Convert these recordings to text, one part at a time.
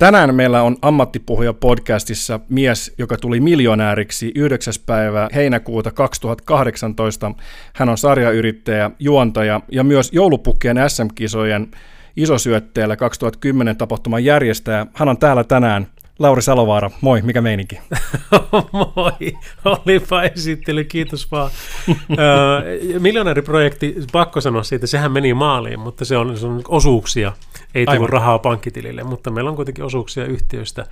Tänään meillä on Ammattipuhuja podcastissa mies, joka tuli miljonääriksi 9. päivä heinäkuuta 2018. Hän on sarjayrittäjä, juontaja ja myös joulupukkien SM-kisojen isosyötteellä 2010 tapahtuman järjestäjä. Hän on täällä tänään. Lauri Salovaara, moi, mikä meininki? moi, olipa esittely, kiitos vaan. Miljonääriprojekti, pakko sanoa siitä, sehän meni maaliin, mutta se on, se on osuuksia, ei tullut rahaa pankkitilille, mutta meillä on kuitenkin osuuksia yhtiöistä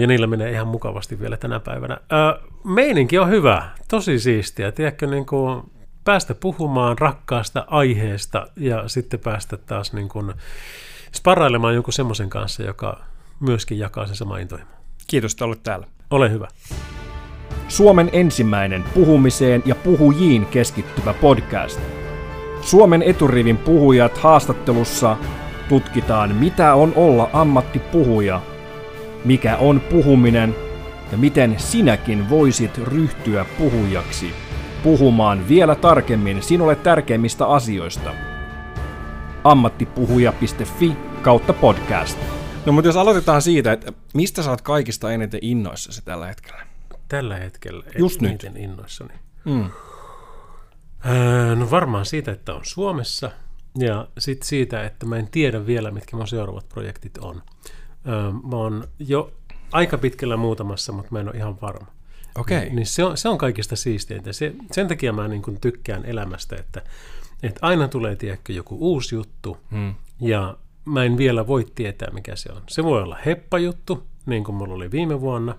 ja niillä menee ihan mukavasti vielä tänä päivänä. Meininki on hyvä, tosi siistiä, tiedätkö, niin kuin päästä puhumaan rakkaasta aiheesta ja sitten päästä taas niin kuin sparrailemaan jonkun semmoisen kanssa, joka myöskin jakaa sen sama intohimo. Kiitos, että olet täällä. Ole hyvä. Suomen ensimmäinen puhumiseen ja puhujiin keskittyvä podcast. Suomen eturivin puhujat haastattelussa tutkitaan, mitä on olla ammattipuhuja, mikä on puhuminen ja miten sinäkin voisit ryhtyä puhujaksi puhumaan vielä tarkemmin sinulle tärkeimmistä asioista. ammattipuhuja.fi kautta podcast. No mutta jos aloitetaan siitä, että mistä saat kaikista eniten innoissasi tällä hetkellä? Tällä hetkellä Just eniten nyt. innoissani. Mm. Öö, no varmaan siitä, että on Suomessa ja sitten siitä, että mä en tiedä vielä, mitkä mun seuraavat projektit on. Öö, mä oon jo aika pitkällä muutamassa, mutta mä en ole ihan varma. Okei. Niin se on, se on kaikista siisteintä. Se, sen takia mä niin kuin tykkään elämästä, että, että aina tulee tiedäkö, joku uusi juttu hmm. ja mä en vielä voi tietää, mikä se on. Se voi olla heppajuttu, niin kuin mulla oli viime vuonna,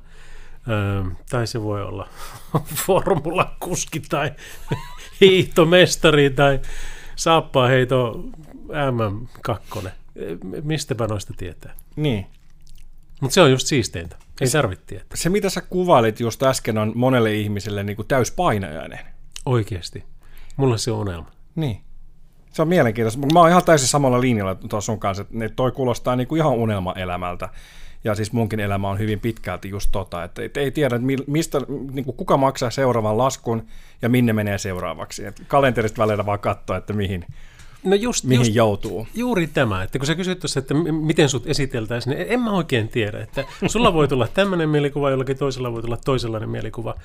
öö, tai se voi olla formulakuski tai hiihtomestari tai saappaaheito MM2. Mistäpä noista tietää. Niin. Mutta se on just siisteintä. Ei tarvitse tietää. Se, mitä sä kuvailit just äsken, on monelle ihmiselle niin kuin täyspainajainen. Oikeasti. Mulla se on unelma. Niin. Se on mielenkiintoista. Mä oon ihan täysin samalla linjalla tuossa sun kanssa, että toi kuulostaa niin kuin ihan unelmaelämältä. Ja siis munkin elämä on hyvin pitkälti just tota, että ei tiedä, että mistä, niin kuin kuka maksaa seuraavan laskun ja minne menee seuraavaksi. Et kalenterista välillä vaan katsoa, että mihin, No just, mihin just, joutuu. Juuri tämä, että kun sä kysyt tuossa, että miten sut esiteltäisiin, niin en mä oikein tiedä, että sulla voi tulla tämmöinen mielikuva, jollakin toisella voi tulla toisenlainen mielikuva.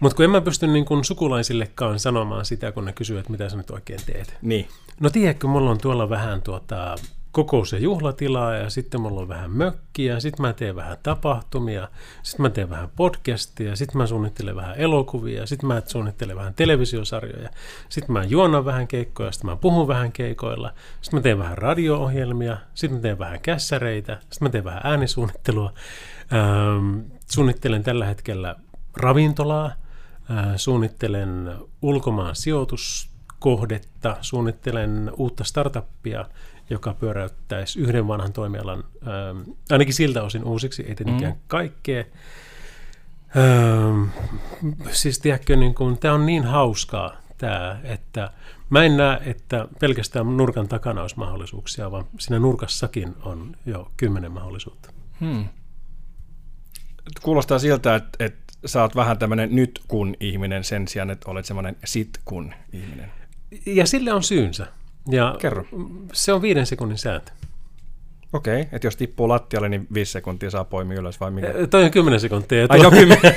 Mutta kun en mä pysty niin kun sukulaisillekaan sanomaan sitä, kun ne kysyvät, että mitä sä nyt oikein teet. Niin. No tiedätkö, mulla on tuolla vähän tuota, kokous- ja juhlatilaa ja sitten mulla on vähän mökkiä, sitten mä teen vähän tapahtumia, sitten mä teen vähän podcastia, sitten mä suunnittelen vähän elokuvia, sitten mä suunnittelen vähän televisiosarjoja, sitten mä juonan vähän keikkoja, sitten mä puhun vähän keikoilla, sitten mä teen vähän radio-ohjelmia, sitten mä teen vähän kässäreitä, sitten mä teen vähän äänisuunnittelua, ähm, suunnittelen tällä hetkellä ravintolaa, äh, suunnittelen ulkomaan sijoituskohdetta, suunnittelen uutta startuppia, joka pyöräyttäisi yhden vanhan toimialan, ähm, ainakin siltä osin uusiksi, ei tietenkään mm. kaikkea. Ähm, siis tiedätkö, niin kun, tämä on niin hauskaa, tämä, että mä en näe, että pelkästään nurkan takana olisi mahdollisuuksia, vaan siinä nurkassakin on jo kymmenen mahdollisuutta. Hmm. Kuulostaa siltä, että, että sä oot vähän tämmöinen nyt kun ihminen sen sijaan, että olet semmoinen sit kun ihminen. Ja sille on syynsä. Ja Kerro. Se on viiden sekunnin sääntö. Okei, okay, että jos tippuu lattialle, niin viisi sekuntia saa poimia ylös vai mikä? Toi on kymmenen sekuntia. Ai se on kymmenen?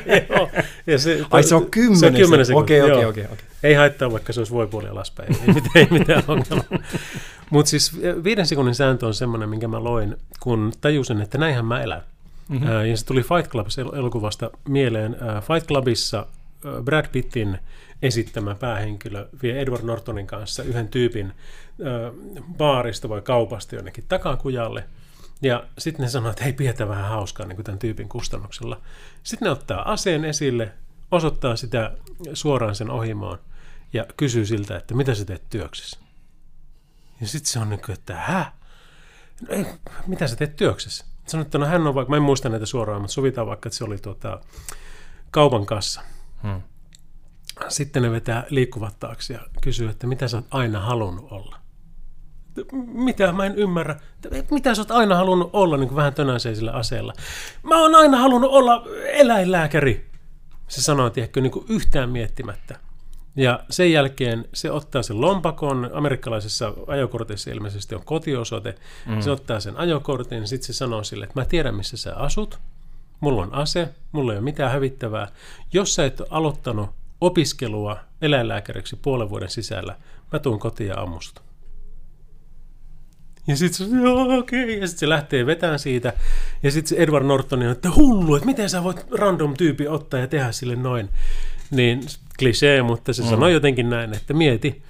ja se, Ai se on kymmenen, se on kymmenen sekuntia. Okei, okei, okei. Ei haittaa, vaikka se olisi voipuoli alaspäin. Ei, mitään, ei mitään ongelmaa. Mutta siis viiden sekunnin sääntö on semmoinen, minkä mä loin, kun tajusin, että näinhän mä elän. Mm-hmm. Ja se tuli Fight Club-elokuvasta mieleen. Fight Clubissa Brad Pittin esittämä päähenkilö vie Edward Nortonin kanssa yhden tyypin ö, baarista vai kaupasta jonnekin takakujalle. Ja sitten ne sanoo, että hei, pidetään vähän hauskaa niin kuin tämän tyypin kustannuksella. Sitten ne ottaa aseen esille, osoittaa sitä suoraan sen ohimoon ja kysyy siltä, että mitä sä teet työksessä. Ja sitten se on niin kuin, että hä? No ei, mitä sä teet työksessä? Sanoin, että no hän on vaikka, mä en muista näitä suoraan, mutta sovitaan vaikka, että se oli tuota, kaupan kassa. Hmm. Sitten ne vetää liikkuvat taakse ja kysyy, että mitä sä oot aina halunnut olla. Mitä? Mä en ymmärrä. Mitä sä oot aina halunnut olla, niin kuin vähän tönäisee sillä aseella? Mä oon aina halunnut olla eläinlääkäri. Se sanoo, tiedätkö, niin kuin yhtään miettimättä. Ja sen jälkeen se ottaa sen lompakon, amerikkalaisessa ajokortissa ilmeisesti on kotiosoite, mm. se ottaa sen ajokortin, sitten se sanoo sille, että mä tiedän missä sä asut, mulla on ase, mulla ei ole mitään hävittävää. Jos sä et aloittanut opiskelua eläinlääkäriksi puolen vuoden sisällä, mä tuun kotiin ja ammusta. Ja sitten se, okei, okay. ja sitten se lähtee vetään siitä. Ja sitten se Edward Norton on, että hullu, että miten sä voit random tyypi ottaa ja tehdä sille noin. Niin klisee, mutta se mm. sanoi jotenkin näin, että mieti,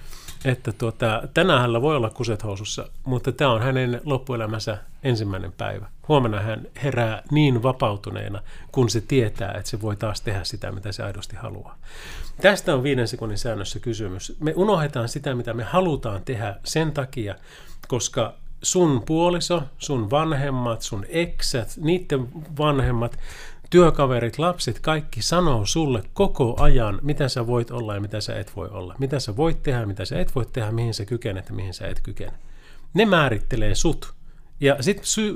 että tuota, tänään hänellä voi olla kuset housussa, mutta tämä on hänen loppuelämänsä ensimmäinen päivä. Huomenna hän herää niin vapautuneena, kun se tietää, että se voi taas tehdä sitä, mitä se aidosti haluaa. Tästä on viiden sekunnin säännössä kysymys. Me unohdetaan sitä, mitä me halutaan tehdä sen takia, koska sun puoliso, sun vanhemmat, sun eksät, niiden vanhemmat, työkaverit, lapset, kaikki sanoo sulle koko ajan, mitä sä voit olla ja mitä sä et voi olla. Mitä sä voit tehdä, mitä sä et voi tehdä, mihin sä kykenet ja mihin sä et kykene. Ne määrittelee sut. Ja sitten sy-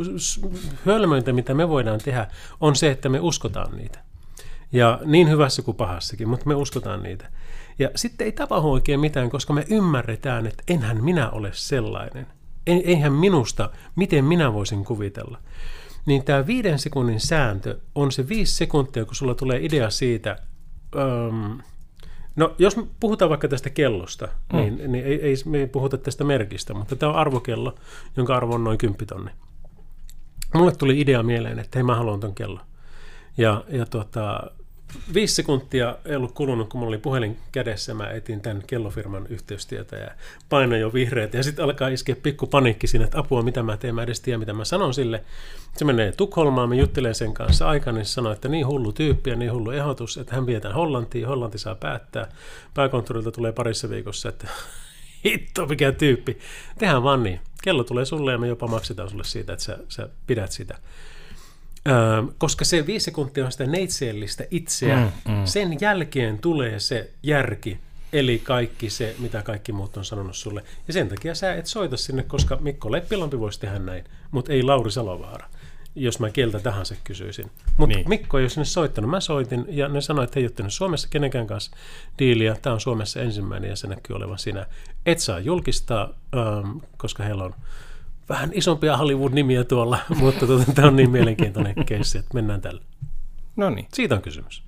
hölmöintä, mitä me voidaan tehdä, on se, että me uskotaan niitä. Ja niin hyvässä kuin pahassakin, mutta me uskotaan niitä. Ja sitten ei tapahdu oikein mitään, koska me ymmärretään, että enhän minä ole sellainen. Eihän minusta, miten minä voisin kuvitella niin tämä viiden sekunnin sääntö on se viisi sekuntia, kun sulla tulee idea siitä, um, no jos puhutaan vaikka tästä kellosta, mm. niin, niin ei, ei me ei puhuta tästä merkistä, mutta tämä on arvokello, jonka arvo on noin 10 tonni. Mulle tuli idea mieleen, että hei mä haluan ton kellon. Ja, ja tuota, viisi sekuntia ei ollut kulunut, kun mulla oli puhelin kädessä. Mä etin tämän kellofirman yhteystietä ja painoin jo vihreät. Ja sitten alkaa iskeä pikku paniikki siinä, että apua, mitä mä teen, mä edes tiedä, mitä mä sanon sille. Se menee Tukholmaan, mä juttelen sen kanssa aikaa, niin se sanoo, että niin hullu tyyppi ja niin hullu ehdotus, että hän vietään Hollantiin, Hollanti saa päättää. Pääkonttorilta tulee parissa viikossa, että hitto mikä tyyppi. Tehän vaan niin. Kello tulee sulle ja me jopa maksetaan sulle siitä, että sä, sä pidät sitä. Öö, koska se viisi sekuntia on sitä neitseellistä itseä. Mm, mm. Sen jälkeen tulee se järki, eli kaikki se, mitä kaikki muut on sanonut sulle. Ja sen takia sä et soita sinne, koska Mikko Leppilampi voisi tehdä näin, mutta ei Lauri Salovaara, jos mä keltä tahansa kysyisin. Mutta niin. Mikko ei ole sinne soittanut. Mä soitin ja ne sanoivat, että ei ole tehnyt Suomessa kenenkään kanssa diiliä. Tämä on Suomessa ensimmäinen ja se näkyy olevan sinä. Et saa julkistaa, ähm, koska heillä on vähän isompia Hollywood-nimiä tuolla, mutta tuota, tämä on niin mielenkiintoinen keissi, että mennään tällä. No niin. Siitä on kysymys.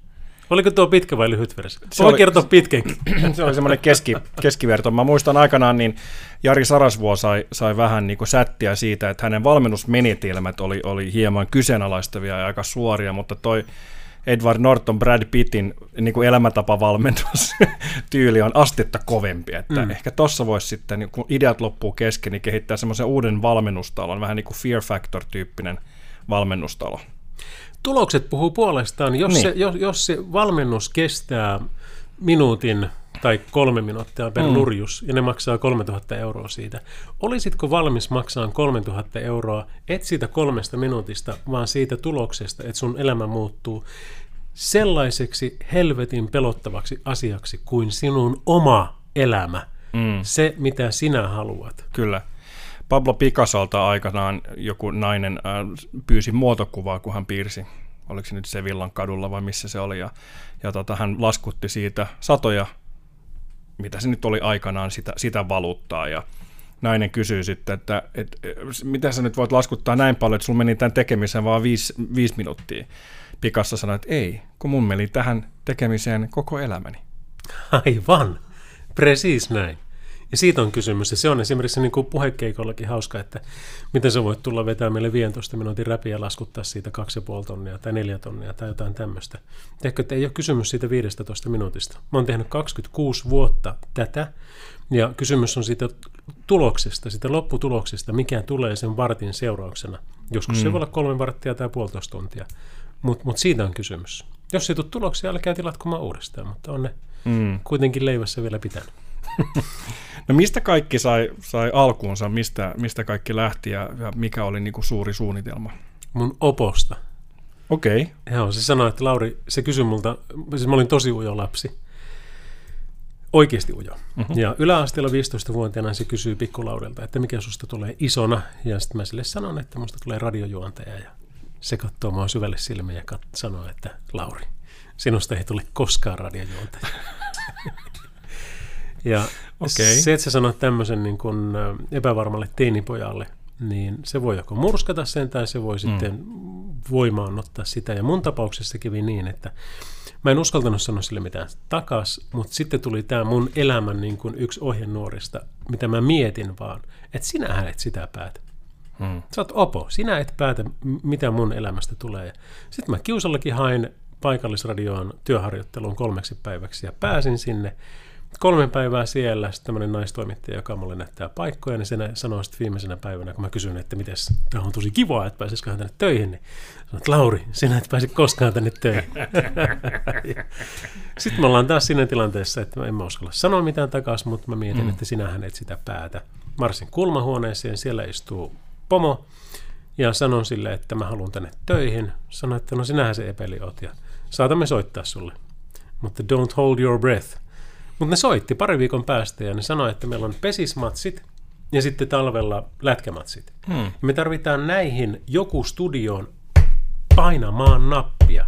Oliko tuo pitkä vai lyhyt versio? Se Voi kertoa pitkänkin. Se oli semmoinen keski, keskiverto. Mä muistan aikanaan, niin Jari Sarasvuo sai, sai vähän niin kuin sättiä siitä, että hänen valmennusmenetelmät oli, oli hieman kyseenalaistavia ja aika suoria, mutta toi Edward Norton, Brad Pittin niin kuin elämäntapavalmennustyyli on astetta kovempi. Että mm. Ehkä tuossa voisi sitten, niin kun ideat loppuu kesken, niin kehittää semmoisen uuden valmennustalon, vähän niin kuin Fear Factor-tyyppinen valmennustalo. Tulokset puhuu puolestaan. Jos, niin. se, jos, jos se valmennus kestää minuutin tai kolme minuuttia per mm. lurjus, ja ne maksaa 3000 euroa siitä. Olisitko valmis maksamaan 3000 euroa, et siitä kolmesta minuutista, vaan siitä tuloksesta, että sun elämä muuttuu sellaiseksi helvetin pelottavaksi asiaksi kuin sinun oma elämä. Mm. Se, mitä sinä haluat. Kyllä. Pablo Picassolta aikanaan joku nainen äh, pyysi muotokuvaa, kun hän piirsi oliko se nyt Sevillan kadulla vai missä se oli, ja, ja tota, hän laskutti siitä satoja mitä se nyt oli aikanaan, sitä, sitä valuuttaa. Ja nainen kysyy sitten, että, että mitä sä nyt voit laskuttaa näin paljon, että sulla meni tämän tekemiseen vaan viisi, viisi minuuttia. Pikassa sanoi, että ei, kun mun meni tähän tekemiseen koko elämäni. Aivan, precis näin. Ja siitä on kysymys. Ja se on esimerkiksi niin kuin puhekeikollakin hauska, että miten sä voit tulla vetää meille 15 minuutin räpiä ja laskuttaa siitä 2,5 tonnia tai 4 tonnia tai jotain tämmöistä. Tiedätkö, että ei ole kysymys siitä 15 minuutista. Mä oon tehnyt 26 vuotta tätä ja kysymys on siitä tuloksesta, siitä lopputuloksesta, mikä tulee sen vartin seurauksena. Joskus mm. se voi olla kolme varttia tai puolitoista tuntia, mutta mut siitä on kysymys. Jos ei tule tuloksia, älkää tilatkomaan uudestaan, mutta on ne mm. kuitenkin leivässä vielä pitänyt. No mistä kaikki sai, sai alkuunsa, mistä, mistä kaikki lähti ja, ja mikä oli niin kuin suuri suunnitelma? Mun oposta. Okei. Okay. Joo, se sanoi, että Lauri, se kysyi multa, siis mä olin tosi ujo lapsi. Oikeasti ujo. Uh-huh. Ja yläasteella 15-vuotiaana se kysyy pikkulaurilta, että mikä susta tulee isona. Ja sitten mä sille sanon, että musta tulee radiojuontaja. Ja se katsoo mua syvälle silmiä ja kat- sanoo, että Lauri, sinusta ei tule koskaan radiojuontaja. Ja Okei. se, että sä sanot tämmöisen niin kuin ö, epävarmalle teinipojalle, niin se voi joko murskata sen tai se voi sitten voimaannuttaa sitä. Ja mun tapauksessa kävi niin, että mä en uskaltanut sanoa sille mitään takas, mutta sitten tuli tämä mun elämän niin kuin yksi ohjenuorista, mitä mä mietin vaan, että sinähän et sitä päätä. Hmm. Sä oot opo, sinä et päätä, mitä mun elämästä tulee. Sitten mä kiusallakin hain paikallisradioon työharjoitteluun kolmeksi päiväksi ja pääsin sinne. Kolme päivää siellä, sitten tämmöinen naistoimittaja, joka mulle näyttää paikkoja, niin se nä- sanoi sitten viimeisenä päivänä, kun mä kysyin, että miten tämä on tosi kiva, että pääsisikö hän tänne töihin, niin sanoin, että Lauri, sinä et pääse koskaan tänne töihin. sitten me ollaan taas siinä tilanteessa, että en mä uskalla sanoa mitään takaisin, mutta mä mietin, mm. että sinähän et sitä päätä. Marsin kulmahuoneeseen, siellä istuu pomo, ja sanon sille, että mä haluan tänne töihin. Sano, että no sinähän se epeli oot ja saatamme soittaa sulle. Mutta don't hold your breath. Mutta ne soitti pari viikon päästä ja ne sanoi, että meillä on pesismatsit ja sitten talvella lätkämatsit. Hmm. Me tarvitaan näihin joku studioon painamaan nappia,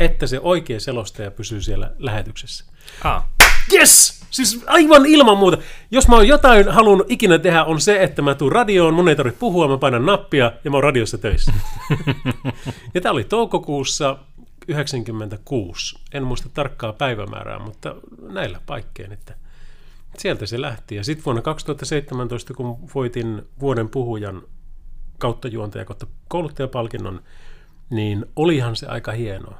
että se oikea selostaja pysyy siellä lähetyksessä. Ah. Yes! Siis aivan ilman muuta. Jos mä oon jotain halunnut ikinä tehdä, on se, että mä tuun radioon, mun ei tarvitse puhua, mä painan nappia ja mä oon radiossa töissä. ja tää oli toukokuussa 96. En muista tarkkaa päivämäärää, mutta näillä paikkeen, että sieltä se lähti. Ja sitten vuonna 2017, kun voitin vuoden puhujan kautta juontaja kautta kouluttajapalkinnon, niin olihan se aika hienoa.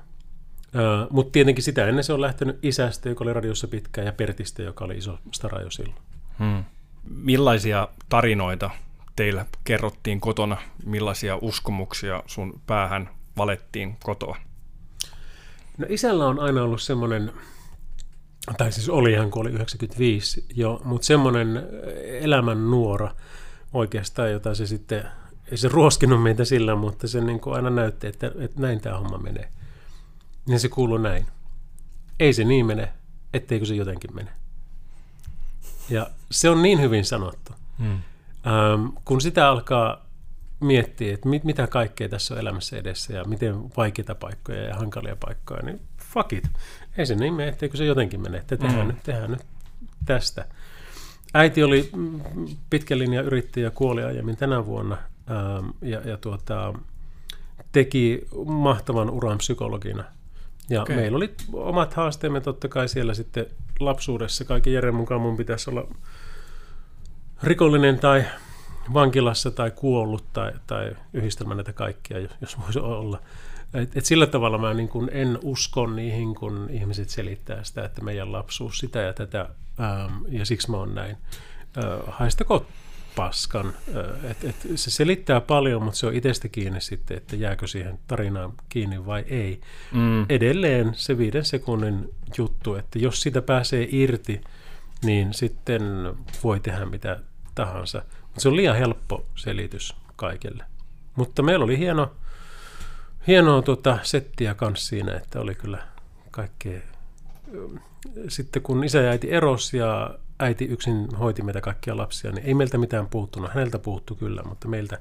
Mutta tietenkin sitä ennen se on lähtenyt isästä, joka oli radiossa pitkään, ja Pertistä, joka oli iso stara jo silloin. Hmm. Millaisia tarinoita teillä kerrottiin kotona? Millaisia uskomuksia sun päähän valettiin kotoa? No isällä on aina ollut semmoinen, tai siis oli hän kun oli 95 jo, mutta semmoinen elämän nuora oikeastaan, jota se sitten, ei se ruoskinut meitä sillä, mutta se niin kuin aina näytti, että, että näin tämä homma menee. Ja se kuuluu näin. Ei se niin mene, etteikö se jotenkin mene. Ja se on niin hyvin sanottu. Hmm. Ähm, kun sitä alkaa miettiä, että mit, mitä kaikkea tässä on elämässä edessä ja miten vaikeita paikkoja ja hankalia paikkoja, niin fuck it. Ei se niin mene, etteikö se jotenkin mene, että tehdään, Mm. nyt, tehdään nyt tästä. Äiti oli pitkän linjan yrittäjä, kuoli aiemmin tänä vuonna ähm, ja, ja tuota, teki mahtavan uran psykologina. Ja okay. meillä oli omat haasteemme totta kai siellä sitten lapsuudessa. Kaiken järjen mukaan mun pitäisi olla rikollinen tai vankilassa tai kuollut tai, tai yhdistelmä näitä kaikkia, jos- jos voisi olla. Et, et sillä tavalla mä niin kun en usko niihin, kun ihmiset selittää sitä, että meidän lapsuus sitä ja tätä, ähm, ja siksi mä oon näin. Äh, haistako paskan. Äh, et, et se selittää paljon, mutta se on itsestä kiinni sitten, että jääkö siihen tarinaan kiinni vai ei. Mm. Edelleen se viiden sekunnin juttu, että jos siitä pääsee irti, niin sitten voi tehdä mitä tahansa. Se on liian helppo selitys kaikille. Mutta meillä oli hieno, hienoa tuota settiä kanssa siinä, että oli kyllä kaikkea. Sitten kun isä ja äiti eros ja äiti yksin hoiti meitä kaikkia lapsia, niin ei meiltä mitään puuttunut. Häneltä puuttu kyllä, mutta meiltä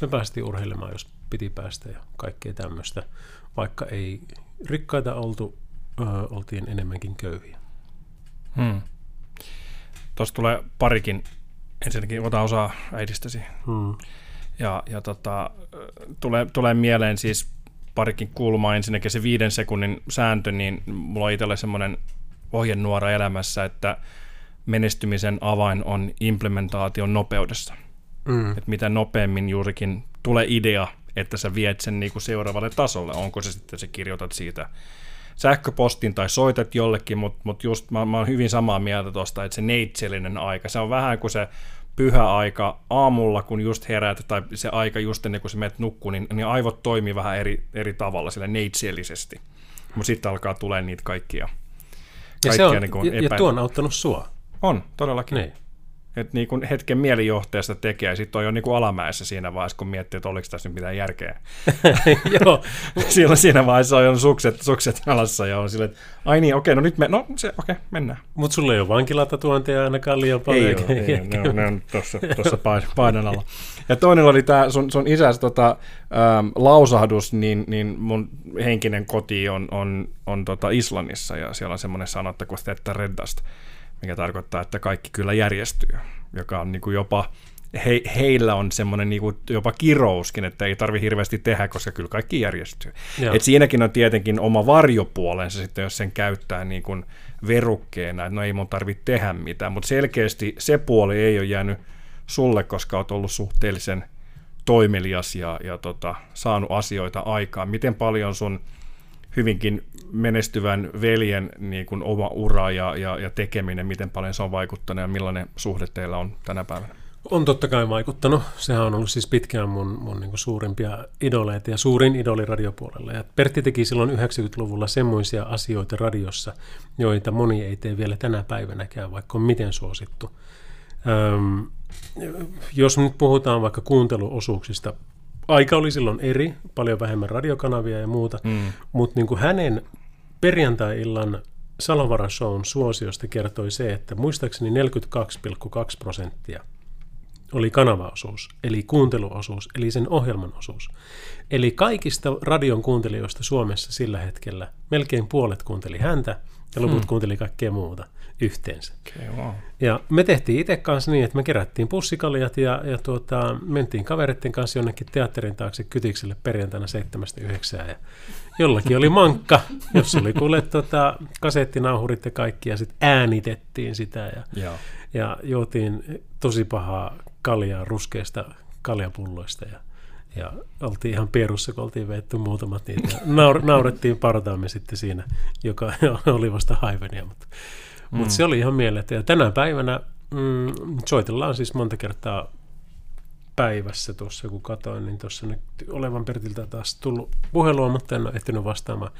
me päästiin urheilemaan, jos piti päästä ja kaikkea tämmöistä. Vaikka ei rikkaita oltu, ö, oltiin enemmänkin köyhiä. Hmm. Tuossa tulee parikin. Ensinnäkin ota osaa äidistäsi. Hmm. Ja, ja tota, tulee, tulee mieleen siis parikin kulmaa. Ensinnäkin se viiden sekunnin sääntö, niin mulla on itsellä semmoinen ohjenuora elämässä, että menestymisen avain on implementaation nopeudessa. Mm. Että mitä nopeammin juurikin tulee idea, että sä viet sen niinku seuraavalle tasolle. Onko se sitten, se kirjoitat siitä sähköpostin tai soitat jollekin, mutta mut just mä, mä oon hyvin samaa mieltä tuosta, että se neitsellinen aika, se on vähän kuin se pyhä aika aamulla, kun just heräät, tai se aika just ennen kuin sä menet nukkuun, niin, niin aivot toimii vähän eri, eri tavalla, sillä neitsellisesti. Mutta sitten alkaa tulee niitä kaikkia, Ja, se on, niin ja, ja tuo on auttanut sua. On, todellakin. Niin. Että niin kun hetken mielijohteesta tekee, ja sitten on jo niin kuin alamäessä siinä vaiheessa, kun miettii, että oliko tässä nyt mitään järkeä. Joo, Silloin siinä vaiheessa on jo sukset, sukset jalassa ja on silleen, että ai niin, okei, no nyt me, no se, okei, mennään. mutta sulla ei ole vankilatatuonteja ainakaan liian paljon. Ei ole, ei ne on, ne on tuossa, tuossa pain- painan alla. Ja toinen oli tämä sun, sun isäs tota, ähm, lausahdus, niin, niin mun henkinen koti on, on, on tota Islannissa ja siellä on semmoinen sanotta kuin että reddast, mikä tarkoittaa, että kaikki kyllä järjestyy, joka on niin kuin jopa he, heillä on semmoinen niin kuin jopa kirouskin, että ei tarvi hirveästi tehdä, koska kyllä kaikki järjestyy. Et siinäkin on tietenkin oma varjopuolensa sitten, jos sen käyttää niin kuin verukkeena, että no ei mun tarvitse tehdä mitään, mutta selkeästi se puoli ei ole jäänyt sulle, koska olet ollut suhteellisen toimelias ja, ja tota, saanut asioita aikaan. Miten paljon sun hyvinkin menestyvän veljen niin kuin oma ura ja, ja, ja tekeminen, miten paljon se on vaikuttanut ja millainen suhde teillä on tänä päivänä? On totta kai vaikuttanut. Sehän on ollut siis pitkään mun, mun niin suurimpia idoleita ja suurin idoli radiopuolella. Ja Pertti teki silloin 90-luvulla semmoisia asioita radiossa, joita moni ei tee vielä tänä päivänäkään, vaikka on miten suosittu. Öm, jos nyt puhutaan vaikka kuunteluosuuksista, aika oli silloin eri, paljon vähemmän radiokanavia ja muuta, mm. mutta niin hänen perjantai-illan Salovara Shown suosiosta kertoi se, että muistaakseni 42,2 prosenttia oli kanavaosuus, eli kuunteluosuus, eli sen ohjelman osuus. Eli kaikista radion kuuntelijoista Suomessa sillä hetkellä melkein puolet kuunteli häntä ja loput hmm. kuunteli kaikkea muuta yhteensä. Okay, wow. Ja me tehtiin itse kanssa niin, että me kerättiin pussikaljat ja, ja tuota, mentiin kavereiden kanssa jonnekin teatterin taakse kytikselle perjantaina 7.9. Ja jollakin oli mankka, jossa oli kuule tuota, kasettinauhurit ja kaikki ja sitten äänitettiin sitä ja, Joo. ja juotiin tosi pahaa kaljaa ruskeista kaljapulloista ja, ja oltiin ihan pierussa, kun oltiin veetty muutamat niitä. Naur, naurettiin partaamme sitten siinä, joka oli vasta haivenia, mutta, mm. mutta se oli ihan mielettä. Ja tänä päivänä mm, soitellaan siis monta kertaa päivässä tuossa, kun katoin, niin tuossa nyt olevan Pertiltä taas tullut puhelua, mutta en ole ehtinyt vastaamaan.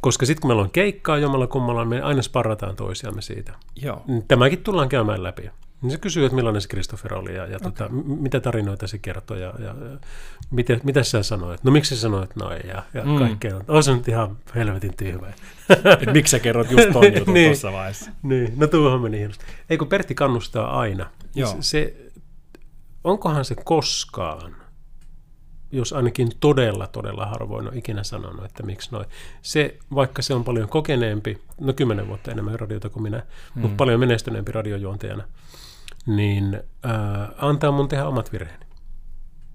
Koska sitten kun meillä on keikkaa jommalla kummalla, me aina sparrataan toisiamme siitä. Joo. Tämäkin tullaan käymään läpi. Niin se kysyy, että millainen se Christopher oli ja, ja okay. tota, mitä tarinoita se kertoi ja, ja, ja mitä, mitä sä sanoit. No miksi sä sanoit noin ja, ja mm. kaikkea. On se nyt ihan helvetin tyhmä. Et miksi sä kerrot just ton jutun niin, tuossa vaiheessa? Niin, no tuohon meni hienosti. Ei kun Pertti kannustaa aina. Joo. Se, se, onkohan se koskaan, jos ainakin todella, todella harvoin on ikinä sanonut, että miksi noin. Se, vaikka se on paljon kokeneempi, no kymmenen vuotta enemmän radiota kuin minä, mm. mutta paljon menestyneempi radiojuontajana, niin äh, antaa mun tehdä omat virheeni.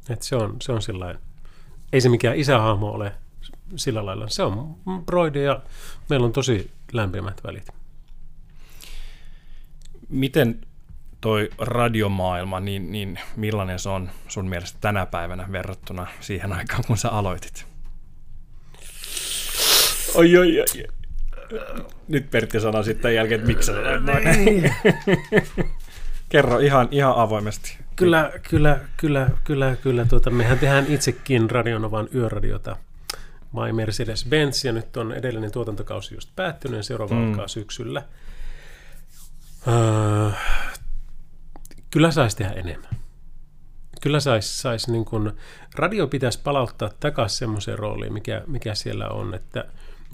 Et se on, se on sillain, ei se mikään isähahmo ole sillä lailla. Se on broide ja meillä on tosi lämpimät välit. Miten toi radiomaailma, niin, niin millainen se on sun mielestä tänä päivänä verrattuna siihen aikaan, kun sä aloitit? Oi, oi, oi. Nyt Pertti sanoo sitten jälkeen, että miksi sä sanoit noin. Kerro ihan, ihan avoimesti. Kyllä, kyllä, kyllä, kyllä, kyllä. Tuota, mehän tehdään itsekin Radionovan yöradiota My Mercedes-Benz, ja nyt on edellinen tuotantokausi just päättynyt, ja seuraava mm. alkaa syksyllä. Uh, kyllä saisi tehdä enemmän. Kyllä saisi, sais niin kun, radio pitäisi palauttaa takaisin semmoiseen rooliin, mikä, mikä siellä on, että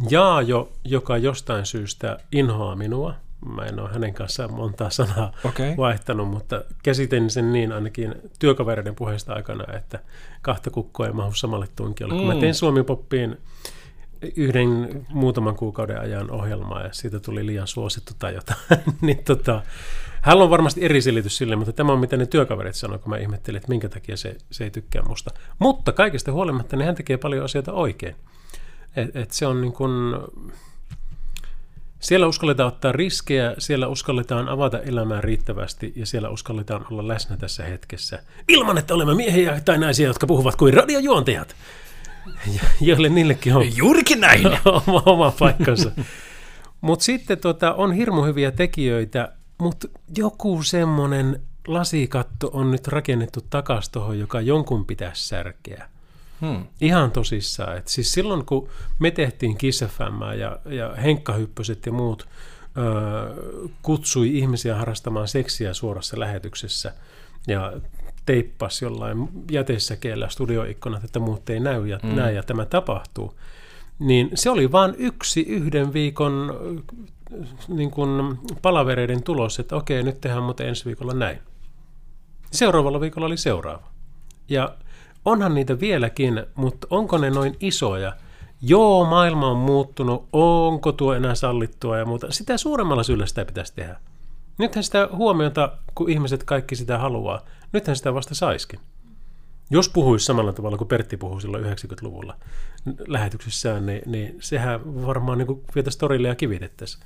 Jaajo, joka jostain syystä inhoaa minua, Mä en ole hänen kanssaan montaa sanaa okay. vaihtanut, mutta käsitin sen niin ainakin työkavereiden puheesta aikana, että kahta kukkoa ei mahu samalle tunkiolle. Mm. Kun mä mm. tein Suomi-poppiin yhden muutaman kuukauden ajan ohjelmaa ja siitä tuli liian suosittu tai jotain, niin tota, hän on varmasti eri selitys sille, mutta tämä on mitä ne työkaverit sanoo, kun mä ihmettelin, että minkä takia se, se ei tykkää musta. Mutta kaikesta huolimatta niin hän tekee paljon asioita oikein. Et, et se on niin kuin, siellä uskalletaan ottaa riskejä, siellä uskalletaan avata elämää riittävästi ja siellä uskalletaan olla läsnä tässä hetkessä. Ilman, että olemme miehiä tai naisia, jotka puhuvat kuin radiojuontajat. Joille niillekin on Juurikin näin. oma, oma paikkansa. mutta sitten tota, on hirmu hyviä tekijöitä, mutta joku semmoinen lasikatto on nyt rakennettu takaisin tuohon, joka jonkun pitäisi särkeä. Hmm. Ihan tosissaan. Et siis silloin, kun me tehtiin Kiss FM ja, ja Henkka Hyppöset ja muut ö, kutsui ihmisiä harrastamaan seksiä suorassa lähetyksessä ja teippas jollain jätesäkeellä studioikkunat, että muut ei näy ja, hmm. näin ja tämä tapahtuu, niin se oli vain yksi yhden viikon niin kuin palavereiden tulos, että okei, nyt tehdään mutta ensi viikolla näin. Seuraavalla viikolla oli seuraava. Ja onhan niitä vieläkin, mutta onko ne noin isoja? Joo, maailma on muuttunut, onko tuo enää sallittua ja muuta. Sitä suuremmalla syyllä sitä pitäisi tehdä. Nythän sitä huomiota, kun ihmiset kaikki sitä haluaa, nythän sitä vasta saiskin. Jos puhuisi samalla tavalla kuin Pertti puhui silloin 90-luvulla lähetyksissään, niin, niin sehän varmaan niin vietäisi torille ja kivitettäisiin,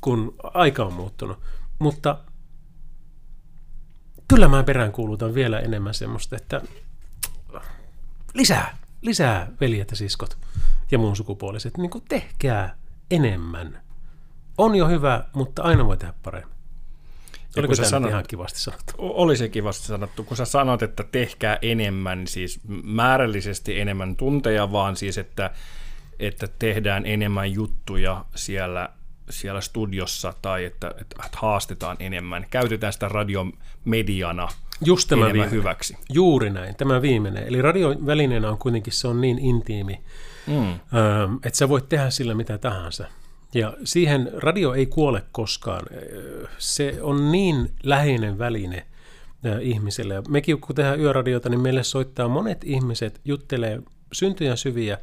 kun aika on muuttunut. Mutta kyllä mä peräänkuulutan vielä enemmän semmoista, että lisää, lisää veljet ja siskot ja muun sukupuoliset, niin kuin tehkää enemmän. On jo hyvä, mutta aina voi tehdä paremmin. Oliko se sanot, ihan kivasti sanottu? Oli se kivasti sanottu, kun sä sanot, että tehkää enemmän, siis määrällisesti enemmän tunteja, vaan siis, että, että tehdään enemmän juttuja siellä, siellä studiossa tai että, että haastetaan enemmän. Käytetään sitä radiomediana Just tämä enemmän viimeinen. hyväksi. Juuri näin, tämä viimeinen. Eli radiovälineenä on kuitenkin se on niin intiimi, mm. että sä voit tehdä sillä mitä tahansa. Ja siihen radio ei kuole koskaan. Se on niin läheinen väline ihmiselle. Mekin kun tehdään yöradiota, niin meille soittaa monet ihmiset, juttelee syntyjä syviä,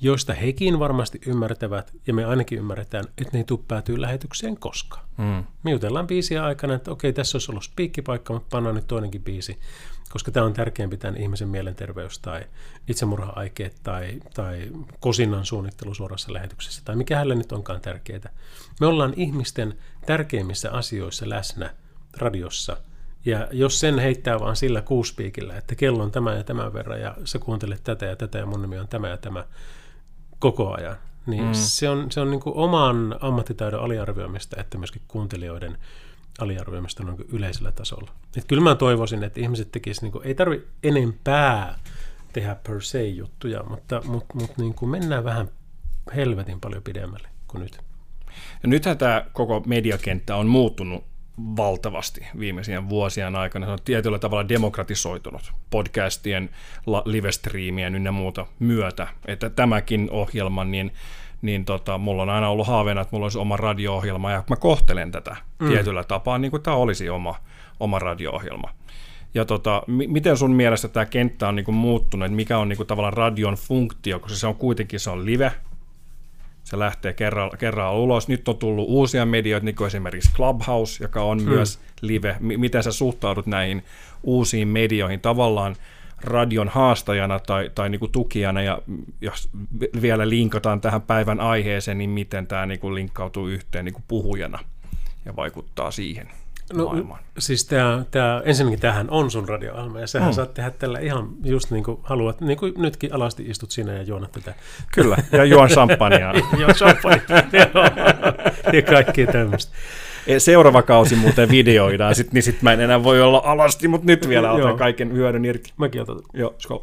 joista hekin varmasti ymmärtävät, ja me ainakin ymmärretään, että ne ei tule päätyä lähetykseen koskaan. Mm. Me jutellaan biisiä aikana, että okei, tässä olisi ollut spiikkipaikka, mutta pannaan nyt toinenkin biisi koska tämä on tärkeämpi tämän ihmisen mielenterveys tai itsemurha-aikeet tai, tai kosinnan suunnittelu suorassa lähetyksessä tai mikä hänelle nyt onkaan tärkeää. Me ollaan ihmisten tärkeimmissä asioissa läsnä radiossa ja jos sen heittää vaan sillä kuuspiikillä, että kello on tämä ja tämän verran ja sä kuuntelet tätä ja tätä ja mun nimi on tämä ja tämä koko ajan, niin mm. se on, se on niin kuin oman ammattitaidon aliarvioimista, että myöskin kuuntelijoiden aliarvioimista noin yleisellä tasolla. Et kyllä mä toivoisin, että ihmiset tekisivät, niin ei tarvi enempää tehdä per se juttuja, mutta, mutta, mutta niin kuin mennään vähän helvetin paljon pidemmälle kuin nyt. Ja nythän tämä koko mediakenttä on muuttunut valtavasti viimeisien vuosien aikana. Se on tietyllä tavalla demokratisoitunut podcastien, live-striimien ynnä muuta myötä. Että tämäkin ohjelma, niin niin tota, mulla on aina ollut haaveena, että mulla olisi oma radio-ohjelma, ja mä kohtelen tätä mm. tietyllä tapaa, niin kuin tämä olisi oma, oma radio-ohjelma. Ja tota, m- miten sun mielestä tämä kenttä on niinku muuttunut, että mikä on niinku tavallaan radion funktio, koska se on kuitenkin se on live, se lähtee kerran, kerran ulos. Nyt on tullut uusia medioita, niin kuin esimerkiksi Clubhouse, joka on mm. myös live. M- miten sä suhtaudut näihin uusiin medioihin? Tavallaan radion haastajana tai, tai niin kuin tukijana, ja jos vielä linkataan tähän päivän aiheeseen, niin miten tämä niin kuin linkkautuu yhteen niin kuin puhujana ja vaikuttaa siihen no, maailmaan? Siis tämä, tämä, ensinnäkin tähän on sun radio ja sähän mm. saat tehdä tällä ihan just niin kuin haluat, niin kuin nytkin alasti istut sinä ja juonat tätä. Kyllä, ja juon champagnea. Joo, champagnea, ja kaikkea tämmöistä. E, seuraava kausi muuten videoidaan, sit, niin sitten mä en enää voi olla alasti, mutta nyt vielä otan kaiken hyödyn irti. Mäkin otan. Joo, skol.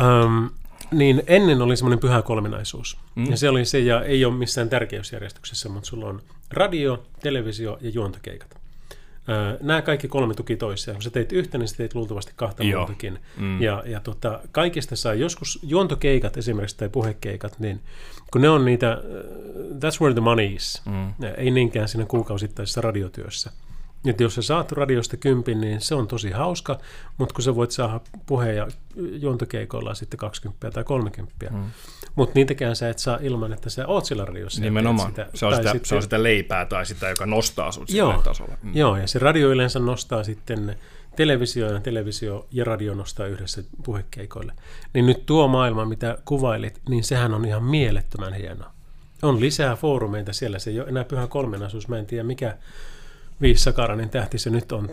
Um, niin ennen oli semmoinen pyhä kolminaisuus. Mm. Ja se oli se, ja ei ole missään tärkeysjärjestyksessä, mutta sulla on radio, televisio ja juontokeikat. Nämä kaikki kolme tuki toisiaan. Kun sä teit yhtä, niin sä teit luultavasti kahta Joo. muutakin. Mm. Ja, ja tota, kaikista saa joskus juontokeikat esimerkiksi tai puhekeikat, niin kun ne on niitä, that's where the money is. Mm. Ei niinkään siinä kuukausittaisessa radiotyössä. Että jos sä saat radiosta kympin, niin se on tosi hauska, mutta kun sä voit saada puhe- ja juontokeikoilla sitten 20 tai 30. Mm. Mutta niitäkään sä et saa ilman, että sä oot sillä radiossa. Nimenomaan. Sitä, se, on sitä, sitten, se on sitä leipää tai sitä, joka nostaa sut joo, tasolle. Mm. Joo, ja se radio yleensä nostaa sitten televisio ja televisio ja radio nostaa yhdessä puhekeikoille. Niin nyt tuo maailma, mitä kuvailit, niin sehän on ihan mielettömän hienoa. On lisää foorumeita siellä, se ei ole enää pyhä kolmenaisuus, mä en tiedä mikä viisisakarainen tähti se nyt on,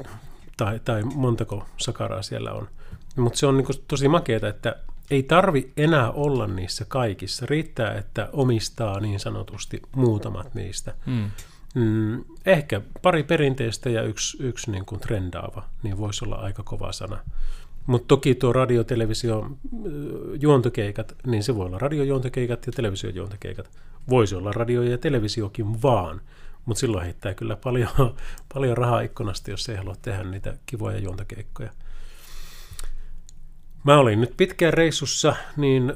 tai, tai montako sakaraa siellä on. Mutta se on niin tosi makeeta, että ei tarvi enää olla niissä kaikissa. Riittää, että omistaa niin sanotusti muutamat niistä. Hmm. Mm, ehkä pari perinteistä ja yksi, yksi niin kuin trendaava, niin voisi olla aika kova sana. Mutta toki tuo radio, televisio, juontokeikat, niin se voi olla radiojuontokeikat ja televisiojuontokeikat. Voisi olla radio ja televisiokin vaan, mutta silloin heittää kyllä paljon, paljon rahaa ikkunasta, jos ei halua tehdä niitä kivoja juontokeikkoja. Mä olin nyt pitkään reissussa, niin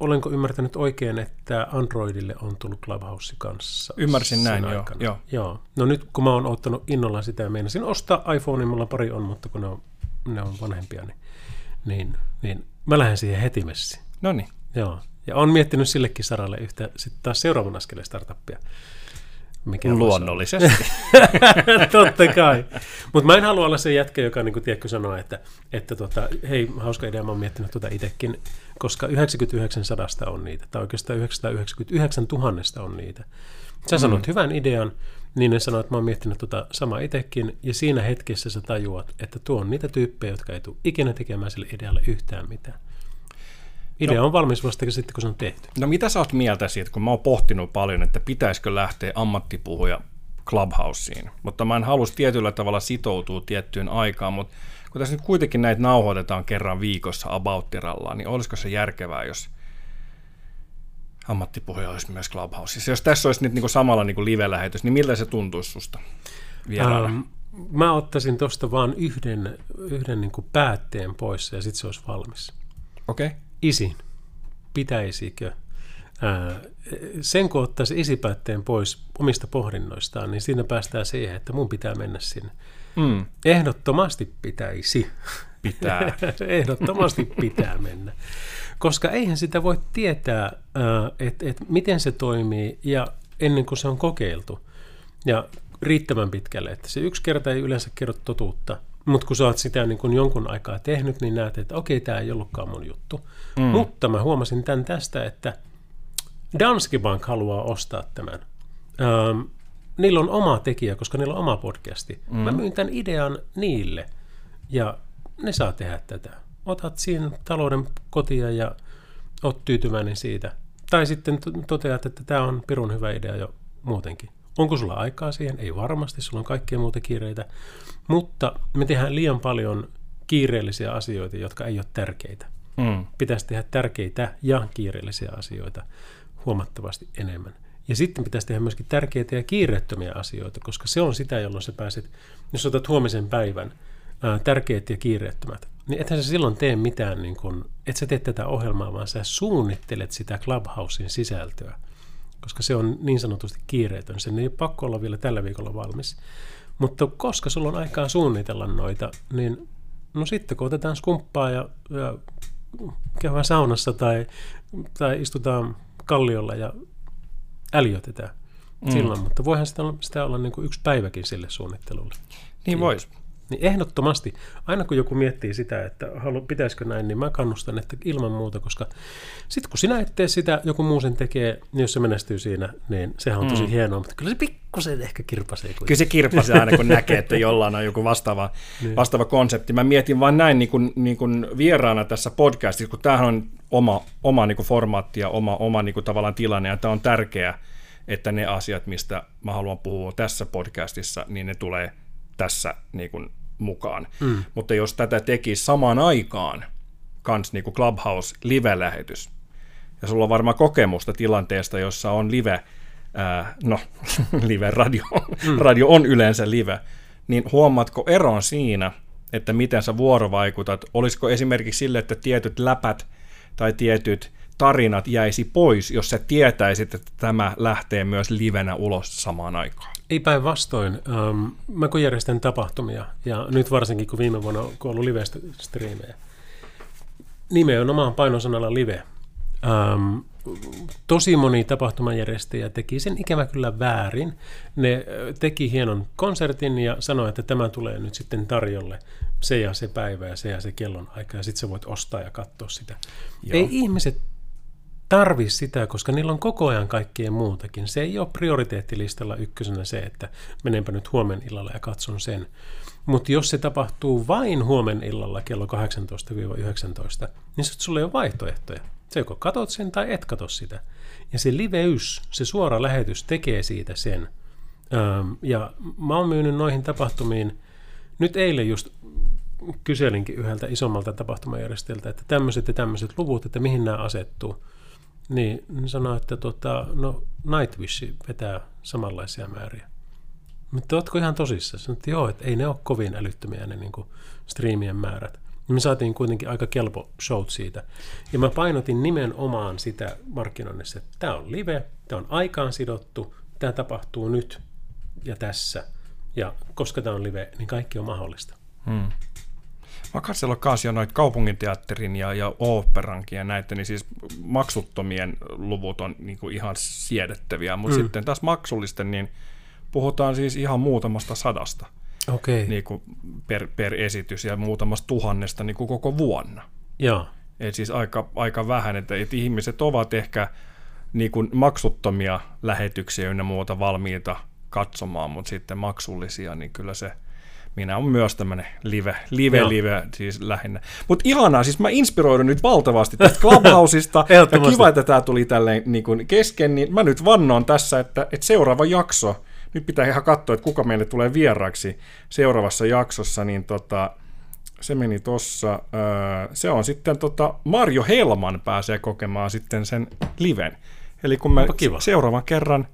olenko ymmärtänyt oikein, että Androidille on tullut Clubhouse kanssa? Ymmärsin näin, joo, joo. joo. No nyt kun mä oon ottanut innolla sitä ja meinasin ostaa iPhone, mulla pari on, mutta kun ne on, ne on vanhempia, niin, niin, niin mä lähden siihen heti messiin. No niin. Joo. Ja on miettinyt sillekin saralle yhtä sitten taas seuraavan askeleen startuppia mikä Luonnollisesti. Totta kai. Mutta mä en halua olla se jätkä, joka niin tiedätkö, sanoo, että, että tota, hei, hauska idea, mä oon miettinyt tuota itsekin, koska 99 sadasta on niitä, tai oikeastaan 999 tuhannesta on niitä. Sä Mm. sanot hyvän idean, niin ne sanoo, että mä oon miettinyt tota sama itsekin, ja siinä hetkessä sä tajuat, että tuo on niitä tyyppejä, jotka ei tule ikinä tekemään sille idealle yhtään mitään. Idea No. on valmis vasta sitten, kun se on tehty. No mitä sä oot mieltä siitä, kun mä oon pohtinut paljon, että pitäisikö lähteä ammattipuhuja Clubhouseen, mutta mä en halus tietyllä tavalla sitoutua tiettyyn aikaan, mutta kun tässä nyt kuitenkin näitä nauhoitetaan kerran viikossa abouttirallaan, niin olisiko se järkevää, jos ammattipuhuja olisi myös Clubhouseissa? Jos tässä olisi nyt niin kuin samalla niin kuin live-lähetys, niin miltä se tuntuisi susta vieraana? Ähm, mä ottaisin tuosta vaan yhden, yhden niin kuin päätteen pois ja sitten se olisi valmis. Okei. Okay. Isin, pitäisikö? Ää, sen kun ottaisi isipäätteen pois omista pohdinnoistaan, niin siinä päästään siihen, että mun pitää mennä sinne. Mm, Ehdottomasti pitäisi. pitää. Ehdottomasti pitää mennä. Koska eihän sitä voi tietää, että et miten se toimii ja ennen kuin se on kokeiltu. Ja riittävän pitkälle, että se yksi kerta ei yleensä kerro totuutta. Mutta kun sä oot sitä niin kun jonkun aikaa tehnyt, niin näet, että okei, tämä ei ollutkaan mun juttu. Mm. Mutta mä huomasin tämän tästä, että Danske Bank haluaa ostaa tämän. Ähm, niillä on oma tekijä, koska niillä on oma podcasti. Mm. Mä myyn tämän idean niille ja ne saa tehdä tätä. Otat siinä talouden kotia ja oot tyytyväinen siitä. Tai sitten to- toteat, että tämä on pirun hyvä idea jo muutenkin. Onko sulla aikaa siihen? Ei varmasti, sulla on kaikkea muuta kiireitä. Mutta me tehdään liian paljon kiireellisiä asioita, jotka ei ole tärkeitä. Mm. Pitäisi tehdä tärkeitä ja kiireellisiä asioita huomattavasti enemmän. Ja sitten pitäisi tehdä myöskin tärkeitä ja kiireettömiä asioita, koska se on sitä, jolloin sä pääset, jos otat huomisen päivän, ää, tärkeät ja kiireettömät, niin ethän sä silloin tee mitään, niin kun, et sä tee tätä ohjelmaa, vaan sä suunnittelet sitä Clubhousein sisältöä, koska se on niin sanotusti kiireetön. Sen ei ole pakko olla vielä tällä viikolla valmis. Mutta koska sulla on aikaa suunnitella noita, niin no sitten kun otetaan skumppaa ja, ja käydään saunassa tai, tai istutaan kalliolla ja äljötetään mm. silloin, mutta voihan sitä olla, sitä olla niin kuin yksi päiväkin sille suunnittelulle. Niin vois. Niin ehdottomasti, aina kun joku miettii sitä, että halu, pitäisikö näin, niin mä kannustan, että ilman muuta, koska sitten kun sinä et tee sitä, joku muu sen tekee, niin jos se menestyy siinä, niin sehän on tosi mm. hienoa, mutta kyllä se pikkusen ehkä kirpasee kuitenkin. Kyllä se kirpasee aina, kun näkee, että jollain on joku vastaava, Niin. vastaava konsepti. Mä mietin vain näin niin kuin, niin kuin vieraana tässä podcastissa, kun tämähän on oma, oma niin kuin formaatti ja oma, oma niin kuin tavallaan tilanne, ja tämä on tärkeää, että ne asiat, mistä mä haluan puhua tässä podcastissa, niin ne tulee tässä niin kuin mukaan. Mm. Mutta jos tätä tekisi samaan aikaan, kans niin kuin Clubhouse live-lähetys, ja sulla on varmaan kokemusta tilanteesta, jossa on live, ää, no live-radio, mm. radio on yleensä live, niin huomaatko eron siinä, että miten sä vuorovaikutat? Olisiko esimerkiksi sille, että tietyt läpät tai tietyt tarinat jäisi pois, jos sä tietäisit, että tämä lähtee myös livenä ulos samaan aikaan? Ei päinvastoin. Ähm, mä kun järjestän tapahtumia, ja nyt varsinkin kun viime vuonna on ollut live-striimejä, nimenomaan painosanalla live. Ähm, tosi moni tapahtumajärjestäjä teki sen ikävä kyllä väärin. Ne ö, teki hienon konsertin ja sanoi, että tämä tulee nyt sitten tarjolle se ja se päivä ja se ja se kellon aika, ja sitten sä voit ostaa ja katsoa sitä. Joo. Ei ihmiset tarvi sitä, koska niillä on koko ajan kaikkea muutakin. Se ei ole prioriteettilistalla ykkösenä se, että menenpä nyt huomen illalla ja katson sen. Mutta jos se tapahtuu vain huomen illalla kello 18-19, niin sitten sulla ei ole vaihtoehtoja. Se joko katot sen tai et katso sitä. Ja se liveys, se suora lähetys tekee siitä sen. Ja mä oon myynyt noihin tapahtumiin, nyt eilen just kyselinkin yhdeltä isommalta tapahtumajärjestäjältä, että tämmöiset ja tämmöiset luvut, että mihin nämä asettuu. Niin ne sanoi, että tota, no Nightwish vetää samanlaisia määriä. Mutta ootko ihan tosissaan? Sanoin, että joo, että ei ne ole kovin älyttömiä ne niin striimien määrät. Ja me saatiin kuitenkin aika kelpo showt siitä. Ja mä painotin nimenomaan sitä markkinoinnissa, että tämä on live, tämä on aikaan sidottu, tämä tapahtuu nyt ja tässä. Ja koska tämä on live, niin kaikki on mahdollista. Hmm. Mä katsellut kanssa jo noita kaupunginteatterin ja, ja oopperankin ja näitä, niin siis maksuttomien luvut on niin kuin ihan siedettäviä, mutta Mm. sitten taas maksullisten, niin puhutaan siis ihan muutamasta sadasta Okei. niin kuin per, per esitys ja muutamasta tuhannesta niin kuin koko vuonna. Joo. Et siis aika, aika vähän, että, että ihmiset ovat ehkä niin kuin maksuttomia lähetyksiä ynnä muuta valmiita katsomaan, mutta sitten maksullisia, niin kyllä se, minä on myös tämmöinen live, live, Joo. live siis lähinnä. Mutta ihanaa, siis mä inspiroidun nyt valtavasti tästä Clubhouseista, ja kiva, että tämä tuli tälleen niin kuin kesken, niin mä nyt vannoon tässä, että, että seuraava jakso, nyt pitää ihan katsoa, että kuka meille tulee vieraaksi seuraavassa jaksossa, niin tota, se meni tossa. Öö, se on sitten tota, Marjo Helman pääsee kokemaan sitten sen liven. Eli kun me seuraavan kerran,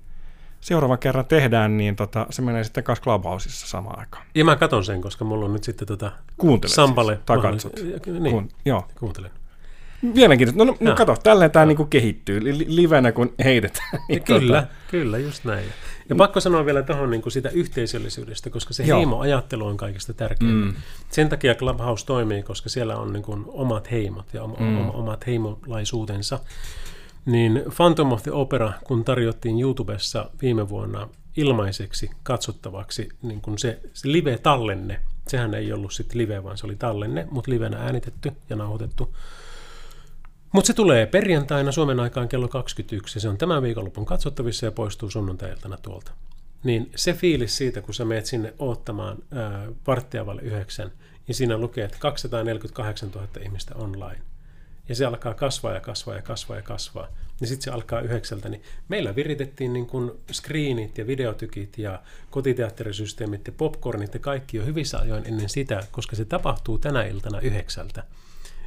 seuraavan kerran tehdään, niin tota, se menee sitten kanssa Clubhouseissa samaan aikaan. Ja mä katon sen, koska mulla on nyt sitten tota Kuuntele Sampalle. siis, tai katsot. Niin, Kun, joo. kuuntelen. Mielenkiintoista. No, no, no kato, tälleen tämä niinku kehittyy li- li- livenä, kun heitetään. Niin Kyllä, tota, kyllä, just näin. Ja pakko sanoa vielä tuohon niin sitä yhteisöllisyydestä, koska se Joo. heimoajattelu on kaikista tärkeintä. Mm. Sen takia Clubhouse toimii, koska siellä on niin kuin omat heimot ja om- Mm. mm. omat heimolaisuutensa. Niin Phantom of the Opera, kun tarjottiin YouTubessa viime vuonna ilmaiseksi katsottavaksi niin kuin se, se live-tallenne, sehän ei ollut sitten live, vaan se oli tallenne, mutta livenä äänitetty ja nauhoitettu. Mutta se tulee perjantaina Suomen aikaan kello 21 ja se on tämän viikonlopun katsottavissa ja poistuu sunnuntai-iltana tuolta. Niin se fiilis siitä, kun sä meet sinne oottamaan varttia vaille yhdeksän, ja siinä lukee, että 248 000 ihmistä online. Ja se alkaa kasvaa ja kasvaa ja kasvaa ja kasvaa. Ja sitten se alkaa yhdeksältä, niin meillä viritettiin niin kuin screenit ja videotykit ja kotiteatterisysteemit ja popcornit ja kaikki jo hyvissä ajoin ennen sitä, koska se tapahtuu tänä iltana yhdeksältä.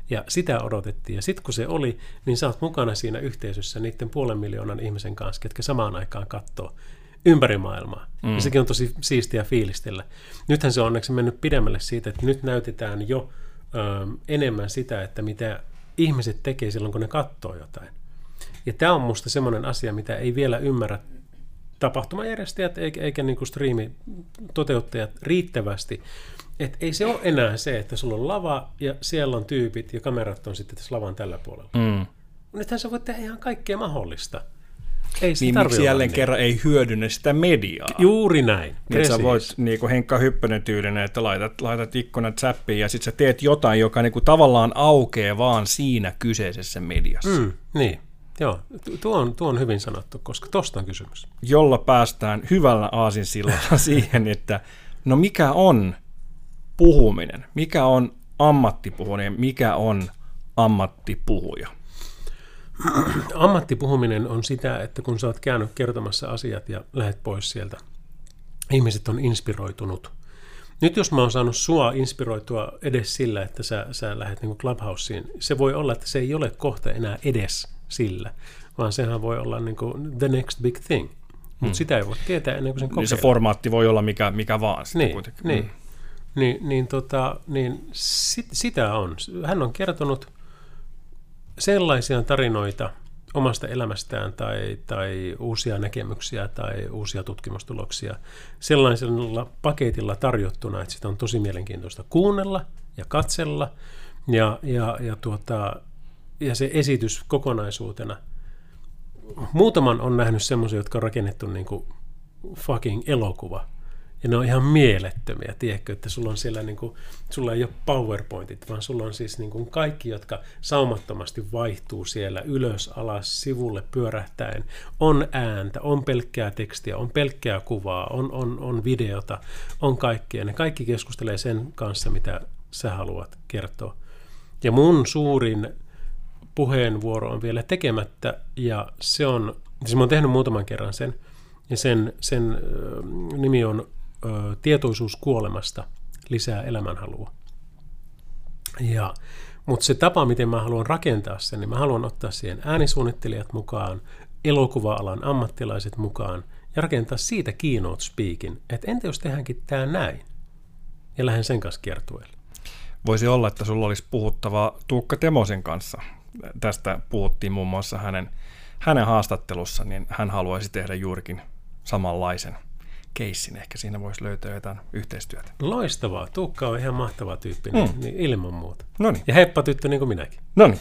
Ja sitä odotettiin. Ja sitten kun se oli, niin sä oot mukana siinä yhteisössä niiden puolen miljoonan ihmisen kanssa, ketkä samaan aikaan katsoo ympäri maailmaa. Mm. Ja sekin on tosi siistiä fiilistellä. Nythän se on onneksi mennyt pidemmälle siitä, että nyt näytetään jo ö, enemmän sitä, että mitä ihmiset tekee silloin, kun ne katsoo jotain. Ja tämä on musta semmoinen asia, mitä ei vielä ymmärrä tapahtumajärjestäjät eikä, eikä niin kuin striimitoteuttajat riittävästi. Et ei se ole enää se, että sulla on lava ja siellä on tyypit ja kamerat on sitten tässä lavan tällä puolella. Mm. Nythän sä voit tehdä ihan kaikkea mahdollista. Ei Niin miksi olla jälleen niin. kerran ei hyödynnä sitä mediaa? Juuri näin. Niin sä voit niin kuin Henkka Hyppönen tyylinen, että laitat, laitat ikkunat säppiin ja sitten sä teet jotain, joka niin kuin tavallaan aukeaa vaan siinä kyseisessä mediassa. Mm. Niin, joo. Tu- Tuo on, tuo on hyvin sanottu, koska tosta on kysymys. Jolla päästään hyvällä aasinsillalla siihen, että no mikä on puhuminen, mikä on ammattipuhuminen, mikä on ammattipuhuja. Ammattipuhuminen on sitä, että kun sä oot käynyt kertomassa asiat ja lähet pois sieltä, ihmiset on inspiroitunut. Nyt jos mä oon saanut sua inspiroitua edes sillä, että sä, sä lähdet niin Clubhouseen, se voi olla, että se ei ole kohta enää edes sillä, vaan sehän voi olla niin kuin the next big thing. Mutta hmm. sitä ei voi tietää ennen kuin sen kokeilee. Niin se formaatti voi olla mikä, mikä vaan Niin, kuitenkin. niin. Mm. Niin, niin, tota, niin sit, sitä on. Hän on kertonut sellaisia tarinoita omasta elämästään tai, tai uusia näkemyksiä tai uusia tutkimustuloksia sellaisella paketilla tarjottuna, että sitä on tosi mielenkiintoista kuunnella ja katsella ja, ja, ja, tuota, ja se esitys kokonaisuutena. Muutaman on nähnyt semmoisia, jotka on rakennettu niin kuin fucking elokuva. Ja ne on ihan mielettömiä, tiedätkö, että sulla on siellä niin kuin, sulla ei ole powerpointit, vaan sulla on siis niin kuin kaikki, jotka saumattomasti vaihtuu siellä ylös, alas, sivulle pyörähtäen. On ääntä, on pelkkää tekstiä, on pelkkää kuvaa, on, on, on videota, on kaikkea. Ne kaikki keskustelee sen kanssa, mitä sä haluat kertoa. Ja mun suurin puheenvuoro on vielä tekemättä, ja se on, siis mä oon tehnyt muutaman kerran sen, ja sen, sen nimi on Tietoisuus kuolemasta lisää elämänhalua. Ja, mutta se tapa, miten mä haluan rakentaa sen, niin mä haluan ottaa siihen äänisuunnittelijat mukaan, elokuva-alan ammattilaiset mukaan, ja rakentaa siitä keynote speakin, että entä jos tehdäänkin tämä näin? Ja lähden sen kanssa kiertueelle. Voisi olla, että sulla olisi puhuttava Tuukka Temosen kanssa. Tästä puhuttiin muun muassa hänen, hänen haastattelussa, niin hän haluaisi tehdä juurikin samanlaisen keissin. Ehkä siinä voisi löytää jotain yhteistyötä. Loistavaa. Tuukka on ihan mahtava tyyppi, niin, Mm. niin ilman muuta. No niin, Ja heppa tyttö niin kuin minäkin. no niin.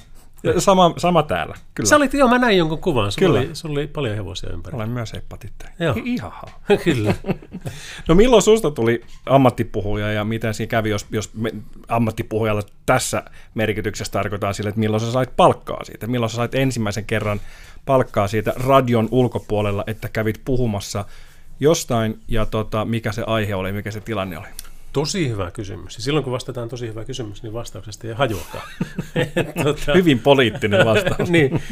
Sama, sama täällä, kyllä. Sä olit, joo, mä näin jonkun kuvan. Sulla, Kyllä. Oli, sulla oli paljon hevosia ympäri. Olen myös hepatitteri. Joo. Ihaha. Kyllä. No milloin susta tuli ammattipuhuja ja miten siinä kävi, jos, jos me, ammattipuhujalla tässä merkityksessä tarkoittaa sille, että milloin sä sait palkkaa siitä? Milloin sä sait ensimmäisen kerran palkkaa siitä radion ulkopuolella, että kävit puhumassa jostain ja tota, mikä se aihe oli, mikä se tilanne oli? Tosi hyvä kysymys. Ja silloin kun vastataan tosi hyvä kysymys, niin vastauksesta ei hajuakaan. tota, Hyvin poliittinen vastaus. niin.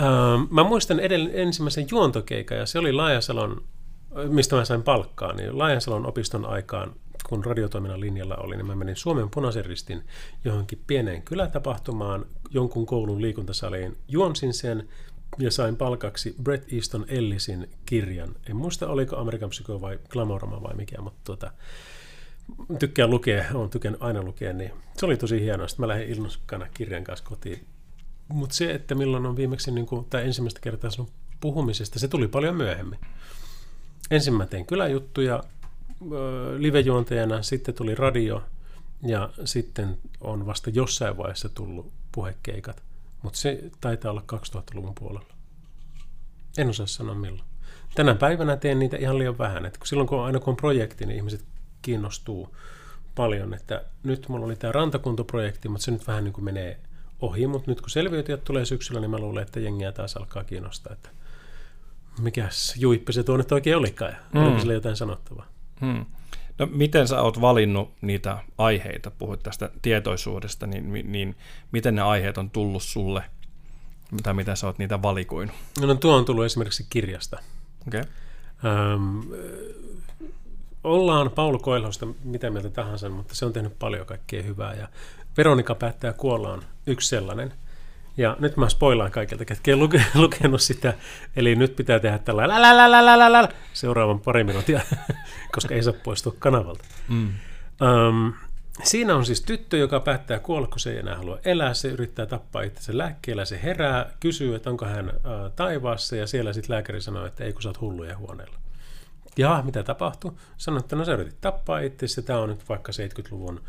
Ähm, mä muistan edell- ensimmäisen juontokeikan, ja se oli Laajasalon, mistä mä sain palkkaa, niin Laajasalon opiston aikaan, kun radiotoiminnan linjalla oli, niin mä menin Suomen punaisen ristin johonkin pieneen kylätapahtumaan, jonkun koulun liikuntasaliin, juonsin sen ja sain palkaksi Bret Easton Ellisin kirjan. En muista, oliko Amerikan Psycho vai Glamorama vai mikä, mutta tuota, tykkään lukea, olen tykännyt aina lukea, niin se oli tosi hienoa. Sitten mä lähdin ilmoiskana kirjan kanssa kotiin. Mutta se, että milloin on viimeksi, niin kuin, tai ensimmäistä kertaa sanonut puhumisesta, se tuli paljon myöhemmin. Ensin mä tein kyläjuttuja livejuontajana, sitten tuli radio, ja sitten on vasta jossain vaiheessa tullut puhekeikat. Mutta se taitaa olla 2000-luvun puolella. En osaa sanoa milloin. Tänä päivänä teen niitä ihan liian vähän. Et kun silloin kun on, aina kun on projekti, niin ihmiset kiinnostuu paljon. Että nyt mulla oli tämä rantakuntoprojekti, mutta se nyt vähän niin kuin menee ohi. Mutta nyt kun selviytyjät tulee syksyllä, niin mä luulen, että jengiä taas alkaa kiinnostaa. Että mikäs juippi se tuo nyt oikein olikaan. Mm. Oliko sille jotain sanottavaa? Hmm. No miten sä oot valinnut niitä aiheita, puhuit tästä tietoisuudesta, niin, niin miten ne aiheet on tullut sulle, tai miten sä oot niitä valikoinut? No tuo on tullut esimerkiksi kirjasta. Okay. Öm, ollaan Paulu Koilhosta mitä mieltä tahansa, mutta se on tehnyt paljon kaikkea hyvää. Ja Veronika päättää kuolla on yksi sellainen. Ja nyt mä spoilaan kaikilta, ketkä ei luke, lukenut sitä. Eli nyt pitää tehdä tällainen lä, lä, lä, lä, lä, lä, seuraavan pari minuuttia, koska ei saa poistua kanavalta. Mm. Um, siinä on siis tyttö, joka päättää kuolla, kun se ei enää halua elää. Se yrittää tappaa itsensä lääkkeellä. Se herää, kysyy, että onko hän uh, taivaassa. Ja siellä sitten lääkäri sanoo, että ei kun sä oot hulluja huoneella. Ja mitä tapahtui? Sanoin, että no sä yritit tappaa itse, tämä on nyt vaikka 70-luvun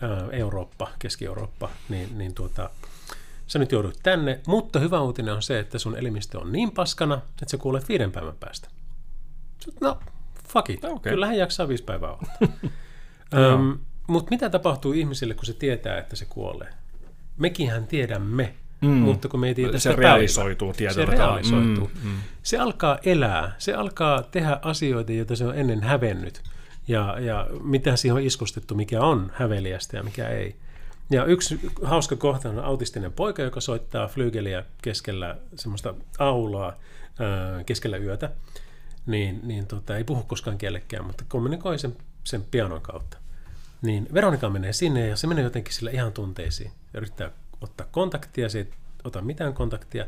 ää, Eurooppa, Keski-Eurooppa, niin, niin tuota, sä nyt joudut tänne, mutta hyvä uutinen on se, että sun elimistö on niin paskana, että sä kuulet viiden päivän päästä. No, fuck it. Okay. Kyllähän jaksaa viisi päivää olla. Öm, mutta mitä tapahtuu ihmisille, kun se tietää, että se kuolee? Mekinhän tiedämme, mm. mutta kun me ei tiedä Se sitä realisoituu päivää. tietyllä Se realisoituu. Mm, mm. Se alkaa elää, se alkaa tehdä asioita, joita se on ennen hävennyt. Ja, ja mitä siihen on iskustettu, mikä on häveliästä ja mikä ei. Ja yksi hauska kohta on autistinen poika, joka soittaa flygeliä keskellä semmoista aulaa keskellä yötä. Niin, niin tota, ei puhu koskaan kellekään, mutta kommunikoi sen, sen pianon kautta. Niin Veronika menee sinne ja se menee jotenkin sille ihan tunteisiin. Yrittää ottaa kontaktia, se ei ota mitään kontaktia.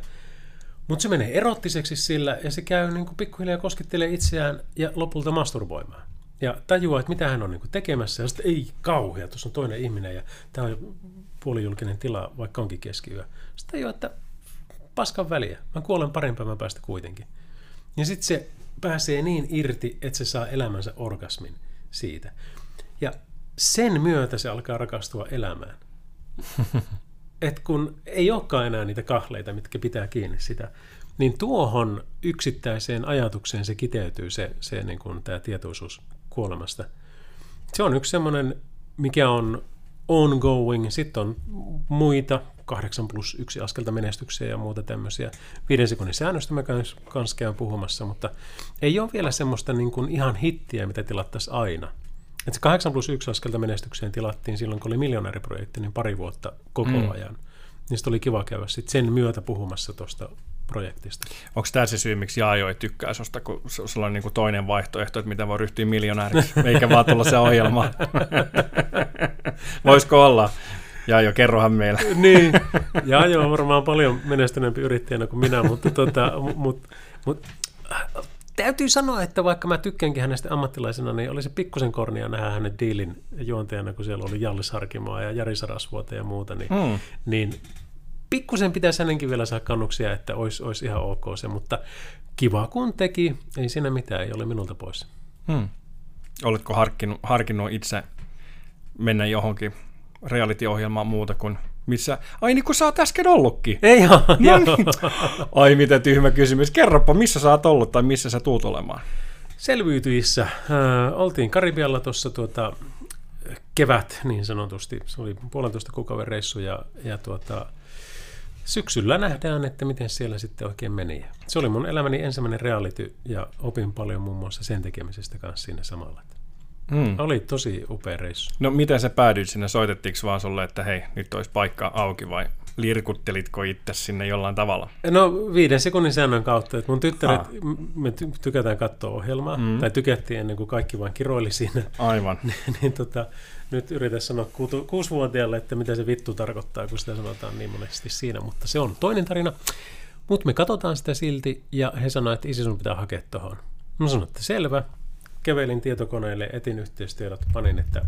Mutta se menee erottiseksi sillä ja se käy niin kuin pikkuhiljaa koskettelee itseään ja lopulta masturboimaan. Ja tajuaa, että mitä hän on niin kuin tekemässä ja sitten ei kauhea, tuossa on toinen ihminen ja tämä on puolijulkinen tila, vaikka onkin keskiyö. Sitten tajuaa, että paskan väliä, mä kuolen parin päivän päästä kuitenkin. Ja sitten se pääsee niin irti, että se saa elämänsä orgasmin siitä. Ja sen myötä se alkaa rakastua elämään. Et kun ei olekaan enää niitä kahleita, mitkä pitää kiinni sitä, niin tuohon yksittäiseen ajatukseen se kiteytyy, se, se niin kuin tämä tietoisuus kuolemasta. Se on yksi semmoinen, mikä on ongoing. Sitten on muita, 8 plus 1 askelta menestykseen ja muuta tämmöisiä. Viiden sekunnin säännöstä mä kans, kans käyn puhumassa, mutta ei ole vielä semmoista niin kuin ihan hittiä, mitä tilattaisiin aina. Et se 8 plus 1 askelta menestykseen tilattiin silloin, kun oli miljonääriprojekti, niin pari vuotta koko Mm. ajan. Niin sitten oli kiva käydä sit sen myötä puhumassa tuosta projektista. Onko tämä se syy, miksi Jaajo ei tykkää susta, kun sulla on niinku toinen vaihtoehto, että miten voi ryhtyä miljonääriksi, eikä vaan tulla se ohjelma. Voisiko olla? Jaajo, kerrohan meille. niin, ja joo, varmaan paljon menestyneempi yrittäjänä kuin minä, mutta tota, mut, mut, äh, täytyy sanoa, että vaikka mä tykkäänkin hänestä ammattilaisena, niin oli se pikkusen kornia nähdä hänen diilin juontajana, kun siellä oli Jallis Harkimoa ja Jari Sarasvuota ja muuta, niin, Mm. niin pikkusen pitäisi hänenkin vielä saada kannuksia, että olisi, olisi ihan ok se, mutta kiva kun teki, ei siinä mitään, ei ole minulta pois. Hmm. Oletko harkinnut, harkinnut itse mennä johonkin reality-ohjelmaan muuta kuin Missä? Ai niin kuin sä oot äsken ollutkin. Ei joo, No joo. niin. Ai mitä tyhmä kysymys. Kerropa, missä sä oot ollut tai missä sä tuut olemaan. Selviytyissä. Äh, oltiin Karibialla tuossa tuota, kevät niin sanotusti. Se oli puolentoista kuukauden reissu ja, ja tuota, syksyllä nähdään, että miten siellä sitten oikein meni. Se oli mun elämäni ensimmäinen reality ja opin paljon muun muassa sen tekemisestä kanssa siinä samalla. Hmm. Oli tosi upea reissu. No miten sä päädyit sinne? Soitettiinko vaan sulle, että hei, nyt olisi paikka auki vai lirkuttelitko itse sinne jollain tavalla? No viiden sekunnin säännön kautta, että mun tyttäret, Ah. me ty- tykätään katsoa ohjelmaa, Mm. mm. tai tykättiin ennen kuin kaikki vain kiroili siinä, Aivan. niin tota, nyt yritän sanoa kuutu- kuusivuotiaalle, että mitä se vittu tarkoittaa, kun sitä sanotaan niin monesti siinä, mutta se on toinen tarina. Mutta me katsotaan sitä silti, ja he sanoivat, että isi sun pitää hakea tuohon. Mä sanoin, että selvä. Kävelin tietokoneelle, etin yhteistiedot, panin, että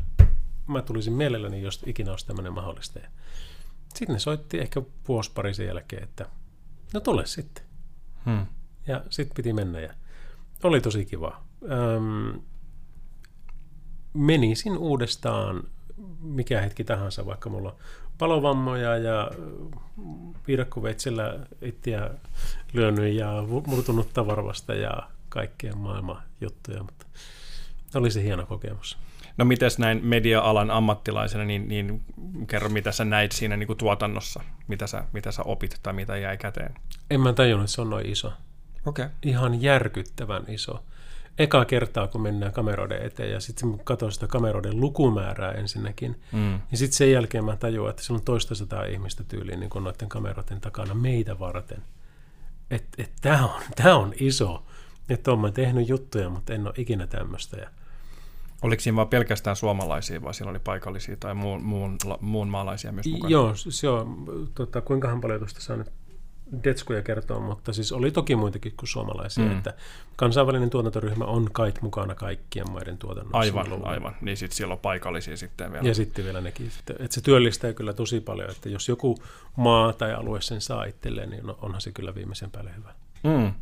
mä tulisin mielelläni, jos ikinä olisi tämmöinen mahdollista. Sitten ne soitti ehkä vuosi pari sen jälkeen, että no tule sitten. Hmm. Ja sitten piti mennä ja oli tosi kiva. Öm, menisin uudestaan mikä hetki tahansa, vaikka mulla on palovammoja ja piirakkoveitsellä itseä lyönyt ja murtunut tavarvasta ja kaikkea maailman juttuja, mutta oli se hieno kokemus. No mites näin media-alan ammattilaisena, niin, niin kerro mitä sä näit siinä niin kuin tuotannossa, mitä sä, mitä sä opit tai mitä jäi käteen. En mä tajunnut, että se on noin iso. Okei. Okay. Ihan järkyttävän iso. Eka kertaa, kun mennään kameroiden eteen ja sitten katson sitä kameroiden lukumäärää ensinnäkin, Mm. Ja sitten sen jälkeen mä tajuan, että siellä on toista sataa ihmistä tyyliin niin noiden kameroiden takana meitä varten. Että et, tämä on, tää on iso. Että mä tehnyt juttuja, mutta en ole ikinä tämmöistä. Ja Oliko siinä vaan pelkästään suomalaisia vai siellä oli paikallisia tai muun, muun, muun maalaisia myös mukana? Joo, se on, tota, kuinkahan paljon tuosta saa nyt detskuja kertoa, mutta siis oli toki muitakin kuin suomalaisia. Mm. Että kansainvälinen tuotantoryhmä on kait mukana kaikkien maiden tuotannossa. Aivan, Luulen. aivan. Niin sitten siellä on paikallisia sitten vielä. Ja sitten vielä nekin. Sitten, että se työllistää kyllä tosi paljon, että jos joku maa tai alue sen saa itselleen, niin on- onhan se kyllä viimeisen päälle hyvä. Mm.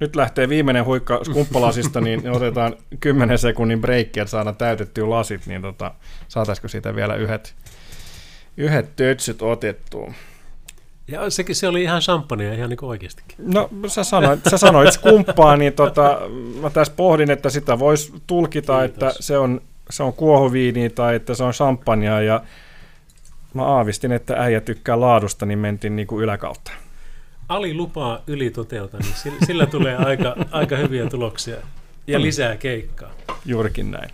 Nyt lähtee viimeinen huikka skumppalasista, niin otetaan 10 sekunnin breikki, että saadaan täytettyä lasit, niin tota, saataisiko siitä vielä yhdet, yhdet tötsyt otettua? Ja se, se oli ihan champagnea ihan niin oikeastikin. No sä sanoit, sä sanoit skumppaa, niin tota, mä tässä pohdin, että sitä voisi tulkita, Kiitos. että se on, se on kuohuviini tai että se on champagnea ja mä aavistin, että äijä tykkää laadusta, niin mentiin niin kuin yläkautta. Alilupaa yli toteuta, niin sillä, sillä tulee aika, aika hyviä tuloksia ja Mm. lisää keikkaa. Juurikin näin.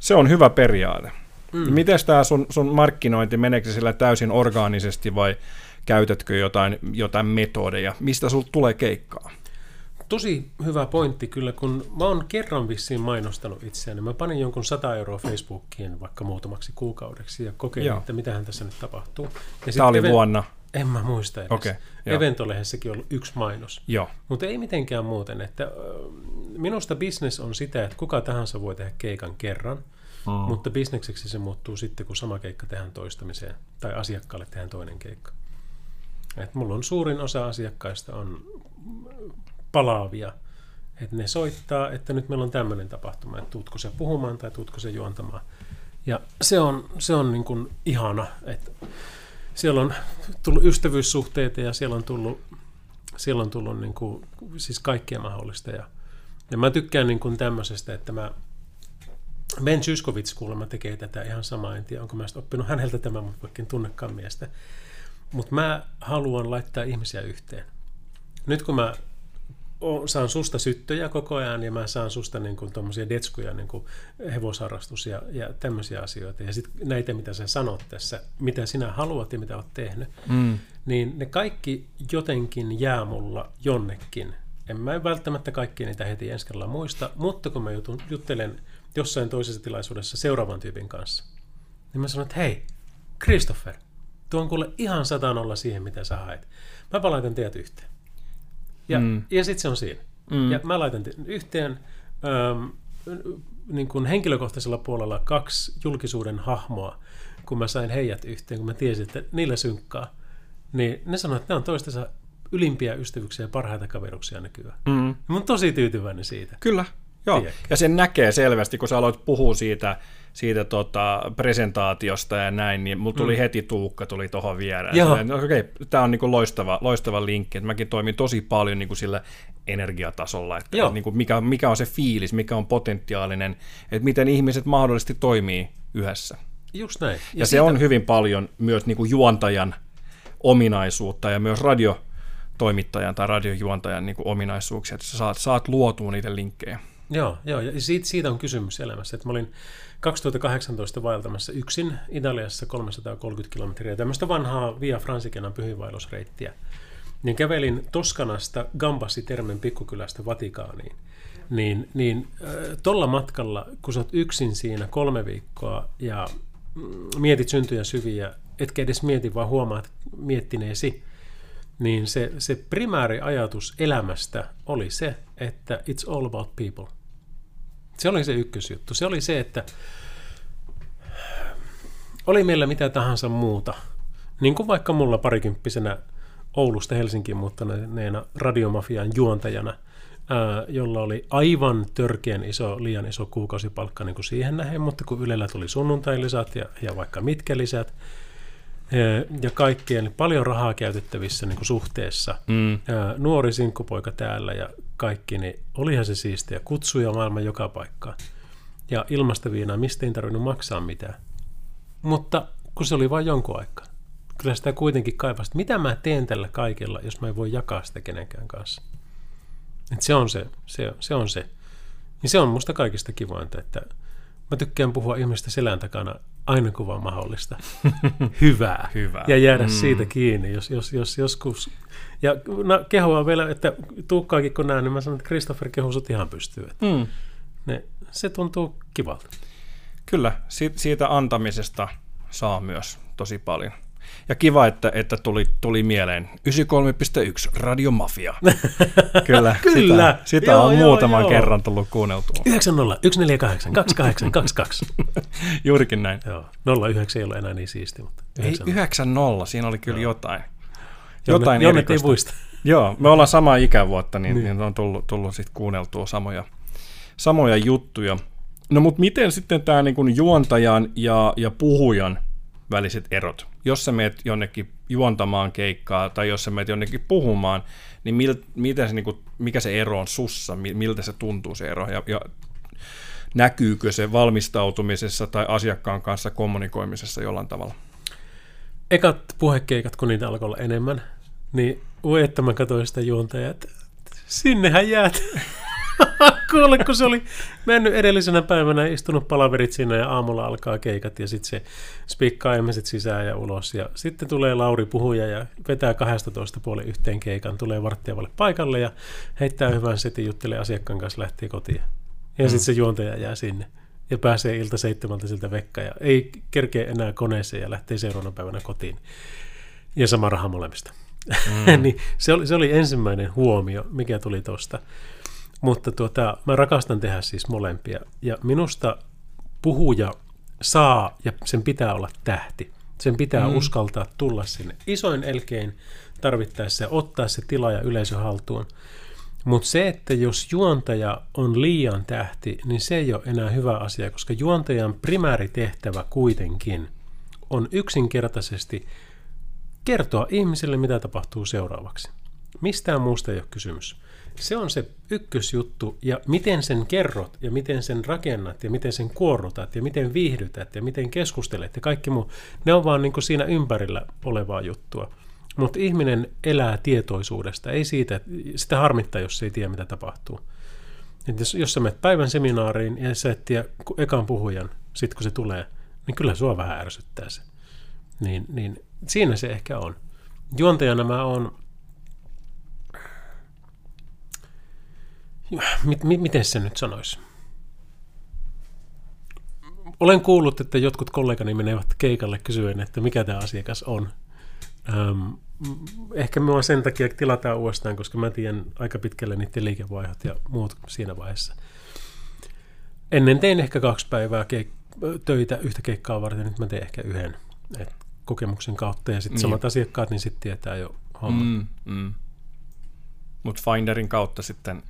Se on hyvä periaate. Mm. Miten tämä sun, sun markkinointi, meneekö sillä täysin orgaanisesti vai käytätkö jotain, jotain metodeja? Mistä sul tulee keikkaa? Tosi hyvä pointti kyllä, kun mä oon kerran vissiin mainostanut itseäni. Mä panin jonkun 100 euroa Facebookiin vaikka muutamaksi kuukaudeksi ja kokeilin, Joo. että mitähän tässä nyt tapahtuu. Ja Tämä oli even- vuonna. En mä muista edes. Joo. Eventolehdessäkin on ollut yksi mainos. Joo. Mutta ei mitenkään muuten. Että, minusta business on sitä, että kuka tahansa voi tehdä keikan kerran, Mm. mutta bisnekseksi se muuttuu sitten, kun sama keikka tehdään toistamiseen tai asiakkaalle tehdään toinen keikka. Et mulla on suurin osa asiakkaista on palaavia, että ne soittaa, että nyt meillä on tämmöinen tapahtuma, että tuutko se puhumaan tai tuutko se juontamaan. Ja se on, se on niin kuin ihana, että siellä on tullut ystävyyssuhteita ja siellä on tullut, siellä on tullut niin kuin, siis kaikkea mahdollista. Ja, ja mä tykkään niin kuin tämmöisestä, että mä Ben Zyskowicz kuulemma tekee tätä ihan samaa, en tiedä onko mä oppinut häneltä tämän, mutta vaikka tunnekaan miestä. Mutta mä haluan laittaa ihmisiä yhteen. Nyt kun mä saan susta syttöjä koko ajan ja mä saan susta niin kuin tommosia detskuja, niin kuin hevosharrastus ja, ja tämmöisiä asioita. Ja sitten näitä, mitä sä sanot tässä, mitä sinä haluat ja mitä oot tehnyt, Mm. niin ne kaikki jotenkin jää mulla jonnekin. En mä välttämättä kaikki niitä heti ensi kerralla muista, mutta kun mä jutun, juttelen jossain toisessa tilaisuudessa seuraavan tyypin kanssa, niin mä sanon, että hei, Christopher, tuo on kuule ihan satanolla siihen, mitä sä haet. Mä laitan teidät yhteen. Ja, Mm. ja sitten se on siinä. Mm. Ja mä laitan te- yhteen ähm, niin kuin henkilökohtaisella puolella kaksi julkisuuden hahmoa, kun mä sain heidät yhteen, kun mä tiesin, että niillä synkkaa, niin ne sanoivat, että ne on toistensa ylimpiä ystävyyksiä ja parhaita kaveruksia nykyään. Mm. Mä oon tosi tyytyväinen siitä. Kyllä, Joo, ja sen näkee selvästi, kun sä aloit puhua siitä, siitä tota, presentaatiosta ja näin, niin mulla tuli mm. heti Tuukka tuli tuohon viereen. No, okei, okay, tämä on niinku loistava, loistava linkki, että mäkin toimin tosi paljon niinku sillä energiatasolla, että Joo. niinku mikä, mikä on se fiilis, mikä on potentiaalinen, että miten ihmiset mahdollisesti toimii yhdessä. Just näin. Ja, ja se siitä... on hyvin paljon myös niinku juontajan ominaisuutta ja myös radio toimittajan tai radiojuontajan niin kuin ominaisuuksia, että sä saat, saat luotua niitä linkkejä. Joo, joo ja siitä, siitä on kysymys elämässä. Että mä olin 2018 vaeltamassa yksin Italiassa 330 kilometriä, tämmöistä vanhaa Via Fransikenan pyhiinvaellusreittiä. Niin kävelin Toskanasta Gambassi Termen pikkukylästä Vatikaaniin. Niin, niin tuolla matkalla, kun sä oot yksin siinä kolme viikkoa ja mm, mietit syntyjä syviä, etkä edes mieti, vaan huomaat miettineesi, niin se, se primääri ajatus elämästä oli se, että it's all about people. Se oli se ykkösjuttu. Se oli se, että oli meillä mitä tahansa muuta. Niin kuin vaikka mulla parikymppisenä Oulusta Helsinkiin muuttaneena radiomafian juontajana, ää, jolla oli aivan törkeän iso, liian iso kuukausipalkka niin kuin siihen nähden, mutta kun Ylellä tuli sunnuntailisät ja, ja vaikka mitkä lisät, ja kaikkien paljon rahaa käytettävissä niin kuin suhteessa. Mm. Nuori sinkkupoika täällä ja kaikki, niin olihan se siistiä. Kutsuja maailman joka paikkaan. Ja ilmasta viinaa, mistä ei tarvinnut maksaa mitään. Mutta kun se oli vain jonkun aikaa. Kyllä sitä kuitenkin kaipasi, mitä mä teen tällä kaikella, jos mä en voi jakaa sitä kenenkään kanssa. Et se on se, se, se on se. Niin se on musta kaikista kivointa, että Mä tykkään puhua ihmistä selän takana aina kun vaan mahdollista. Hyvää. Hyvää. Ja jäädä mm. siitä kiinni, jos, jos, jos joskus... Ja no, kehoa vielä, että tuukkaakin kun näen, niin mä sanon, että Christopher kehu sut ihan pystyy. Mm. Ne, se tuntuu kivalta. Kyllä, siitä antamisesta saa myös tosi paljon. Ja kiva, että, että tuli, tuli mieleen 93.1 Radio Mafia. Kyllä, Kyllä. Sitä, sitä joo, on joo, muutaman joo. kerran tullut kuunneltua. 90 148 2822. Juurikin näin. Joo. 09 ei ole enää niin siisti, mutta 90. Ei 90, siinä oli kyllä joo. jotain. Jotain Jonne, ei muista. Joo, me ollaan samaa ikävuotta, niin, niin. niin on tullut, tullut sitten kuunneltua samoja, samoja juttuja. No mutta miten sitten tämä niinku juontajan ja, ja puhujan väliset erot. Jos sä meet jonnekin juontamaan keikkaa tai jos sä meet jonnekin puhumaan, niin mil, mitä se, niin kuin, mikä se ero on sussa, miltä se tuntuu se ero ja, ja näkyykö se valmistautumisessa tai asiakkaan kanssa kommunikoimisessa jollain tavalla? Ekat puhekeikat, kun niitä alkoi olla enemmän, niin voi että mä katsoin sitä juontajaa, että sinnehän jäät. Kuule, kun se oli mennyt edellisenä päivänä, istunut palaverit siinä ja aamulla alkaa keikat ja sitten se spikkaa ihmiset sisään ja ulos. Ja sitten tulee Lauri puhuja ja vetää 12 puoli yhteen keikan, tulee varttiavalle paikalle ja heittää hyvän setin, juttelee asiakkaan kanssa, lähtee kotiin. Ja mm. sitten se juontaja jää sinne ja pääsee ilta seitsemältä siltä vekka ja ei kerkeä enää koneeseen ja lähtee seuraavana päivänä kotiin. Ja sama raha molemmista. Mm. niin se, oli, se oli ensimmäinen huomio, mikä tuli tuosta. Mutta tuota, mä rakastan tehdä siis molempia. Ja minusta puhuja saa ja sen pitää olla tähti. Sen pitää mm. uskaltaa tulla sinne isoin elkein tarvittaessa ja ottaa se tila ja yleisö haltuun. Mutta se, että jos juontaja on liian tähti, niin se ei ole enää hyvä asia, koska juontajan primääritehtävä kuitenkin on yksinkertaisesti kertoa ihmisille, mitä tapahtuu seuraavaksi. Mistään muusta ei ole kysymys. Se on se ykkösjuttu, ja miten sen kerrot, ja miten sen rakennat, ja miten sen kuorrutat, ja miten viihdytät, ja miten keskustelet, ja kaikki muu. Ne on vaan niin siinä ympärillä olevaa juttua. Mutta ihminen elää tietoisuudesta, ei siitä, sitä harmittaa, jos ei tiedä, mitä tapahtuu. Et jos, jos sä menet päivän seminaariin ja sä et tiedä ekan puhujan, sit kun se tulee, niin kyllä sua vähän ärsyttää se. Niin, niin siinä se ehkä on. Juontajana mä oon mit, miten se nyt sanoisi? Olen kuullut, että jotkut kollegani menevät keikalle kysyen, että mikä tämä asiakas on. Ähm, ehkä minua sen takia tilataan uudestaan, koska mä tiedän aika pitkälle niiden liikevaihdot ja muut siinä vaiheessa. Ennen tein ehkä kaksi päivää keik- töitä yhtä keikkaa varten, nyt mä teen ehkä yhden Et kokemuksen kautta. Ja sitten niin. samat asiakkaat, niin sitten tietää jo homma. Mm, mm. Mutta Finderin kautta sitten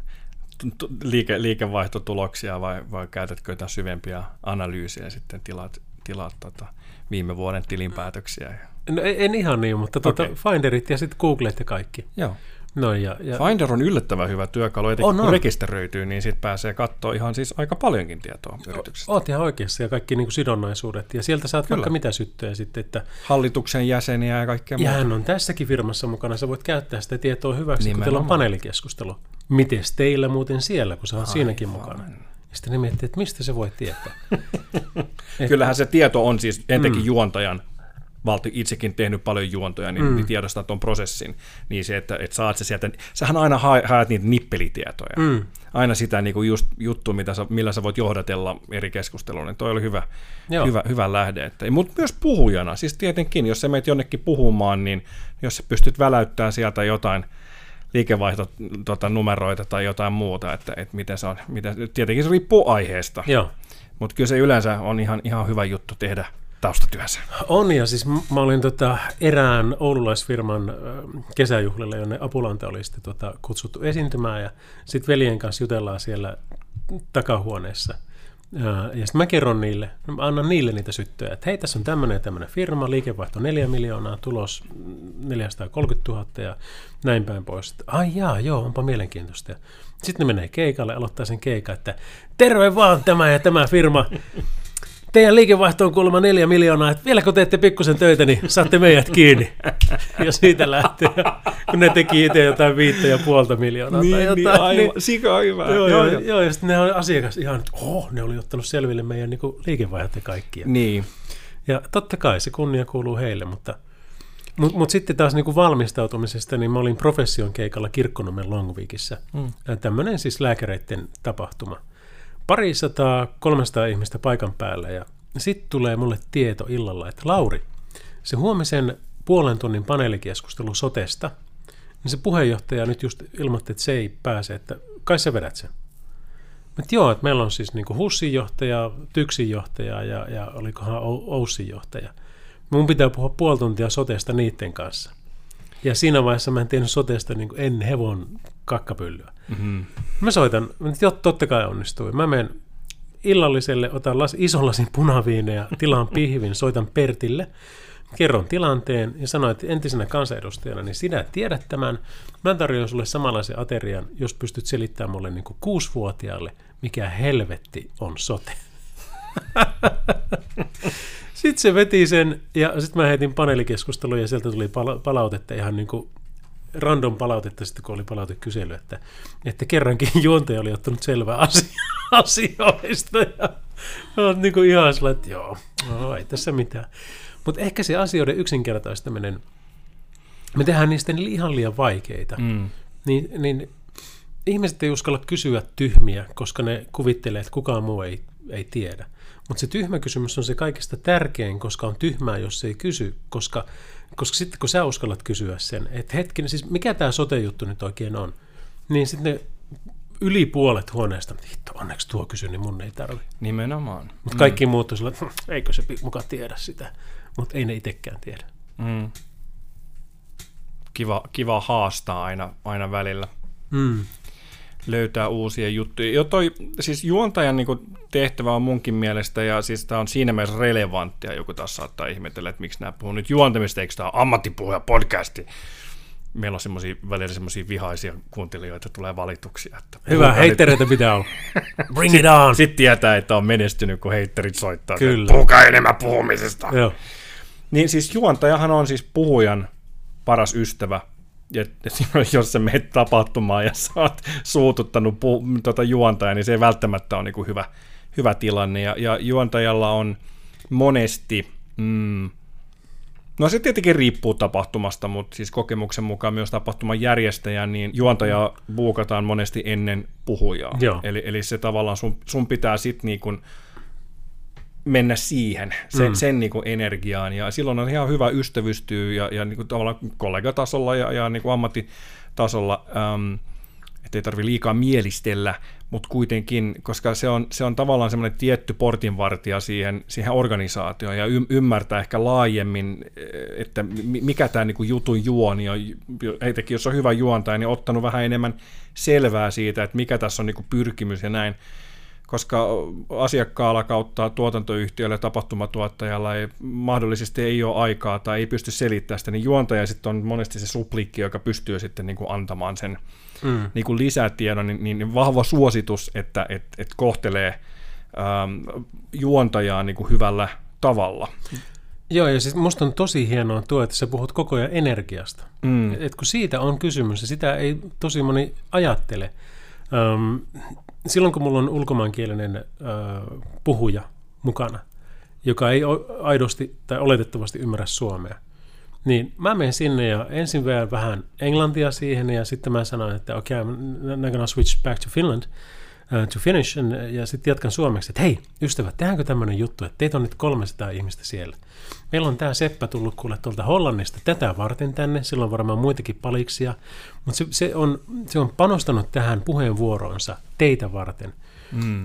liike, liikevaihtotuloksia vai, vai käytätkö jotain syvempiä analyysiä sitten tilaat, tilaat tota, viime vuoden tilinpäätöksiä? No en ihan niin, mutta tuota, okay. Finderit ja sitten Googlet ja kaikki. Joo. No, ja, ja... Finder on yllättävän hyvä työkalu, etenkin on, kun on. rekisteröityy, niin sitten pääsee katsoa ihan siis aika paljonkin tietoa yrityksestä. Oot ihan oikeassa ja kaikki niin kuin sidonnaisuudet. Ja sieltä saat Kyllä. vaikka mitä syttöjä sitten. Että... Hallituksen jäseniä ja kaikkea muuta. Ja hän on tässäkin firmassa mukana. Sä voit käyttää sitä tietoa hyväksi, Nimenomaan. kun teillä on paneelikeskustelu. Miten teillä muuten siellä, kun sä oot Aivan. siinäkin mukana? Sitten ne miettii, että mistä se voi tietää. Kyllähän se tieto on siis entenkin mm. juontajan valti itsekin tehnyt paljon juontoja, niin, mm. niin tiedostaa tuon prosessin. Niin se, että, että saat se sieltä, sähän aina haet niitä nippelitietoja. Mm. Aina sitä niin kuin just juttu, mitä sä, millä sä voit johdatella eri keskusteluun. Niin toi oli hyvä, hyvä, hyvä lähde. Mutta myös puhujana, siis tietenkin, jos sä meet jonnekin puhumaan, niin jos sä pystyt väläyttämään sieltä jotain liikevaihtonumeroita tota, tai jotain muuta, että, että miten se on, miten, tietenkin se riippuu aiheesta. Mutta kyllä se yleensä on ihan, ihan hyvä juttu tehdä taustatyössä? On ja siis mä olin tota erään oululaisfirman kesäjuhlille, jonne Apulanta oli sitten tota kutsuttu esiintymään ja sitten veljen kanssa jutellaan siellä takahuoneessa. Ja sitten mä kerron niille, mä annan niille niitä syttöjä, että hei, tässä on tämmöinen ja tämmöinen firma, liikevaihto 4 miljoonaa, tulos 430 000 ja näin päin pois. Ai jaa, joo, onpa mielenkiintoista. Sitten ne menee keikalle, aloittaa sen keikan, että terve vaan tämä ja tämä firma teidän liikevaihto on kuulemma neljä miljoonaa, että vielä kun teette pikkusen töitä, niin saatte meidät kiinni. Ja siitä lähtee, kun ne teki itse jotain viittä ja puolta miljoonaa niin, tai niin, jotain. Niin, aivan, niin, sika hyvä. Joo, joo, joo, joo, ja sitten ne on asiakas ihan, että oh, ne oli ottanut selville meidän niin liikevaihdot ja kaikkia. Niin. Ja totta kai se kunnia kuuluu heille, mutta mutta mut sitten taas niinku valmistautumisesta, niin mä olin profession keikalla Kirkkonomen Longweekissä. Mm. Tämmöinen siis lääkäreiden tapahtuma parisataa, 300 ihmistä paikan päällä ja sitten tulee mulle tieto illalla, että Lauri, se huomisen puolen tunnin paneelikeskustelu sotesta, niin se puheenjohtaja nyt just ilmoitti, että se ei pääse, että kai sä vedät sen. Mutta joo, että meillä on siis niinku HUSin johtaja, TYKSin johtaja ja, ja olikohan OUSin johtaja. Mun pitää puhua puoli tuntia sotesta niiden kanssa. Ja siinä vaiheessa mä en tiennyt sotesta niin en hevon kakkapyllyä. Mm-hmm. Mä soitan, jo, totta kai onnistui. Mä menen illalliselle, otan las, ison lasin punaviineja, tilaan pihvin, soitan Pertille, kerron tilanteen ja sanoin, että entisenä kansanedustajana, niin sinä tiedät tämän. Mä tarjoan sulle samanlaisen aterian, jos pystyt selittämään mulle niin kuin kuusivuotiaalle, mikä helvetti on sote. Sitten se veti sen, ja sitten mä heitin paneelikeskustelua, ja sieltä tuli palautetta ihan niin kuin random palautetta sitten, kun oli palautekysely, että, että kerrankin juontaja oli ottanut selvää asia, asioista. Ja olet niin kuin ihan sillä, että joo, no, ei tässä mitään. Mutta ehkä se asioiden yksinkertaistaminen, me tehdään niistä ihan liian vaikeita. Mm. Niin, niin ihmiset ei uskalla kysyä tyhmiä, koska ne kuvittelee, että kukaan muu ei, ei tiedä. Mutta se tyhmä kysymys on se kaikista tärkein, koska on tyhmää, jos ei kysy, koska, koska sitten kun sä uskallat kysyä sen, että hetkinen, siis mikä tämä sote-juttu nyt oikein on, niin sitten ne yli puolet huoneesta, hitto, onneksi tuo kysy, niin mun ei tarvi. Nimenomaan. Mutta mm. kaikki muut on että hm, eikö se mukaan tiedä sitä, mutta ei ne itsekään tiedä. Mm. Kiva, kiva haastaa aina, aina välillä. Mm löytää uusia juttuja. Jo toi, siis juontajan niin kuin, tehtävä on munkin mielestä, ja siis tämä on siinä mielessä relevanttia, joku taas saattaa ihmetellä, että miksi nämä puhuu nyt juontamista, eikö tämä ammattipuhuja podcasti. Meillä on semmoisia välillä semmoisia vihaisia kuuntelijoita, tulee valituksia. Että Hyvä, heittereitä pitää olla. Bring it on! Sitten tietää, että on menestynyt, kun heitterit soittaa. Kyllä. Puhukaa enemmän puhumisesta. Joo. Niin siis juontajahan on siis puhujan paras ystävä, ja jos sä menet tapahtumaan ja sä oot suututtanut pu- tuota juontaja, niin se ei välttämättä ole niin hyvä, hyvä tilanne. Ja, ja juontajalla on monesti, mm, no se tietenkin riippuu tapahtumasta, mutta siis kokemuksen mukaan myös tapahtuman järjestäjä, niin juontaja buukataan monesti ennen puhujaa. Joo. Eli, eli se tavallaan sun, sun pitää sitten niin kuin mennä siihen, sen, mm. sen niin kuin energiaan. Ja silloin on ihan hyvä ystävystyä ja, ja niin kuin tavallaan kollegatasolla ja, ja niin kuin ammattitasolla. Ähm, että ei tarvi liikaa mielistellä, mutta kuitenkin, koska se on, se on tavallaan semmoinen tietty portinvartija siihen, siihen organisaatioon ja y- ymmärtää ehkä laajemmin, että mikä tämä niinku jutun juoni on, heitäkin jos on hyvä juontaja, niin ottanut vähän enemmän selvää siitä, että mikä tässä on niinku pyrkimys ja näin, koska asiakkaalla kautta tuotantoyhtiöllä ja tapahtumatuottajalla ei, mahdollisesti ei ole aikaa tai ei pysty selittämään sitä, niin juontaja sitten on monesti se suplikki, joka pystyy sitten niin kuin antamaan sen mm. niin kuin lisätiedon, niin, niin vahva suositus, että et, et kohtelee ähm, juontajaa niin kuin hyvällä tavalla. Joo, ja siis musta on tosi hienoa tuo, että sä puhut koko ajan energiasta. Mm. Et kun siitä on kysymys, ja sitä ei tosi moni ajattele. Um, silloin kun mulla on ulkomaankielinen uh, puhuja mukana, joka ei aidosti tai oletettavasti ymmärrä suomea, niin mä menen sinne ja ensin vähän englantia siihen ja sitten mä sanon, että okei, okay, I'm gonna switch back to Finland to finish and, ja sitten jatkan suomeksi, että hei ystävät, tehdäänkö tämmöinen juttu, että teitä on nyt 300 ihmistä siellä. Meillä on tämä Seppä tullut kuule tuolta Hollannista tätä varten tänne, sillä on varmaan muitakin paliksia, mutta se, se, on, se on panostanut tähän puheenvuoroonsa teitä varten. Mm.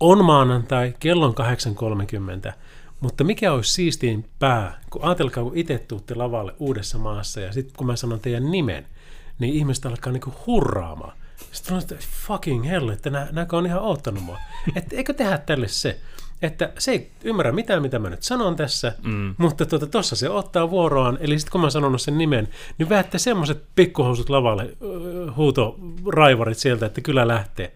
On maanantai, kello on 8.30, mutta mikä olisi siistiin pää, kun ajatelkaa, kun itse tuutte lavalle uudessa maassa ja sitten kun mä sanon teidän nimen, niin ihmiset alkaa niinku hurraamaan. Sitten on että fucking hell, että nä, näkö on ihan oottanut mua. Että eikö tehdä tälle se, että se ei ymmärrä mitään, mitä mä nyt sanon tässä, mm. mutta tuota, tossa se ottaa vuoroaan, eli sitten kun mä sanon sen nimen, niin väätte semmoiset pikkuhousut lavalle, huutoraivarit sieltä, että kyllä lähtee.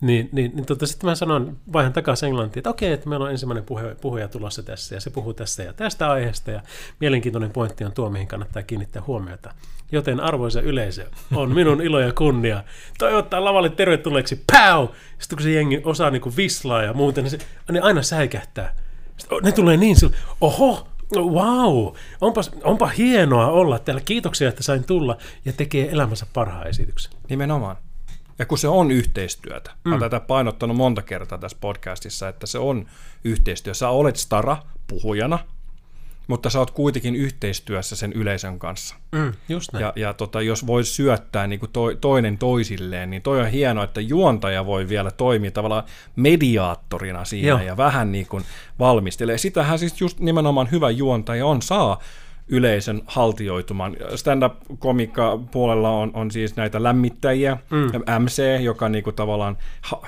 Niin, niin, niin tota, sitten mä sanon, vaihan takaisin englantiin, että okei, että meillä on ensimmäinen puhe, puhuja tulossa tässä, ja se puhuu tässä ja tästä aiheesta, ja mielenkiintoinen pointti on tuo, mihin kannattaa kiinnittää huomiota. Joten arvoisa yleisö, on minun ilo ja kunnia toivottaa lavalle tervetulleeksi, pow! Sitten kun se jengi osaa niin kuin vislaa ja muuten, niin se niin aina säikähtää. Sitten, ne tulee niin sillä, oho, wow, onpa, onpa hienoa olla täällä. Kiitoksia, että sain tulla ja tekee elämänsä parhaan esityksen. Nimenomaan. Ja kun se on yhteistyötä, mm. olen tätä painottanut monta kertaa tässä podcastissa, että se on yhteistyö. Sä olet stara puhujana, mutta sä oot kuitenkin yhteistyössä sen yleisön kanssa. Mm, just näin. Ja, ja tota, jos voi syöttää niin kuin to, toinen toisilleen, niin toi on hienoa, että juontaja voi vielä toimia tavallaan mediaattorina siinä Joo. ja vähän niin kuin valmistelee. Sitähän siis just nimenomaan hyvä juontaja on, saa yleisön haltioitumaan. Stand-up-komikka puolella on, on siis näitä lämmittäjiä, mm. MC, joka niinku tavallaan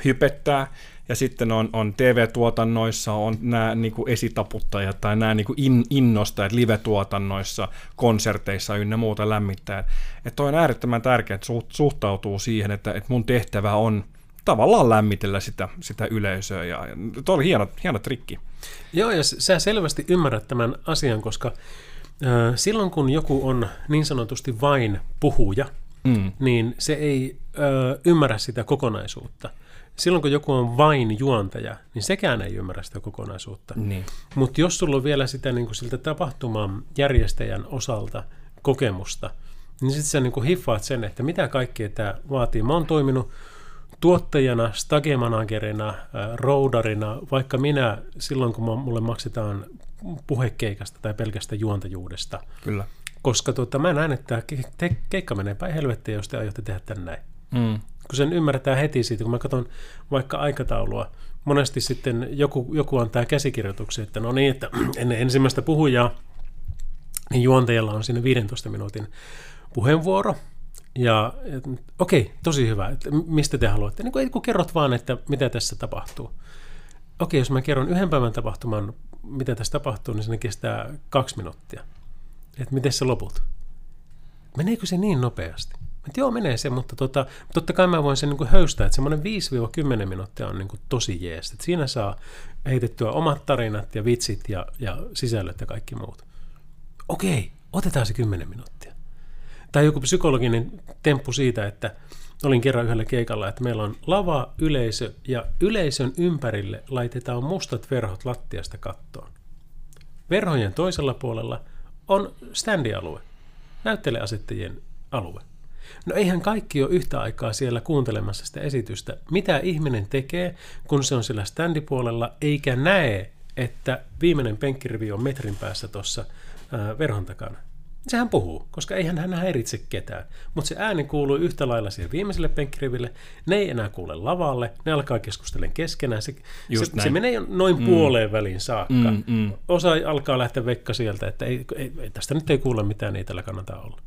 hypettää, ja sitten on, on TV-tuotannoissa on nämä niin kuin esitaputtajat tai nämä niin kuin in, innostajat live-tuotannoissa, konserteissa ynnä muuta lämmittää. Että on äärettömän tärkeää, että suhtautuu siihen, että, että mun tehtävä on tavallaan lämmitellä sitä, sitä yleisöä. Ja, ja tuo oli hieno, hieno trikki. Joo, ja sä selvästi ymmärrät tämän asian, koska silloin kun joku on niin sanotusti vain puhuja, mm. niin se ei ö, ymmärrä sitä kokonaisuutta. Silloin kun joku on vain juontaja, niin sekään ei ymmärrä sitä kokonaisuutta. Niin. Mutta jos sulla on vielä sitä niin kuin siltä tapahtuman järjestäjän osalta kokemusta, niin sitten sä niin kuin hiffaat sen, että mitä kaikkea tämä vaatii. Mä oon toiminut tuottajana, stage-managerina, roudarina, vaikka minä silloin, kun mulle maksetaan puhekeikasta tai pelkästä juontajuudesta. Kyllä. Koska tuota, mä näen, että ke- keikka menee päin helvettiin, jos te aiotte tehdä tän näin. Mm. Kun sen ymmärretään heti siitä, kun mä katson vaikka aikataulua, monesti sitten joku, joku antaa käsikirjoituksen, että no niin, että ennen ensimmäistä puhujaa, niin juontajalla on sinne 15 minuutin puheenvuoro, ja okei, okay, tosi hyvä. Että mistä te haluatte? Niin kun, kun kerrot vaan, että mitä tässä tapahtuu. Okei, jos mä kerron yhden päivän tapahtuman mitä tässä tapahtuu, niin se kestää kaksi minuuttia. Että miten se loput? Meneekö se niin nopeasti? Että joo, menee se, mutta tota, totta kai mä voin sen niin höystää, että semmoinen 5-10 minuuttia on niin kuin tosi jees. Että siinä saa heitettyä omat tarinat ja vitsit ja, ja sisällöt ja kaikki muut. Okei, otetaan se 10 minuuttia. Tai joku psykologinen temppu siitä, että olin kerran yhdellä keikalla, että meillä on lava, yleisö ja yleisön ympärille laitetaan mustat verhot lattiasta kattoon. Verhojen toisella puolella on standialue, näytteleasettajien alue. No eihän kaikki ole yhtä aikaa siellä kuuntelemassa sitä esitystä. Mitä ihminen tekee, kun se on siellä standipuolella, eikä näe, että viimeinen penkkirivi on metrin päässä tuossa verhon takana. Sehän puhuu, koska eihän hän häiritse ketään. Mutta se ääni kuuluu yhtä lailla siihen viimeiselle penkkiriville. Ne ei enää kuule lavalle, ne alkaa keskustella keskenään. Se, se, se menee noin mm. puoleen väliin saakka. Mm, mm. Osa alkaa lähteä vekka sieltä, että ei, ei, tästä nyt ei kuule mitään, ei tällä kannata olla.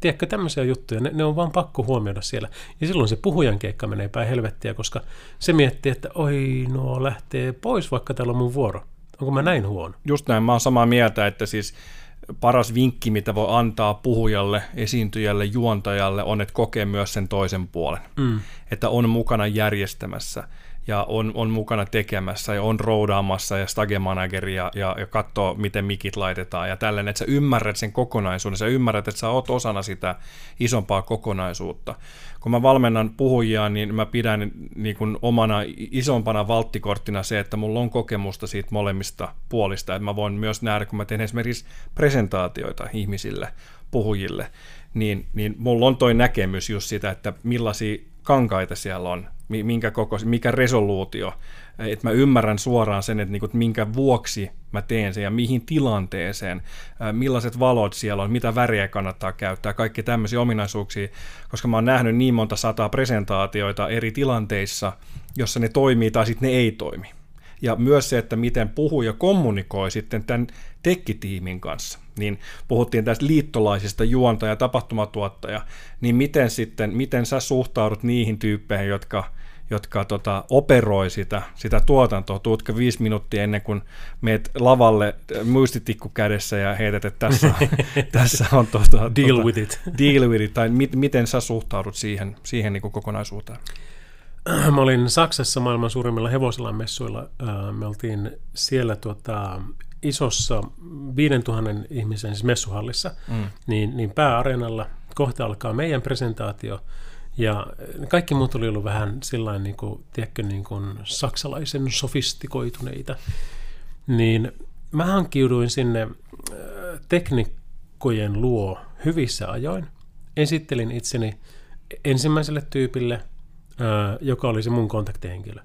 Tiedätkö, tämmöisiä juttuja, ne, ne on vaan pakko huomioida siellä. Ja silloin se puhujan keikka menee päin helvettiä, koska se miettii, että oi, no lähtee pois, vaikka täällä on mun vuoro. Onko mä näin huono? Just näin, mä oon samaa mieltä, että siis paras vinkki, mitä voi antaa puhujalle, esiintyjälle, juontajalle, on, että kokee myös sen toisen puolen. Mm. Että on mukana järjestämässä ja on, on mukana tekemässä ja on roudaamassa ja stagemanageri ja, ja, ja katsoo, miten mikit laitetaan ja tällainen, että sä ymmärrät sen kokonaisuuden, sä ymmärrät, että sä oot osana sitä isompaa kokonaisuutta. Kun mä valmennan puhujia, niin mä pidän niin kuin omana isompana valttikorttina se, että mulla on kokemusta siitä molemmista puolista, että mä voin myös nähdä, kun mä teen esimerkiksi presentaatioita ihmisille, puhujille, niin, niin mulla on toi näkemys just sitä, että millaisia kankaita siellä on, minkä koko, mikä resoluutio, että mä ymmärrän suoraan sen, että, niinku, minkä vuoksi mä teen sen ja mihin tilanteeseen, millaiset valot siellä on, mitä väriä kannattaa käyttää, kaikki tämmöisiä ominaisuuksia, koska mä oon nähnyt niin monta sataa presentaatioita eri tilanteissa, jossa ne toimii tai sitten ne ei toimi. Ja myös se, että miten puhuja kommunikoi sitten tämän tekkitiimin kanssa. Niin puhuttiin tästä liittolaisista juonta- ja tapahtumatuottaja, niin miten sitten, miten sä suhtaudut niihin tyyppeihin, jotka jotka tota, operoi sitä, sitä tuotantoa. Tuutko viisi minuuttia ennen kuin meet lavalle muistitikku kädessä ja heität, että tässä, tässä on tota, deal tota, with it. Deal with it, tai mit, miten sä suhtaudut siihen, siihen niin kokonaisuuteen? Mä olin Saksassa maailman suurimmilla hevoselan messuilla. Me oltiin siellä tuota, isossa 5000 ihmisen siis messuhallissa, mm. niin, niin pääareenalla kohta alkaa meidän presentaatio, ja kaikki muut oli ollut vähän sillain, niin kuin, tiedätkö, niin kuin saksalaisen sofistikoituneita. Niin mä hankkiuduin sinne äh, teknikkojen luo hyvissä ajoin. Esittelin itseni ensimmäiselle tyypille, äh, joka oli se mun kontaktihenkilö.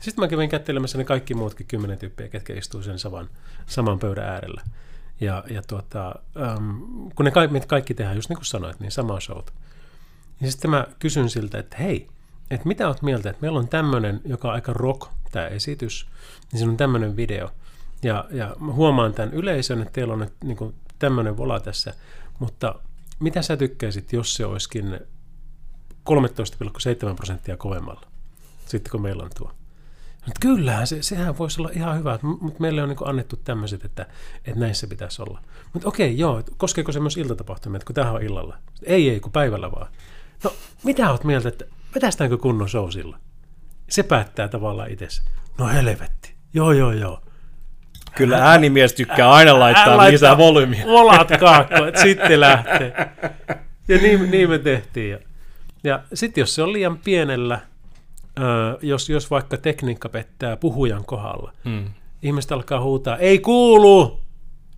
Sitten mä kävin kättelemässä ne kaikki muutkin kymmenen tyyppiä, ketkä istuu sen saman, saman pöydän äärellä. Ja, ja tuota, ähm, kun ne kaikki, kaikki tehdään, just niin kuin sanoit, niin sama showta. Ja sitten mä kysyn siltä, että hei, että mitä oot mieltä, että meillä on tämmöinen, joka on aika rock, tämä esitys, niin siinä on tämmöinen video. Ja, ja mä huomaan tämän yleisön, että teillä on nyt niin tämmöinen vola tässä, mutta mitä sä tykkäisit, jos se olisikin 13,7 prosenttia kovemmalla, sitten kun meillä on tuo? Mutta kyllähän, se, sehän voisi olla ihan hyvä, mutta meille on niin annettu tämmöiset, että, että näissä pitäisi olla. Mutta okei, joo, koskeeko se myös iltatapahtumia, että kun tähän on illalla? Ei, ei, kun päivällä vaan. No, mitä oot mieltä, että vetästäänkö kunnon show sillä? Se päättää tavallaan itse. No helvetti. Joo, joo, joo. Kyllä äänimies tykkää aina laittaa ää, lisää volyymiä. Volat kaakko, että sitten lähtee. Ja niin, niin me tehtiin. Ja, ja sitten jos se on liian pienellä, jos, jos vaikka tekniikka pettää puhujan kohdalla, hmm. ihmiset alkaa huutaa, ei kuulu,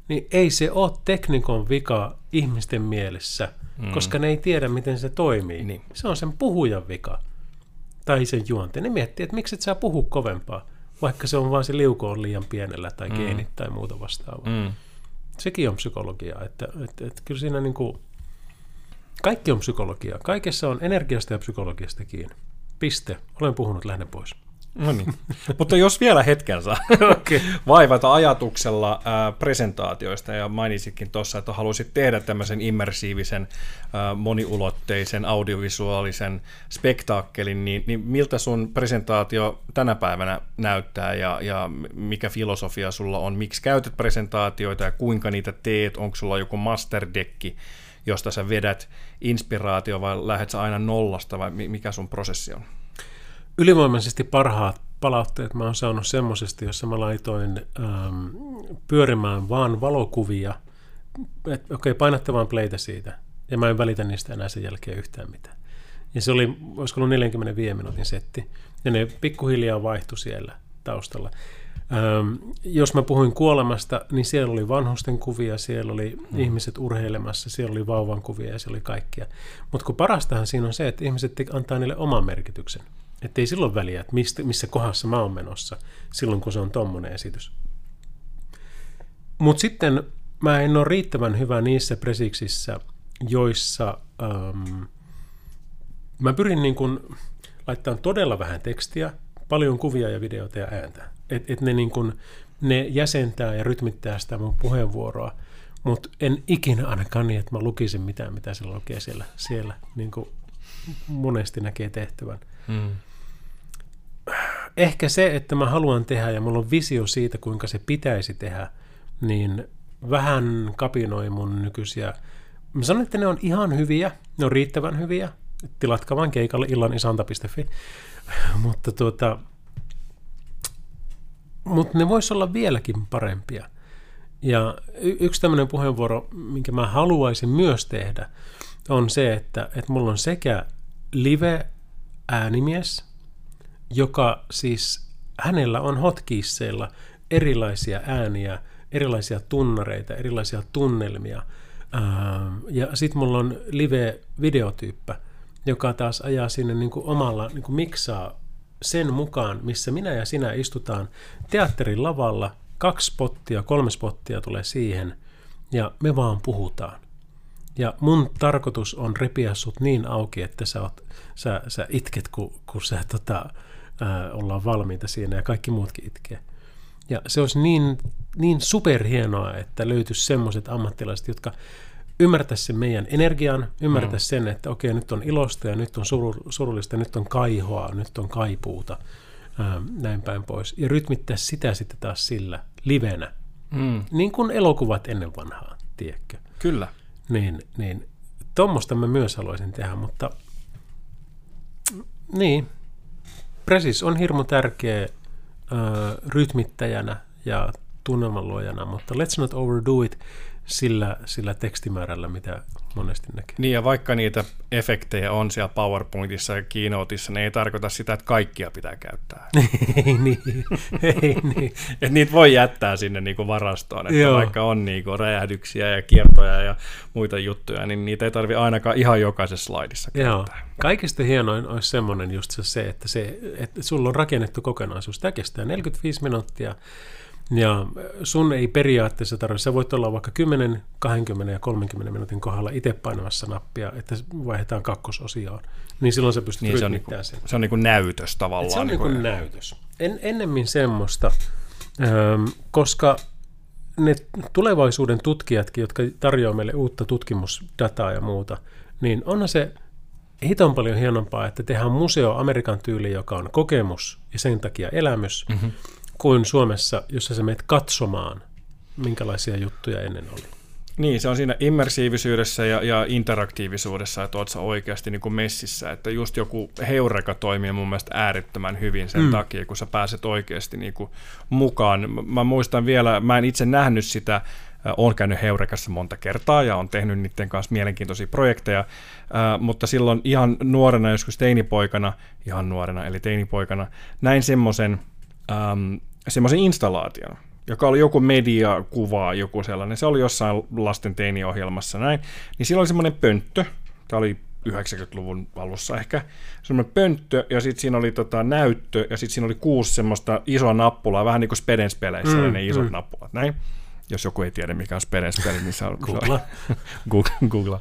niin ei se ole teknikon vika ihmisten mielessä – mm. koska ne ei tiedä, miten se toimii. Niin. Se on sen puhujan vika tai sen juonteen. Ne miettii, että miksi et saa puhua kovempaa, vaikka se on vain se liuko on liian pienellä tai mm. geenit tai muuta vastaavaa. Mm. Sekin on psykologiaa, että, että, että kyllä siinä niin kuin, kaikki on psykologiaa. Kaikessa on energiasta ja psykologiasta kiinni. Piste. Olen puhunut, lähden pois. No niin. Mutta jos vielä hetken saa okay. vaivata ajatuksella ää, presentaatioista, ja mainitsitkin tuossa, että haluaisit tehdä tämmöisen immersiivisen, ää, moniulotteisen, audiovisuaalisen spektaakkelin, niin, niin miltä sun presentaatio tänä päivänä näyttää, ja, ja mikä filosofia sulla on, miksi käytät presentaatioita, ja kuinka niitä teet, onko sulla joku masterdekki, josta sä vedät inspiraatio, vai lähdet sä aina nollasta, vai mikä sun prosessi on? ylivoimaisesti parhaat palautteet mä oon saanut semmoisesta, jossa mä laitoin ähm, pyörimään vaan valokuvia, että okei, okay, painatte vaan playtä siitä, ja mä en välitä niistä enää sen jälkeen yhtään mitään. Ja se oli, olisiko ollut 45 minuutin setti, ja ne pikkuhiljaa vaihtui siellä taustalla. Ähm, jos mä puhuin kuolemasta, niin siellä oli vanhusten kuvia, siellä oli mm. ihmiset urheilemassa, siellä oli vauvan kuvia ja siellä oli kaikkia. Mutta kun parastahan siinä on se, että ihmiset antaa niille oman merkityksen. Että ei silloin väliä, että mistä, missä kohdassa mä oon menossa silloin, kun se on tommonen esitys. Mutta sitten mä en ole riittävän hyvä niissä presiksissä, joissa ähm, mä pyrin niin kuin laittamaan todella vähän tekstiä, paljon kuvia ja videoita ja ääntä. Että et ne, niin kuin, ne jäsentää ja rytmittää sitä mun puheenvuoroa, mutta en ikinä ainakaan niin, että mä lukisin mitään, mitä se lukee siellä, siellä niin kuin monesti näkee tehtävän. Hmm. Ehkä se, että mä haluan tehdä ja mulla on visio siitä, kuinka se pitäisi tehdä, niin vähän kapinoi mun nykyisiä. Mä sanon, että ne on ihan hyviä, ne on riittävän hyviä. Tilatkaa vain keikalle illanisanta.fi. mutta tuota, mutta ne vois olla vieläkin parempia. Ja y- yksi tämmöinen puheenvuoro, minkä mä haluaisin myös tehdä, on se, että, että mulla on sekä live-äänimies, joka siis, hänellä on hotkeysseilla erilaisia ääniä, erilaisia tunnareita, erilaisia tunnelmia. Ja sitten mulla on live-videotyyppä, joka taas ajaa sinne niin kuin omalla, niin kuin miksaa sen mukaan, missä minä ja sinä istutaan teatterin lavalla, kaksi spottia, kolme spottia tulee siihen, ja me vaan puhutaan. Ja mun tarkoitus on repiä sut niin auki, että sä, oot, sä, sä itket, kun, kun sä tota, ää, ollaan valmiita siinä, ja kaikki muutkin itkee. Ja se olisi niin, niin superhienoa, että löytyisi semmoiset ammattilaiset, jotka ymmärtäisi sen meidän energian, ymmärtäisi mm. sen, että okei, nyt on ilosta ja nyt on surullista, nyt on kaihoa, nyt on kaipuuta, ää, näin päin pois. Ja rytmittää sitä sitten taas sillä livenä, mm. niin kuin elokuvat ennen vanhaa, tiedätkö? Kyllä. Niin, niin tuommoista mä myös haluaisin tehdä, mutta niin, Presis on hirmu tärkeä ää, rytmittäjänä ja tunnelmanluojana, mutta let's not overdo it sillä, sillä tekstimäärällä, mitä monesti näkee. Niin ja vaikka niitä efektejä on siellä PowerPointissa ja Keynoteissa, ne ei tarkoita sitä, että kaikkia pitää käyttää. ei niin, ei niin. että niitä voi jättää sinne niinku varastoon, että Joo. vaikka on niinku räjähdyksiä ja kiertoja ja muita juttuja, niin niitä ei tarvi ainakaan ihan jokaisessa slaidissa käyttää. Joo. Kaikista hienoin olisi semmoinen just se, että, se, että sulla on rakennettu kokonaisuus. Tämä kestää 45 minuuttia ja sun ei periaatteessa tarvitse, sä voit olla vaikka 10, 20 ja 30 minuutin kohdalla itse painamassa nappia, että vaihdetaan kakkososioon. Niin silloin sä pystyt niin, se on, niinku, sen. se on niinku näytös tavallaan. Et se on niinku niin näytös. En, ennemmin semmoista, ähm, koska ne tulevaisuuden tutkijatkin, jotka tarjoavat meille uutta tutkimusdataa ja muuta, niin onhan se hiton paljon hienompaa, että tehdään museo Amerikan tyyli, joka on kokemus ja sen takia elämys, mm-hmm kuin Suomessa, jossa sä menet katsomaan, minkälaisia juttuja ennen oli. Niin, se on siinä immersiivisyydessä ja, ja interaktiivisuudessa, että oot oikeasti niin kuin messissä. Että just joku heureka toimii mun mielestä äärettömän hyvin sen mm. takia, kun sä pääset oikeasti niin kuin mukaan. Mä muistan vielä, mä en itse nähnyt sitä, olen käynyt Heurekassa monta kertaa ja on tehnyt niiden kanssa mielenkiintoisia projekteja, mutta silloin ihan nuorena, joskus teinipoikana, ihan nuorena, eli teinipoikana, näin semmoisen semmoisen installaation, joka oli joku mediakuva, joku sellainen, se oli jossain lasten teiniohjelmassa näin, niin siinä oli semmoinen pönttö, tämä oli 90-luvun alussa ehkä, semmoinen pönttö, ja sitten siinä oli tota näyttö, ja sitten siinä oli kuusi semmoista isoa nappulaa, vähän niin kuin Spedens-peleissä, mm, ne isot mm. nappulat, näin. Jos joku ei tiedä, mikä on Spedens-peli, niin se on... Google. Google.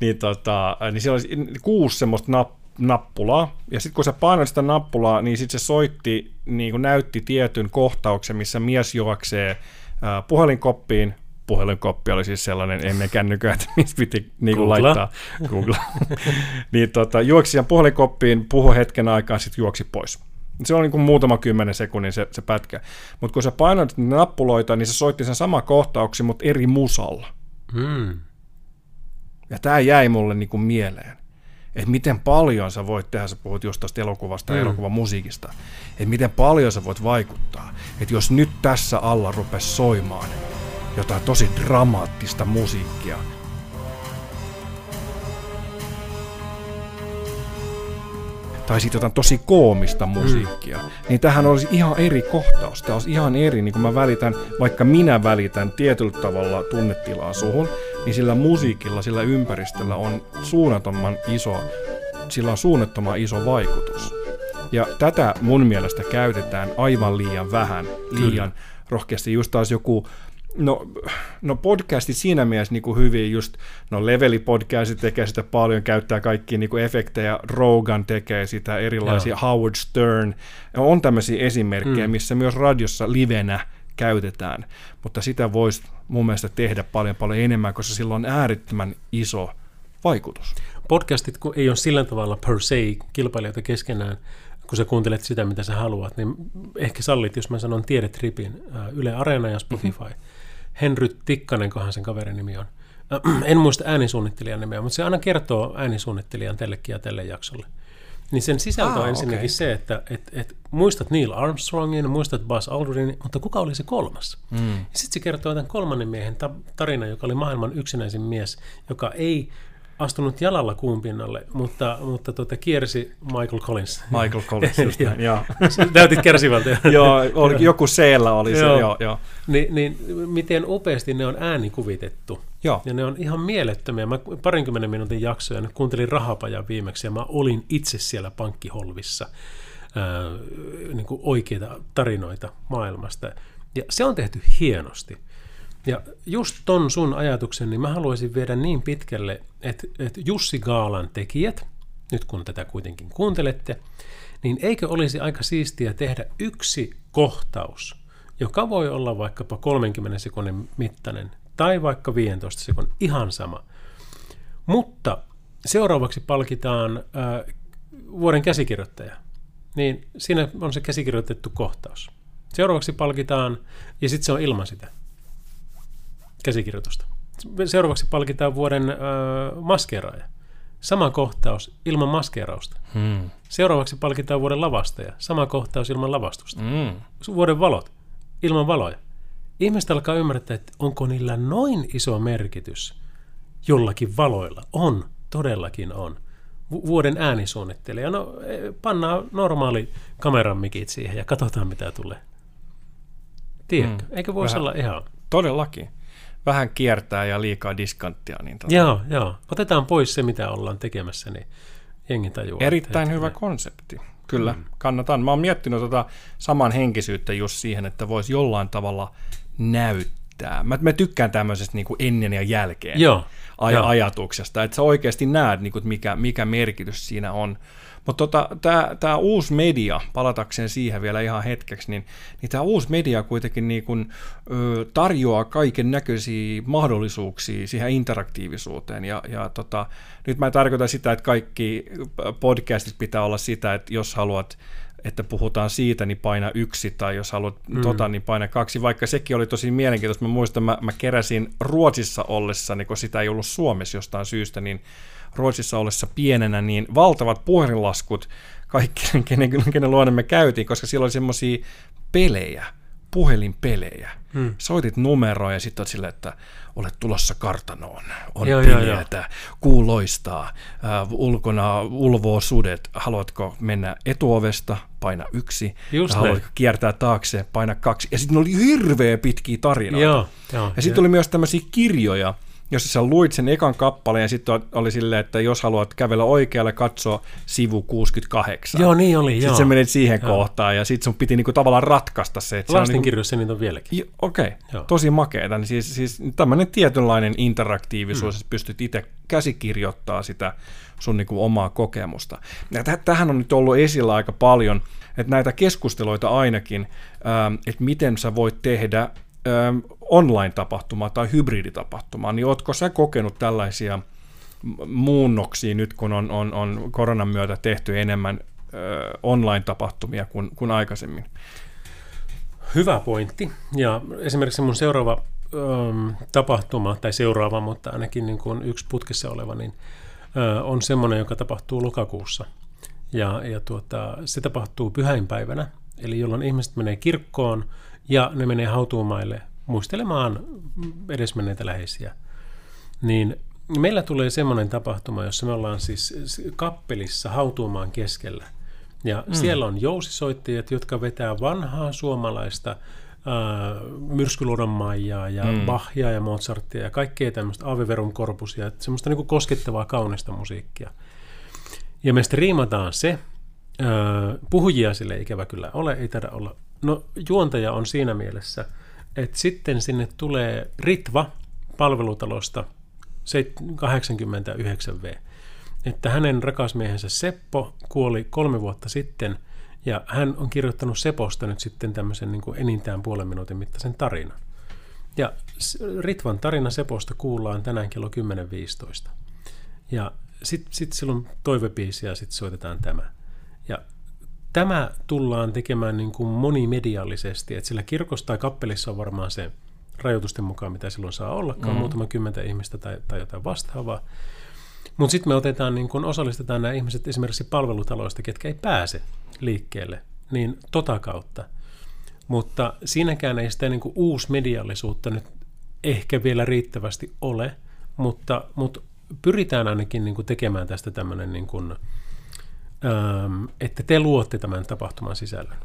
Niin, tota, niin siellä oli kuusi semmoista nappulaa, nappulaa, ja sitten kun sä painoit sitä nappulaa, niin sitten se soitti, niin kuin näytti tietyn kohtauksen, missä mies juoksee äh, puhelinkoppiin, puhelinkoppi oli siis sellainen ennen että missä piti niin kuin laittaa Google. niin tota, juoksi siihen puhelinkoppiin, puhui hetken aikaa, sitten juoksi pois. Se oli niin kuin muutama kymmenen sekunnin se, se pätkä. Mutta kun sä painoit nappuloita, niin se soitti sen sama kohtauksen, mutta eri musalla. Hmm. Ja tämä jäi mulle niin kuin mieleen että miten paljon sä voit tehdä, sä puhut just tuosta elokuvasta ja mm. elokuvan musiikista, että miten paljon sä voit vaikuttaa, että jos nyt tässä alla rupes soimaan jotain tosi dramaattista musiikkia, tai sitten jotain tosi koomista mm. musiikkia, mm. niin tähän olisi ihan eri kohtaus. Tämä olisi ihan eri, niin kuin mä välitän, vaikka minä välitän tietyllä tavalla tunnetilaa suhun, niin sillä musiikilla, sillä ympäristöllä on suunnattoman iso, sillä on suunnattoman iso vaikutus. Ja tätä mun mielestä käytetään aivan liian vähän, liian Kyllä. rohkeasti. Just taas joku No, no podcastit siinä mielessä niin kuin hyvin just, no Leveli-podcastit tekee sitä paljon, käyttää kaikki niin kuin efektejä, Rogan tekee sitä, erilaisia, Joo. Howard Stern, on tämmöisiä esimerkkejä, mm. missä myös radiossa livenä käytetään, mutta sitä voisi mun mielestä tehdä paljon paljon enemmän, koska sillä on äärettömän iso vaikutus. Podcastit kun ei ole sillä tavalla per se kilpailijoita keskenään, kun sä kuuntelet sitä, mitä sä haluat, niin ehkä sallit, jos mä sanon Tiedetripin, Yle Areena ja Spotify. Mm-hmm. Henry Tikkanen, kohan sen kaverin nimi on. En muista äänisuunnittelijan nimeä, mutta se aina kertoo äänisuunnittelijan tällekin ja tälle jaksolle. Niin sen sisältö ah, on ensinnäkin okay. se, että et, et, muistat Neil Armstrongin, muistat Buzz Aldrin, mutta kuka oli se kolmas? Mm. Sitten se kertoo tämän kolmannen miehen tarina, joka oli maailman yksinäisin mies, joka ei astunut jalalla kuun pinnalle, mutta, mutta tuota, kiersi Michael Collins. Michael Collins, just näin, joo. Näytit kärsivältä. joo, oli, joku seellä oli se, joo. joo, joo. Ni, niin miten upeasti ne on äänikuvitettu. Joo. Ja ne on ihan mielettömiä. Mä parinkymmenen minuutin jaksoja nyt kuuntelin Rahapajan viimeksi ja mä olin itse siellä pankkiholvissa ää, niin kuin oikeita tarinoita maailmasta. Ja se on tehty hienosti. Ja just ton sun ajatuksen, niin mä haluaisin viedä niin pitkälle, että, että Jussi Gaalan tekijät, nyt kun tätä kuitenkin kuuntelette, niin eikö olisi aika siistiä tehdä yksi kohtaus, joka voi olla vaikkapa 30 sekunnin mittainen tai vaikka 15 sekunnin, ihan sama. Mutta seuraavaksi palkitaan äh, vuoden käsikirjoittaja. Niin siinä on se käsikirjoitettu kohtaus. Seuraavaksi palkitaan, ja sitten se on ilman sitä käsikirjoitusta. Seuraavaksi palkitaan vuoden äh, maskeeraaja. Sama kohtaus ilman maskeerausta. Hmm. Seuraavaksi palkitaan vuoden lavastaja. Sama kohtaus ilman lavastusta. Hmm. Vuoden valot ilman valoja. Ihmiset alkaa ymmärtää, että onko niillä noin iso merkitys jollakin valoilla. On, todellakin on. Vuoden äänisuunnittelija. No, e, pannaan normaali kameran mikit siihen ja katsotaan, mitä tulee. Tiedätkö? Hmm. Eikö voisi olla ihan... Todellakin vähän kiertää ja liikaa diskanttia. Niin tota... Joo, joo. Otetaan pois se, mitä ollaan tekemässä, niin jengi tajuaa. Erittäin että, hyvä että... konsepti. Kyllä, mm. kannatan. Mä oon miettinyt tota saman henkisyyttä just siihen, että voisi jollain tavalla näyttää. Mä, mä tykkään tämmöisestä niin kuin ennen ja jälkeen Joo, aj- joo. ajatuksesta, että sä oikeasti näet, niin kuin, mikä, mikä merkitys siinä on. Mutta tota, tämä uusi media, palatakseen siihen vielä ihan hetkeksi, niin, niin tämä uusi media kuitenkin niin kun, ö, tarjoaa kaiken näköisiä mahdollisuuksia siihen interaktiivisuuteen. Ja, ja tota, nyt mä en tarkoita sitä, että kaikki podcastit pitää olla sitä, että jos haluat että puhutaan siitä, niin paina yksi, tai jos haluat mm. tota, niin paina kaksi, vaikka sekin oli tosi mielenkiintoista. Mä muistan, mä, mä keräsin Ruotsissa ollessa, kun sitä ei ollut Suomessa jostain syystä, niin Ruotsissa ollessa pienenä, niin valtavat puhelinlaskut kaikki, kenen, kenen luonne me käytiin, koska siellä oli semmoisia pelejä, puhelinpelejä. Hmm. Soitit numeroa ja sitten olet silleen, että olet tulossa kartanoon, on joo, pimeätä, kuu loistaa, äh, ulkona ulvoo sudet, haluatko mennä etuovesta, paina yksi, Just haluatko kiertää taakse, paina kaksi. Ja sitten oli hirveä pitkiä tarinoita. Joo, joo, ja sitten oli myös tämmöisiä kirjoja, jos sä luit sen ekan kappaleen ja sitten oli silleen, että jos haluat kävellä oikealle, katsoa sivu 68. Joo, niin oli, Sitten sä menet siihen joo. kohtaan ja sitten sun piti niinku tavallaan ratkaista se. Että Lastenkirjoissa niinku... niitä on vieläkin. Okei, okay. tosi makeeta. Niin siis, siis tämmöinen tietynlainen interaktiivisuus, mm. että pystyt itse käsikirjoittaa sitä sun niinku omaa kokemusta. Ja täh- tähän on nyt ollut esillä aika paljon, että näitä keskusteluita ainakin, ähm, että miten sä voit tehdä online-tapahtumaa tai hybriditapahtumaa, niin ootko sä kokenut tällaisia muunnoksia nyt, kun on, on, on koronan myötä tehty enemmän ö, online-tapahtumia kuin, kuin aikaisemmin? Hyvä pointti. Ja esimerkiksi mun seuraava ö, tapahtuma, tai seuraava, mutta ainakin niin kuin yksi putkessa oleva, niin ö, on semmoinen, joka tapahtuu lokakuussa. Ja, ja tuota, se tapahtuu pyhäinpäivänä, eli jolloin ihmiset menee kirkkoon, ja ne menee hautuumaille muistelemaan edesmenneitä läheisiä. Niin meillä tulee semmoinen tapahtuma, jossa me ollaan siis kappelissa hautuumaan keskellä. Ja mm. siellä on jousisoittajat, jotka vetää vanhaa suomalaista myrskyluodon maijaa ja mm. Bachia ja Mozartia ja kaikkea tämmöistä Aveverum korpusia, semmoista niin koskettavaa kaunista musiikkia. Ja me striimataan se, puhujia sille ikävä kyllä ole, ei taida olla No juontaja on siinä mielessä että sitten sinne tulee Ritva palvelutalosta 89V. Että hänen rakas miehensä Seppo kuoli kolme vuotta sitten ja hän on kirjoittanut Seposta nyt sitten tämmöisen niin kuin enintään puolen minuutin mittaisen tarinan. Ja Ritvan tarina Seposta kuullaan tänään kello 10.15. Ja sitten sit silloin toivepiisi ja sitten soitetaan tämä. Tämä tullaan tekemään niin kuin monimediallisesti, että sillä kirkossa tai kappelissa on varmaan se rajoitusten mukaan, mitä silloin saa ollakaan, mm. muutama kymmentä ihmistä tai, tai jotain vastaavaa. Mutta sitten me otetaan, niin kun osallistetaan nämä ihmiset esimerkiksi palvelutaloista, ketkä ei pääse liikkeelle, niin tota kautta. Mutta siinäkään ei sitä niin uusmediallisuutta nyt ehkä vielä riittävästi ole, mutta, mutta pyritään ainakin niin kuin tekemään tästä tämmöinen, niin että te luotte tämän tapahtuman sisällön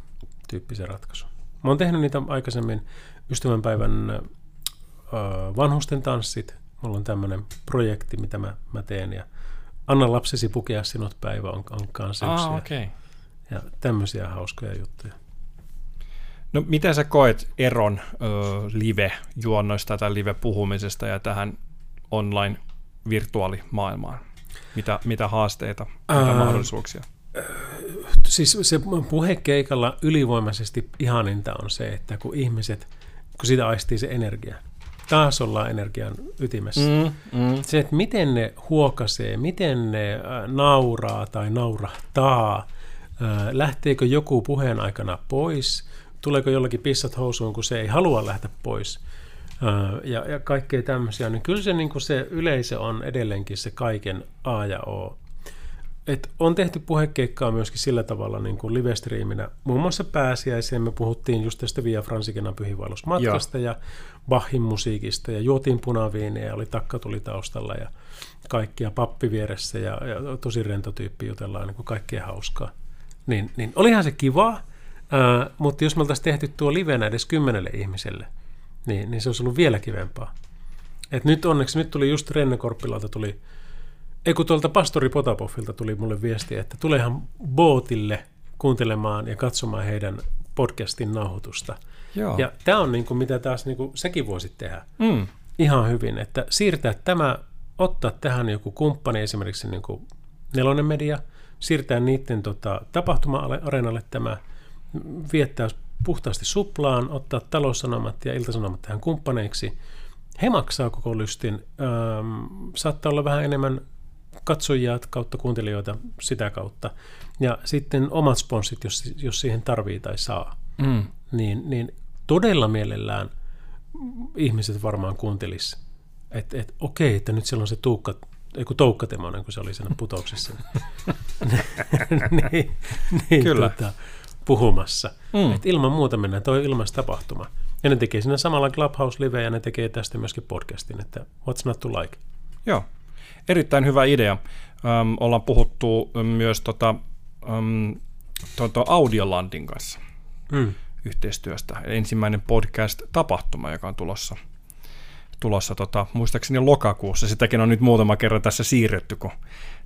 tyyppisen ratkaisun. Mä oon tehnyt niitä aikaisemmin ystävänpäivän äh, vanhusten tanssit. Mulla on tämmöinen projekti, mitä mä, mä teen ja Anna lapsesi pukea sinut päivä on, on kanssa ah, okay. Ja tämmöisiä hauskoja juttuja. No miten sä koet eron ö, live-juonnoista tai live-puhumisesta ja tähän online virtuaalimaailmaan? Mitä, mitä haasteita, mitä Ää, mahdollisuuksia? Siis se puhekeikalla ylivoimaisesti ihaninta on se, että kun ihmiset, kun sitä aistii se energia, taas ollaan energian ytimessä. Mm, mm. Se, että miten ne huokasee, miten ne nauraa tai naurahtaa, lähteekö joku puheen aikana pois, tuleeko jollakin pissat housuun, kun se ei halua lähteä pois – ja, ja kaikkea tämmöisiä, niin kyllä se, niin kuin se yleisö on edelleenkin se kaiken A ja O. Et on tehty puhekeikkaa myöskin sillä tavalla niin kuin live-striiminä. Muun muassa pääsiäiseen me puhuttiin just tästä Via Fransikenan pyhiinvaellusmatkasta ja Bachin musiikista ja juotiin punaviineja ja oli takka tuli taustalla ja kaikkia pappi vieressä ja, ja tosi rento tyyppi jutellaan niin kuin kaikkea hauskaa. Niin, niin olihan se kiva, ää, mutta jos me oltaisiin tehty tuo livenä edes kymmenelle ihmiselle – niin, niin se olisi ollut vielä kivempaa. Et nyt onneksi, nyt tuli just Renne Korppilalta tuli, ei kun tuolta pastori Potapoffilta tuli mulle viesti, että tulehan bootille kuuntelemaan ja katsomaan heidän podcastin nauhoitusta. Joo. Ja tämä on niin kuin, mitä taas niin kuin, sekin voisi tehdä mm. ihan hyvin, että siirtää tämä, ottaa tähän joku kumppani, esimerkiksi niin kuin Nelonen Media, siirtää niiden tota, tapahtuma-areenalle tämä, viettää puhtaasti suplaan, ottaa taloussanomat ja iltasanomat tähän kumppaneiksi. He maksaa koko lystin. Ähm, saattaa olla vähän enemmän katsojia kautta kuuntelijoita sitä kautta. Ja sitten omat sponssit, jos, jos siihen tarvii tai saa. Mm. Niin, niin todella mielellään ihmiset varmaan kuuntelis, että et, okei, että nyt siellä on se Tuukka, ei kun Toukka Temonen, kun se oli siinä putouksessa. niin, niin, Kyllä. Tota, puhumassa. Mm. Et ilman muuta mennään, toi tapahtuma. Ja ne tekee siinä samalla Clubhouse Live ja ne tekee tästä myöskin podcastin, että what's not to like. Joo, erittäin hyvä idea. Öm, ollaan puhuttu myös tota, öm, tota Audiolandin kanssa mm. yhteistyöstä. Ensimmäinen podcast-tapahtuma, joka on tulossa – tulossa tota, muistaakseni lokakuussa. Sitäkin on nyt muutama kerran tässä siirretty, kun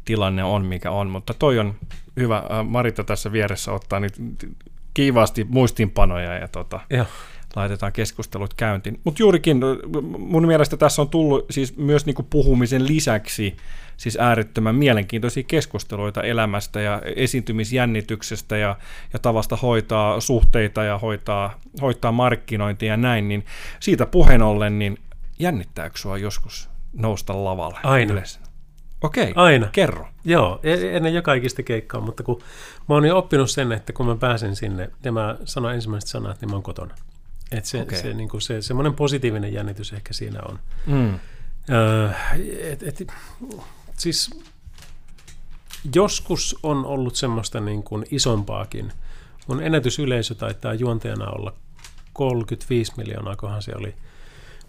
tilanne on mikä on, mutta toi on hyvä. Äh, Marita tässä vieressä ottaa nyt kiivaasti muistinpanoja ja tota, ja. laitetaan keskustelut käyntiin. Mutta juurikin mun mielestä tässä on tullut siis myös niinku puhumisen lisäksi siis äärettömän mielenkiintoisia keskusteluita elämästä ja esiintymisjännityksestä ja, ja tavasta hoitaa suhteita ja hoitaa, hoitaa markkinointia ja näin, niin siitä puheen ollen, niin jännittääkö sua joskus nousta lavalle? Aina. Yleensä? Okei, Aina. kerro. Joo, e- ennen joka ikistä keikkaa, mutta kun mä oon jo oppinut sen, että kun mä pääsen sinne ja mä sanon ensimmäiset sanat, niin mä oon kotona. Et se, okay. se, niin se, semmoinen positiivinen jännitys ehkä siinä on. Mm. Öö, et, et, siis joskus on ollut semmoista niin kuin isompaakin. Mun ennätysyleisö taitaa juontajana olla 35 miljoonaa, kohan se oli –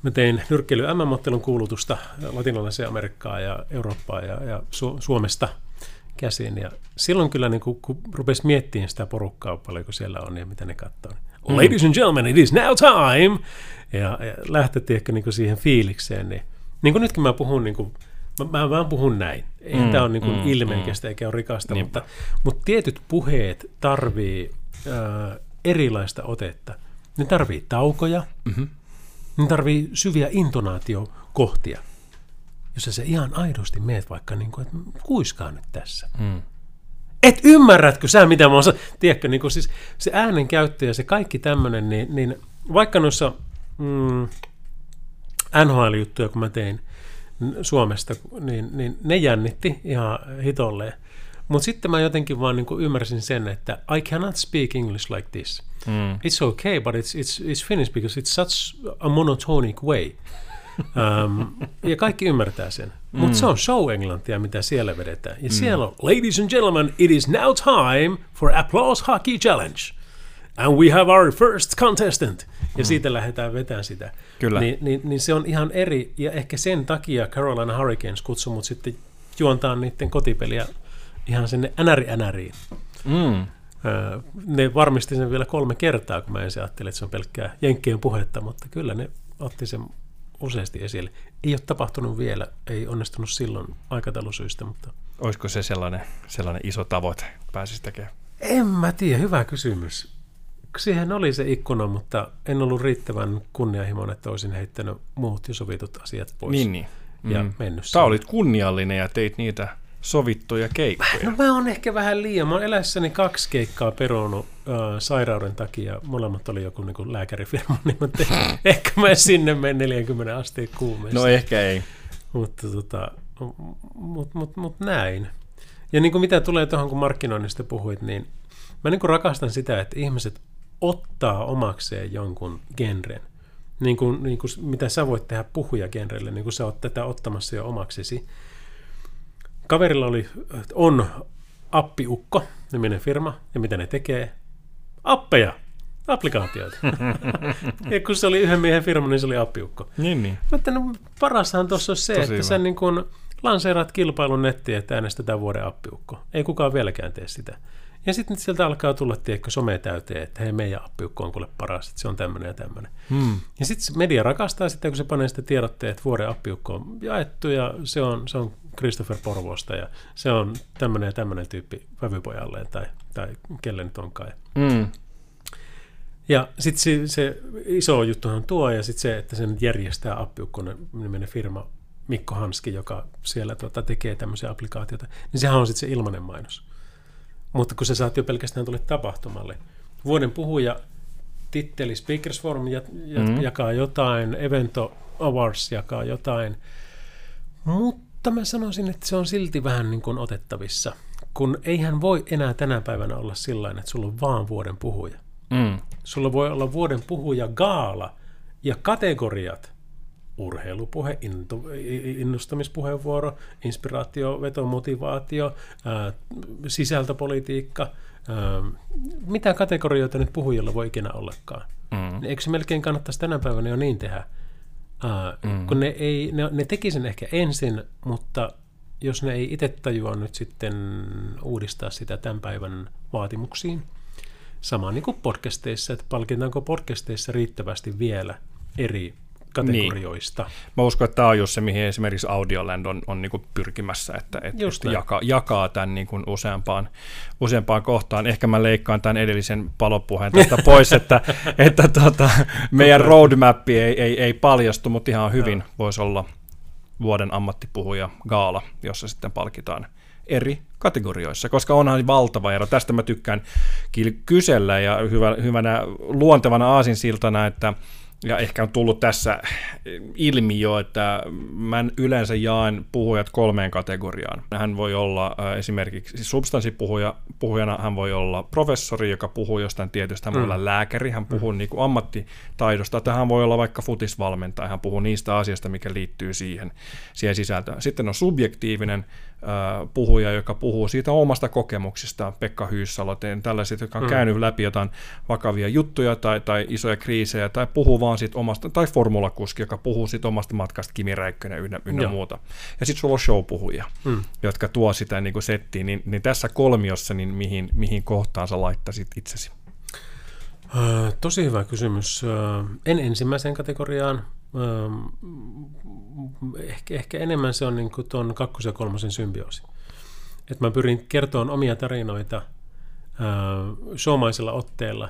Mä tein nyrkkeily MM-ottelun kuulutusta latinalaiseen Amerikkaan ja Eurooppaan ja, ja Su- Suomesta käsin. Ja silloin kyllä, niin kun, kun rupesi miettimään sitä porukkaa, paljonko siellä on ja mitä ne katsoo. Niin, mm. Ladies and gentlemen, it is now time! Ja, ja lähtettiin ehkä niin siihen fiilikseen. Niin, niin kuin nytkin mä puhun, niin kuin, mä, mä vaan puhun näin. Ei mm, tämä ole niin mm, ilmeikästä mm. eikä ole rikasta, mutta, mutta tietyt puheet tarvii äh, erilaista otetta. Ne tarvii taukoja, mm-hmm niin tarvii syviä intonaatiokohtia, jossa sä ihan aidosti meet vaikka, niin kuin, että kuiskaa nyt tässä. Mm. Et ymmärrätkö sä, mitä mä osaan? Tiedätkö, niin kuin siis se äänen käyttö ja se kaikki tämmöinen, niin, niin vaikka noissa mm, NHL-juttuja, kun mä tein Suomesta, niin, niin ne jännitti ihan hitolleen. Mutta sitten mä jotenkin vaan niin kuin ymmärsin sen, että I cannot speak English like this. Mm. It's okay, but it's, it's, it's Finnish because it's such a monotonic way. Um, ja kaikki ymmärtää sen. Mutta mm. se on show-englantia, mitä siellä vedetään. Ja mm. siellä on, ladies and gentlemen, it is now time for Applause Hockey Challenge. And we have our first contestant. Ja mm. siitä lähdetään vetämään sitä. Kyllä. Niin, niin, niin se on ihan eri. Ja ehkä sen takia Carolina Hurricanes kutsui mut sitten juontaa niiden kotipeliä ihan sinne NRI-NRiin. Mm. Ne varmisti sen vielä kolme kertaa, kun mä ensin ajattelin, että se on pelkkää jenkkien puhetta, mutta kyllä ne otti sen useasti esille. Ei ole tapahtunut vielä, ei onnistunut silloin aikataulusyistä, mutta... Olisiko se sellainen, sellainen iso tavoite, pääsisi tekemään? En mä tiedä, hyvä kysymys. Siihen oli se ikkuna, mutta en ollut riittävän kunnianhimoinen, että olisin heittänyt muut jo sovitut asiat pois. Niin, niin. Ja Mm. mennyt Sä olit kunniallinen ja teit niitä sovittuja keikkoja. No mä oon ehkä vähän liian. Mä oon elässäni kaksi keikkaa perunut äh, sairauden takia. Molemmat oli joku niin lääkärifirma, niin mä tein, ehkä mä sinne menen 40 asteen kuumeessa. No ehkä ei. Mutta tota, mut, mut, mut näin. Ja niin kuin mitä tulee tuohon, kun markkinoinnista puhuit, niin mä niin kuin rakastan sitä, että ihmiset ottaa omakseen jonkun genren. Niin kuin, niin kuin mitä sä voit tehdä puhujagenrelle, niin kuin sä oot tätä ottamassa jo omaksesi. Kaverilla oli, on Appiukko, niminen firma, ja mitä ne tekee? Appeja, applikaatioita. ja kun se oli yhden miehen firma, niin se oli Appiukko. Niin, niin. Mutta no, parashan tuossa on se, Tosi että hyvä. sä niin kun lanseeraat kilpailun nettiin, että äänestetään vuoden appiukko. Ei kukaan vieläkään tee sitä. Ja sitten sieltä alkaa tulla, tiedätkö, some täyteen, että hei, meidän appiukko on kuule paras, että se on tämmöinen ja tämmöinen. Hmm. Ja sitten media rakastaa sitä, kun se panee sitä tiedotteet, että vuoden appiukko on jaettu ja se on, se on Christopher Porvosta ja se on tämmöinen ja tämmöinen tyyppi vävypojalleen tai, tai kelle nyt onkaan. Mm. Ja sitten se, se iso juttuhan tuo, ja sitten se, että sen järjestää appiukkonen niminen firma Mikko Hanski, joka siellä tuota, tekee tämmöisiä applikaatioita, niin sehän on sitten se ilmainen mainos. Mutta kun sä saat jo pelkästään tulle tapahtumalle. Vuoden puhuja titteli Speakers Forum ja, ja, Mhm. jakaa jotain, Evento Awards jakaa jotain, mutta mä sanoisin, että se on silti vähän niin kuin otettavissa, kun eihän voi enää tänä päivänä olla sillä että sulla on vaan vuoden puhuja. Mm. Sulla voi olla vuoden puhuja gaala ja kategoriat. Urheilupuhe, into, i- innostamispuheenvuoro, inspiraatio, veto, motivaatio, ää, sisältöpolitiikka. Ää, mitä kategorioita nyt puhujilla voi ikinä ollakaan? Mm. Eikö se melkein kannattaisi tänä päivänä jo niin tehdä? Ää, Mm. Kun ne, ei, ne, ne teki sen ehkä ensin, mutta jos ne ei itse tajua nyt sitten uudistaa sitä tämän päivän vaatimuksiin, sama niin kuin podcasteissa, että palkitaanko podcasteissa riittävästi vielä eri kategorioista. Mä uskon, että tämä on just se, mihin esimerkiksi Audioland on, on niin pyrkimässä, että, että, Just että jakaa, jakaa tämän niin kuin useampaan, useampaan kohtaan. Ehkä mä leikkaan tämän edellisen palopuheen tästä pois, että, että tota, meidän roadmappi ei, ei, ei paljastu, mutta ihan hyvin voisi olla vuoden ammattipuhuja gaala, jossa sitten palkitaan eri kategorioissa, koska onhan valtava ero. Tästä mä tykkään kysellä ja hyvä, hyvänä luontevana aasinsiltana, että ja ehkä on tullut tässä ilmi jo, että mä yleensä jaan puhujat kolmeen kategoriaan. Hän voi olla äh, esimerkiksi siis substanssipuhuja, puhujana hän voi olla professori, joka puhuu jostain tietystä, hän voi Mm. olla lääkäri, hän puhuu niin kuin ammattitaidosta, tai hän voi olla vaikka futisvalmentaja, hän puhuu niistä asioista, mikä liittyy siihen, siihen sisältöön. Sitten on subjektiivinen puhuja, joka puhuu siitä omasta kokemuksistaan, Pekka Hyyssalo, tällaiset, jotka on Mm. käynyt läpi jotain vakavia juttuja tai, tai isoja kriisejä, tai puhuu vaan siitä omasta, tai formulakuski, joka puhuu siitä omasta matkasta, Kimi Räikkönen ynnä, ynnä Joo. muuta. Ja sitten sulla on showpuhujia, Mm. jotka tuo sitä niin kuin settiin, niin, niin tässä kolmiossa, niin mihin, mihin kohtaan sä laittaisit itsesi? Tosi hyvä kysymys. En ensimmäiseen kategoriaan. Ehkä, ehkä enemmän se on niin kuin tuon kakkosen ja kolmosen symbioosi. Et mä pyrin kertomaan omia tarinoita ö, showmaisella otteella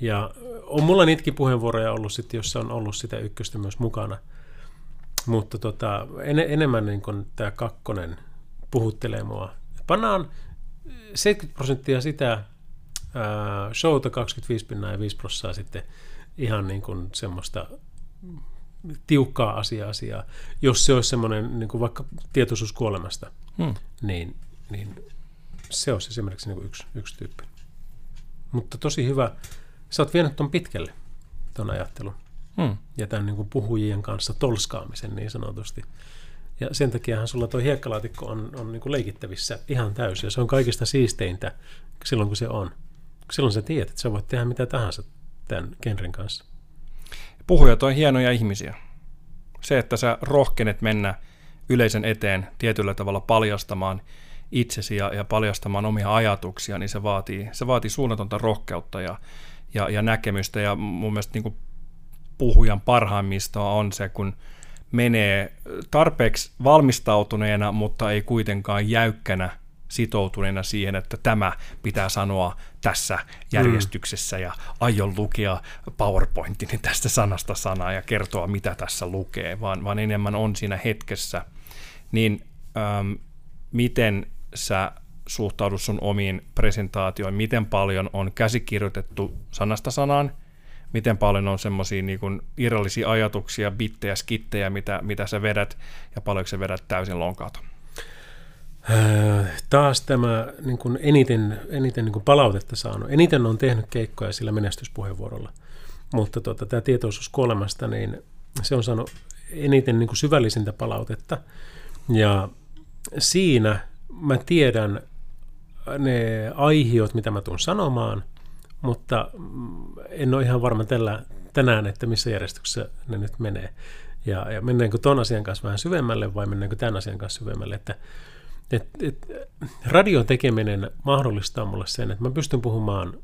ja on mulla niitäkin puheenvuoroja ollut sitten, jossa on ollut sitä ykköstä myös mukana. Mutta tota, en, enemmän niin kuin tämä kakkonen puhuttelee mua. Pannaan 70 prosenttia sitä showta 25 pinnaa ja 5 prosenttia sitten ihan niin kuin semmoista tiukkaa asia asiaa. Jos se olisi semmoinen niin kuin vaikka tietoisuus kuolemasta, hmm. niin, niin se olisi esimerkiksi niin kuin yksi, yksi tyyppi. Mutta tosi hyvä. Sä oot vienyt ton pitkälle, ton ajattelun. Hmm. Ja tämän niin kuin puhujien kanssa tolskaamisen niin sanotusti. Ja sen takiahan sulla tuo hiekkalaatikko on, on niin kuin leikittävissä ihan täysin. Ja se on kaikista siisteintä silloin, kun se on. Silloin sä tiedät, että sä voit tehdä mitä tahansa tämän genren kanssa. Puhujat on hienoja ihmisiä. Se, että sä rohkenet mennä yleisen eteen tietyllä tavalla paljastamaan itsesi ja, ja paljastamaan omia ajatuksia, niin se vaatii, se vaatii suunnatonta rohkeutta ja, ja, ja näkemystä. Ja mun mielestä niin puhujan parhaimmistoa on se, kun menee tarpeeksi valmistautuneena, mutta ei kuitenkaan jäykkänä sitoutuneena siihen, että tämä pitää sanoa tässä järjestyksessä ja aion lukea PowerPointini tästä sanasta sanaa ja kertoa, mitä tässä lukee, vaan, vaan enemmän on siinä hetkessä. Niin äm, miten sä suhtaudut sun omiin presentaatioihin, miten paljon on käsikirjoitettu sanasta sanaan, miten paljon on semmoisia niin irrallisia ajatuksia, bittejä, skittejä, mitä, mitä sä vedät, ja paljonko sä vedät täysin lonkata? Äh, taas tämä niin kuin eniten, eniten niin kuin palautetta saanut. Eniten on tehnyt keikkoja sillä menestyspuheenvuorolla. Mutta tuota, tämä tietoisuus kuolemasta, niin se on saanut eniten niin kuin syvällisintä palautetta. Ja siinä mä tiedän ne aihiot, mitä mä tuun sanomaan, mutta en ole ihan varma tällä, tänään, että missä järjestyksessä ne nyt menee. Ja, ja mennäänkö ton asian kanssa vähän syvemmälle vai mennäänkö tämän asian kanssa syvemmälle. Että et, et, radion tekeminen mahdollistaa mulle sen, että mä pystyn puhumaan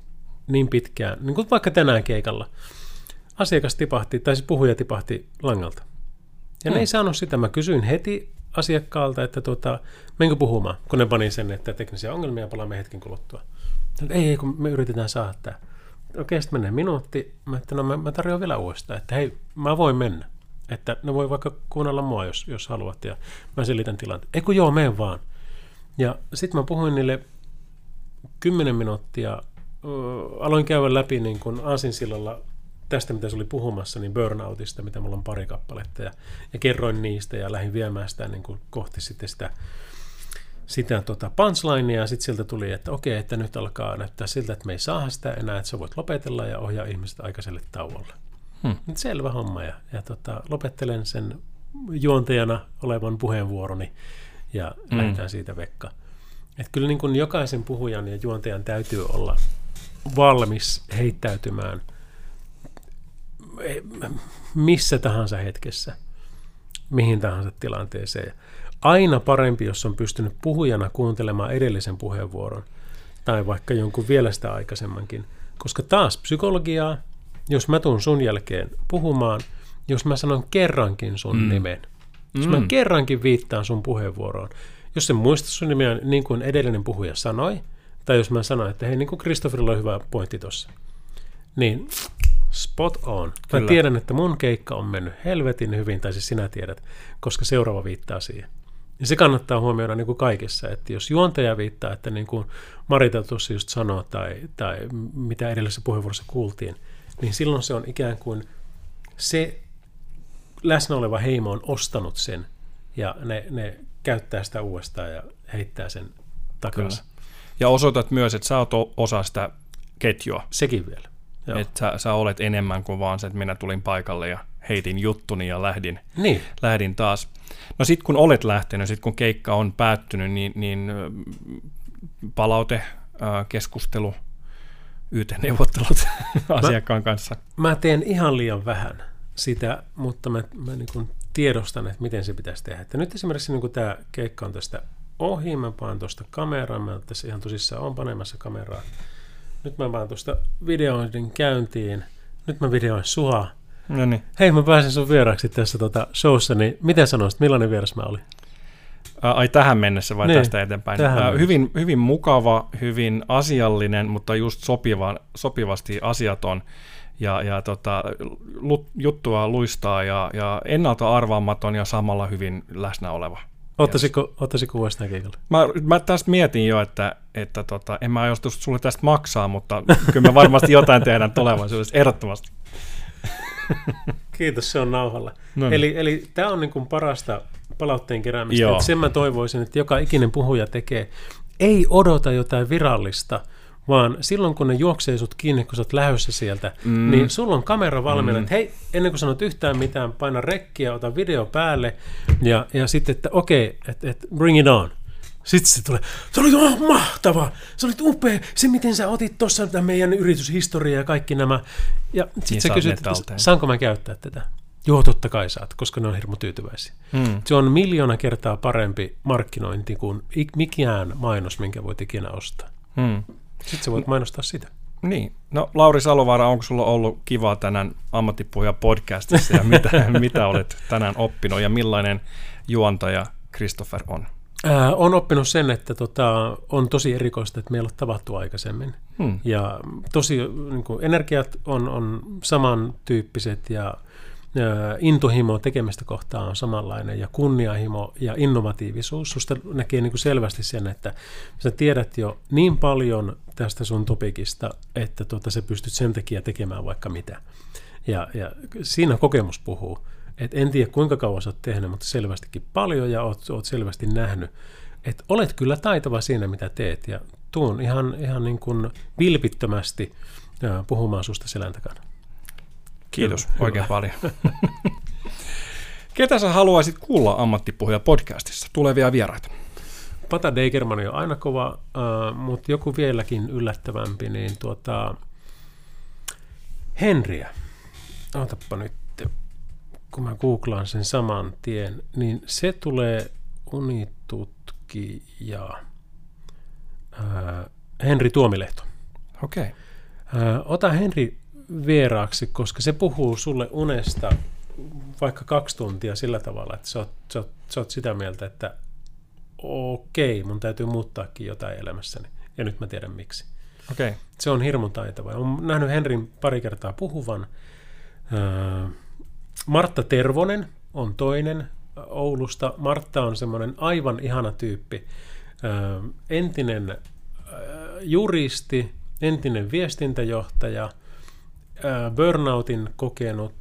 niin pitkään, niin kuin vaikka tänään keikalla. Asiakas tipahti, tai siis puhuja tipahti langalta. Ja hmm. ne ei saanut sitä. Mä kysyin heti asiakkaalta, että tuota, menkö puhumaan, kun ne pani sen, että teknisiä ongelmia palaamme hetken kuluttua. Ei, ei, kun me yritetään saada tämä. Okei, sitten menee minuutti. Mä, että no, mä, mä tarjoan vielä uudestaan, että hei, mä voin mennä. Että ne voi vaikka kuunnella mua, jos, jos haluat. Ja mä selitän tilanteen. Ei kun joo, mene vaan. Ja sitten mä puhuin niille kymmenen minuuttia. aloin käydä läpi niin kuin Aasinsillalla tästä, mitä se oli puhumassa, niin burnoutista, mitä mulla on pari kappaletta. Ja, ja kerroin niistä ja lähdin viemään sitä niin kuin kohti sitten sitä, sitä tota punchlinea. Ja sitten sieltä tuli, että okei, että nyt alkaa näyttää siltä, että me ei saa sitä enää, että sä voit lopetella ja ohjaa ihmiset aikaiselle tauolle. Hmm. Nyt selvä homma. Ja, ja tota, lopettelen sen juontajana olevan puheenvuoroni ja mm. lähdetään siitä vekka. Että kyllä niin kuin jokaisen puhujan ja juontajan täytyy olla valmis heittäytymään missä tahansa hetkessä, mihin tahansa tilanteeseen. Aina parempi, jos on pystynyt puhujana kuuntelemaan edellisen puheenvuoron tai vaikka jonkun vielä sitä aikaisemmankin. Koska taas psykologiaa, jos mä tuun sun jälkeen puhumaan, jos mä sanon kerrankin sun mm. nimen, jos mm. mä kerrankin viittaan sun puheenvuoroon, jos se muista sun nimeä niin kuin edellinen puhuja sanoi, tai jos mä sanoin, että hei, niin kuin Kristofferilla on hyvä pointti tuossa, niin spot on. Kyllä. Mä tiedän, että mun keikka on mennyt helvetin hyvin, tai siis sinä tiedät, koska seuraava viittaa siihen. Ja se kannattaa huomioida niin kuin kaikessa, että jos juontaja viittaa, että niin kuin Marita tuossa just sanoi, tai, tai mitä edellisessä puheenvuorossa kuultiin, niin silloin se on ikään kuin se läsnä oleva heimo on ostanut sen, ja ne, ne käyttää sitä uudestaan ja heittää sen takaisin. Ja osoitat myös, että sä oot osa sitä ketjua. Sekin vielä. Joo. Että sä, sä olet enemmän kuin vaan se, että minä tulin paikalle ja heitin juttuni ja lähdin, niin. lähdin taas. No sitten kun olet lähtenyt, sitten kun keikka on päättynyt, niin, niin palaute, keskustelu, YT-neuvottelut asiakkaan kanssa. Mä teen ihan liian vähän sitä, mutta mä, mä niin tiedostan, että miten se pitäisi tehdä. Että nyt esimerkiksi niin tämä keikka on tästä ohi, mä paan tuosta kameraa, mä tässä ihan tosissaan on panemassa kameraa. Nyt mä vaan tuosta videoinnin käyntiin. Nyt mä videoin sua. No niin. Hei, mä pääsin sun vieraksi tässä tota showssa, niin miten sanoisit, millainen vieras mä olin? Ai tähän mennessä vai niin, tästä eteenpäin? Tähän hyvin, hyvin mukava, hyvin asiallinen, mutta just sopiva, sopivasti asiaton ja, ja tota, juttua luistaa ja, ja ennalta arvaamaton ja samalla hyvin läsnä oleva. Ottaisiko, ottaisiko uudestaan keikalle? Mä, mä tästä mietin jo, että, että tota, en mä aiostu sulle tästä maksaa, mutta kyllä me varmasti jotain tehdään tulevaisuudessa, ehdottomasti. Kiitos, se on nauhalla. No niin. Eli, eli tämä on niin kuin parasta palautteen keräämistä. Joo. Sen mä toivoisin, että joka ikinen puhuja tekee. Ei odota jotain virallista, vaan silloin kun ne juoksee sut kiinni, kun sä oot lähdössä sieltä, mm. niin sulla on kamera valmiina, mm. että hei, ennen kuin sanot yhtään mitään, paina rekkiä, ota video päälle, ja, ja sitten, että okei, okay, että et, bring it on. Sitten se tulee, se oli oh, mahtava, se oli upea, se miten sä otit tuossa meidän yrityshistoriaa ja kaikki nämä. Ja sitten niin sä kysyt, että saanko mä käyttää tätä? Joo, totta kai saat, koska ne on hirmu tyytyväisiä. Hmm. Se on miljoona kertaa parempi markkinointi kuin mikään mainos, minkä voit ikinä ostaa. Hmm. Sitten sä voit mainostaa sitä. Niin. No Lauri Salovaara, onko sulla ollut kivaa tänään ammattipuhuja podcastissa ja mitä, mitä olet tänään oppinut ja millainen juontaja Christopher on? Ää, on oppinut sen, että tota, on tosi erikoista, että meillä on tavattu aikaisemmin. Hmm. Ja tosi niin kuin, energiat on, on samantyyppiset ja intohimo tekemistä kohtaan on samanlainen ja kunniahimo ja innovatiivisuus. Susta näkee niin kuin selvästi sen, että sä tiedät jo niin paljon tästä sun topikista, että tuota, sä pystyt sen takia tekemään vaikka mitä. Ja, ja siinä kokemus puhuu. Et en tiedä kuinka kauan sä oot tehnyt, mutta selvästikin paljon ja oot, oot selvästi nähnyt, että olet kyllä taitava siinä, mitä teet ja tuun ihan, ihan niin kuin vilpittömästi puhumaan susta selän takana. Kiitos Hyvä. oikein paljon. Ketä sä haluaisit kuulla ammattipuhuja podcastissa? Tulevia vieraita. Pata Deigerman on aina kova, äh, mutta joku vieläkin yllättävämpi, niin tuota, Henriä. Otappa nyt, kun mä googlaan sen saman tien, niin se tulee unitutki ja äh, Henri Tuomilehto. Okei. Okay. Ota Henri vieraaksi, koska se puhuu sulle unesta vaikka kaksi tuntia sillä tavalla, että sä oot, sä oot, sä oot sitä mieltä, että okei, mun täytyy muuttaakin jotain elämässäni. Ja nyt mä tiedän miksi. Okay. Se on hirmun taitava. Olen nähnyt Henrin pari kertaa puhuvan. Martta Tervonen on toinen Oulusta. Martta on semmoinen aivan ihana tyyppi. Entinen juristi, entinen viestintäjohtaja – burnoutin kokenut,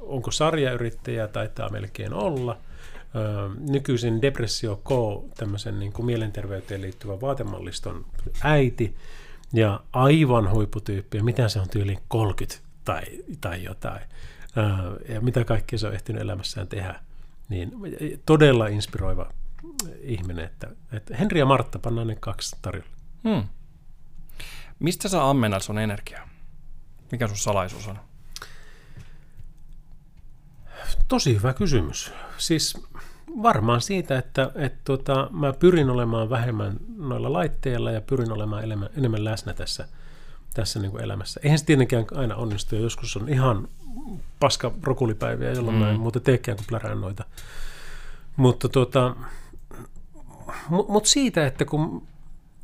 onko sarjayrittäjä, taitaa melkein olla, nykyisin Depressio K, tämmöisen niin kuin mielenterveyteen liittyvän vaatemalliston äiti, ja aivan huipputyyppi, ja mitä se on tyyliin 30 tai, tai jotain, ja mitä kaikkea se on ehtinyt elämässään tehdä, niin todella inspiroiva ihminen, että, että Henri ja Martta pannaan ne kaksi tarjolla. Hmm. Mistä sä ammennat sun energiaa? Mikä sun salaisuus on? Tosi hyvä kysymys. Siis varmaan siitä, että, että tota, mä pyrin olemaan vähemmän noilla laitteilla ja pyrin olemaan enemmän, enemmän läsnä tässä, tässä niin kuin elämässä. Eihän se tietenkään aina onnistu, ja joskus on ihan paska rokulipäiviä, jolloin mm. mä en muuten teekään kuin plärään noita. Mutta tota, mut siitä, että kun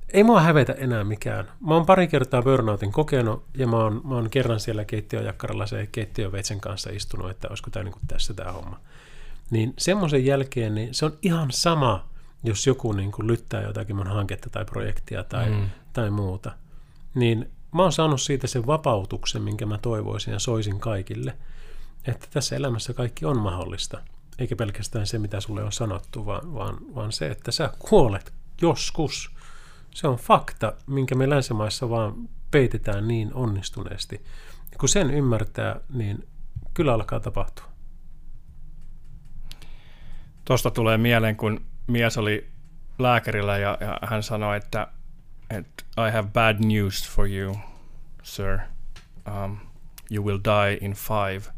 ei mua hävetä enää mikään. Mä oon pari kertaa burnoutin kokenut ja mä oon, mä oon kerran siellä keittiöjakkaralla se keittiöveitsen kanssa istunut, että olisiko tämä niin tässä tämä homma. Niin semmoisen jälkeen niin se on ihan sama, jos joku niin kuin lyttää jotakin mun hanketta tai projektia tai, mm. tai muuta. Niin mä oon saanut siitä sen vapautuksen, minkä mä toivoisin ja soisin kaikille, että tässä elämässä kaikki on mahdollista. Eikä pelkästään se, mitä sulle on sanottu, vaan, vaan, vaan se, että sä kuolet joskus – se on fakta, minkä me länsimaissa vaan peitetään niin onnistuneesti. Ja kun sen ymmärtää, niin kyllä alkaa tapahtua. Tuosta tulee mieleen, kun mies oli lääkärillä ja, ja hän sanoi, että, I have bad news for you, sir. Um, you will die in five.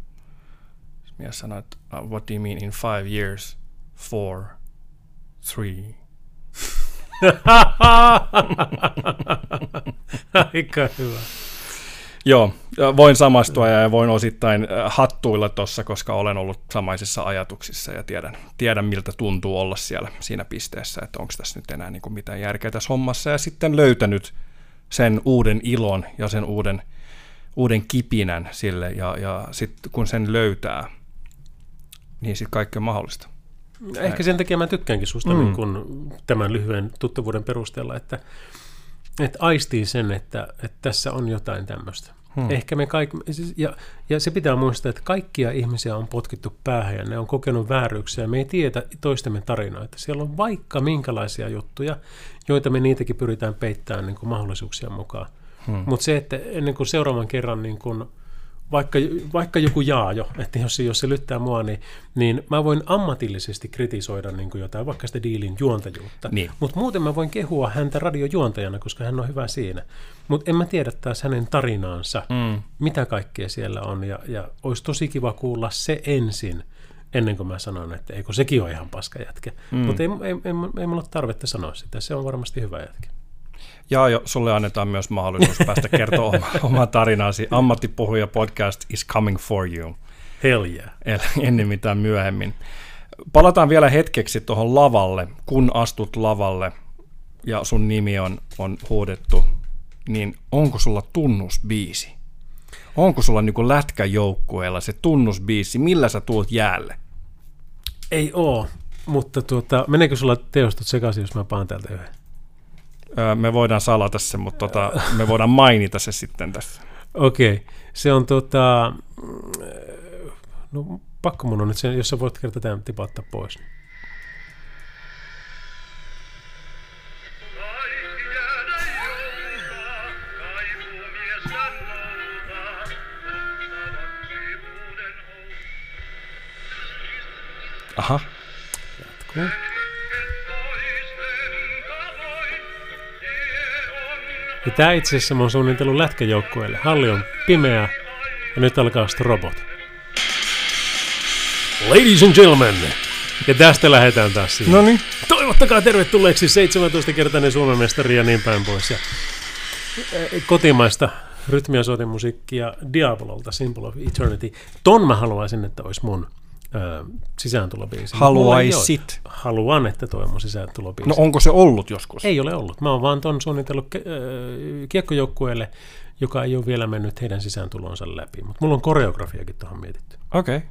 Uh, what do you mean in five years? Four, three, Aika hyvä. Joo, voin samastua ja voin osittain äh, hattuilla tuossa, koska olen ollut samaisissa ajatuksissa ja tiedän, tiedän miltä tuntuu olla siellä siinä pisteessä, että onko tässä nyt enää niin kuin mitään järkeä tässä hommassa ja sitten löytänyt sen uuden ilon ja sen uuden, uuden kipinän sille ja, ja sitten kun sen löytää, niin sitten kaikki on mahdollista. Ehkä sen takia mä tykkäänkin susta mm. niin kun tämän lyhyen tuttavuuden perusteella, että, että aistii sen, että, että tässä on jotain tämmöistä. Hmm. Ehkä me kaikki, siis, ja, ja se pitää muistaa, että kaikkia ihmisiä on potkittu päähän ja ne on kokenut vääryyksiä. Me ei tiedä toistemme tarinoita. Siellä on vaikka minkälaisia juttuja, joita me niitäkin pyritään peittämään niin kuin mahdollisuuksien mukaan. Hmm. Mutta se, että ennen kuin seuraavan kerran niin kuin, vaikka, vaikka joku jaa jo, että jos, jos se lyttää mua, niin, niin mä voin ammatillisesti kritisoida niin kuin jotain, vaikka sitä diilin juontajuutta. Niin. Mutta muuten mä voin kehua häntä radiojuontajana, koska hän on hyvä siinä. Mutta en mä tiedä taas hänen tarinaansa, mm. mitä kaikkea siellä on, ja, ja olisi tosi kiva kuulla se ensin, ennen kuin mä sanon, että eikö sekin ole ihan paska jätkä. Mm. Mutta ei, ei, ei, ei mulla ole tarvetta sanoa sitä, se on varmasti hyvä jätkä. Ja jo, sulle annetaan myös mahdollisuus päästä kertoa oma, oma tarinaasi. Ammattipuhuja podcast is coming for you. Hell yeah. Eli ennen mitään myöhemmin. Palataan vielä hetkeksi tuohon lavalle. Kun astut lavalle ja sun nimi on, on huudettu, niin onko sulla tunnusbiisi? Onko sulla niin lätkäjoukkueella se tunnusbiisi? Millä sä tuut jäälle? Ei oo, mutta tuota, meneekö sulla teostot sekaisin, jos mä paan täältä yhden? Me voidaan salata se, mutta tota, me voidaan mainita se sitten tässä. Okei, okay. se on tota, no pakko mun on nyt se, jos sä voit kertaa tämän tipattaa pois. Aha. Jatkuu. Ja tämä itse asiassa mä oon suunnitellut lätkäjoukkueelle. Halli on pimeä ja nyt alkaa sitten robot. Ladies and gentlemen, ja tästä lähdetään taas siihen. No niin. Toivottakaa tervetulleeksi 17-kertainen Suomen mestari ja niin päin pois. Ja kotimaista rytmiä musiikkia Diabololta, Symbol of Eternity. Ton mä haluaisin, että olisi mun sisääntulobiisi. Haluaisit? Haluan, että toi on mun sisääntulobiisi. No onko se ollut joskus? Ei ole ollut. Mä oon vaan ton suunnitellut kiekkojoukkueelle, joka ei ole vielä mennyt heidän sisääntulonsa läpi. Mutta mulla on koreografiakin tuohon mietitty. Okei. Okay.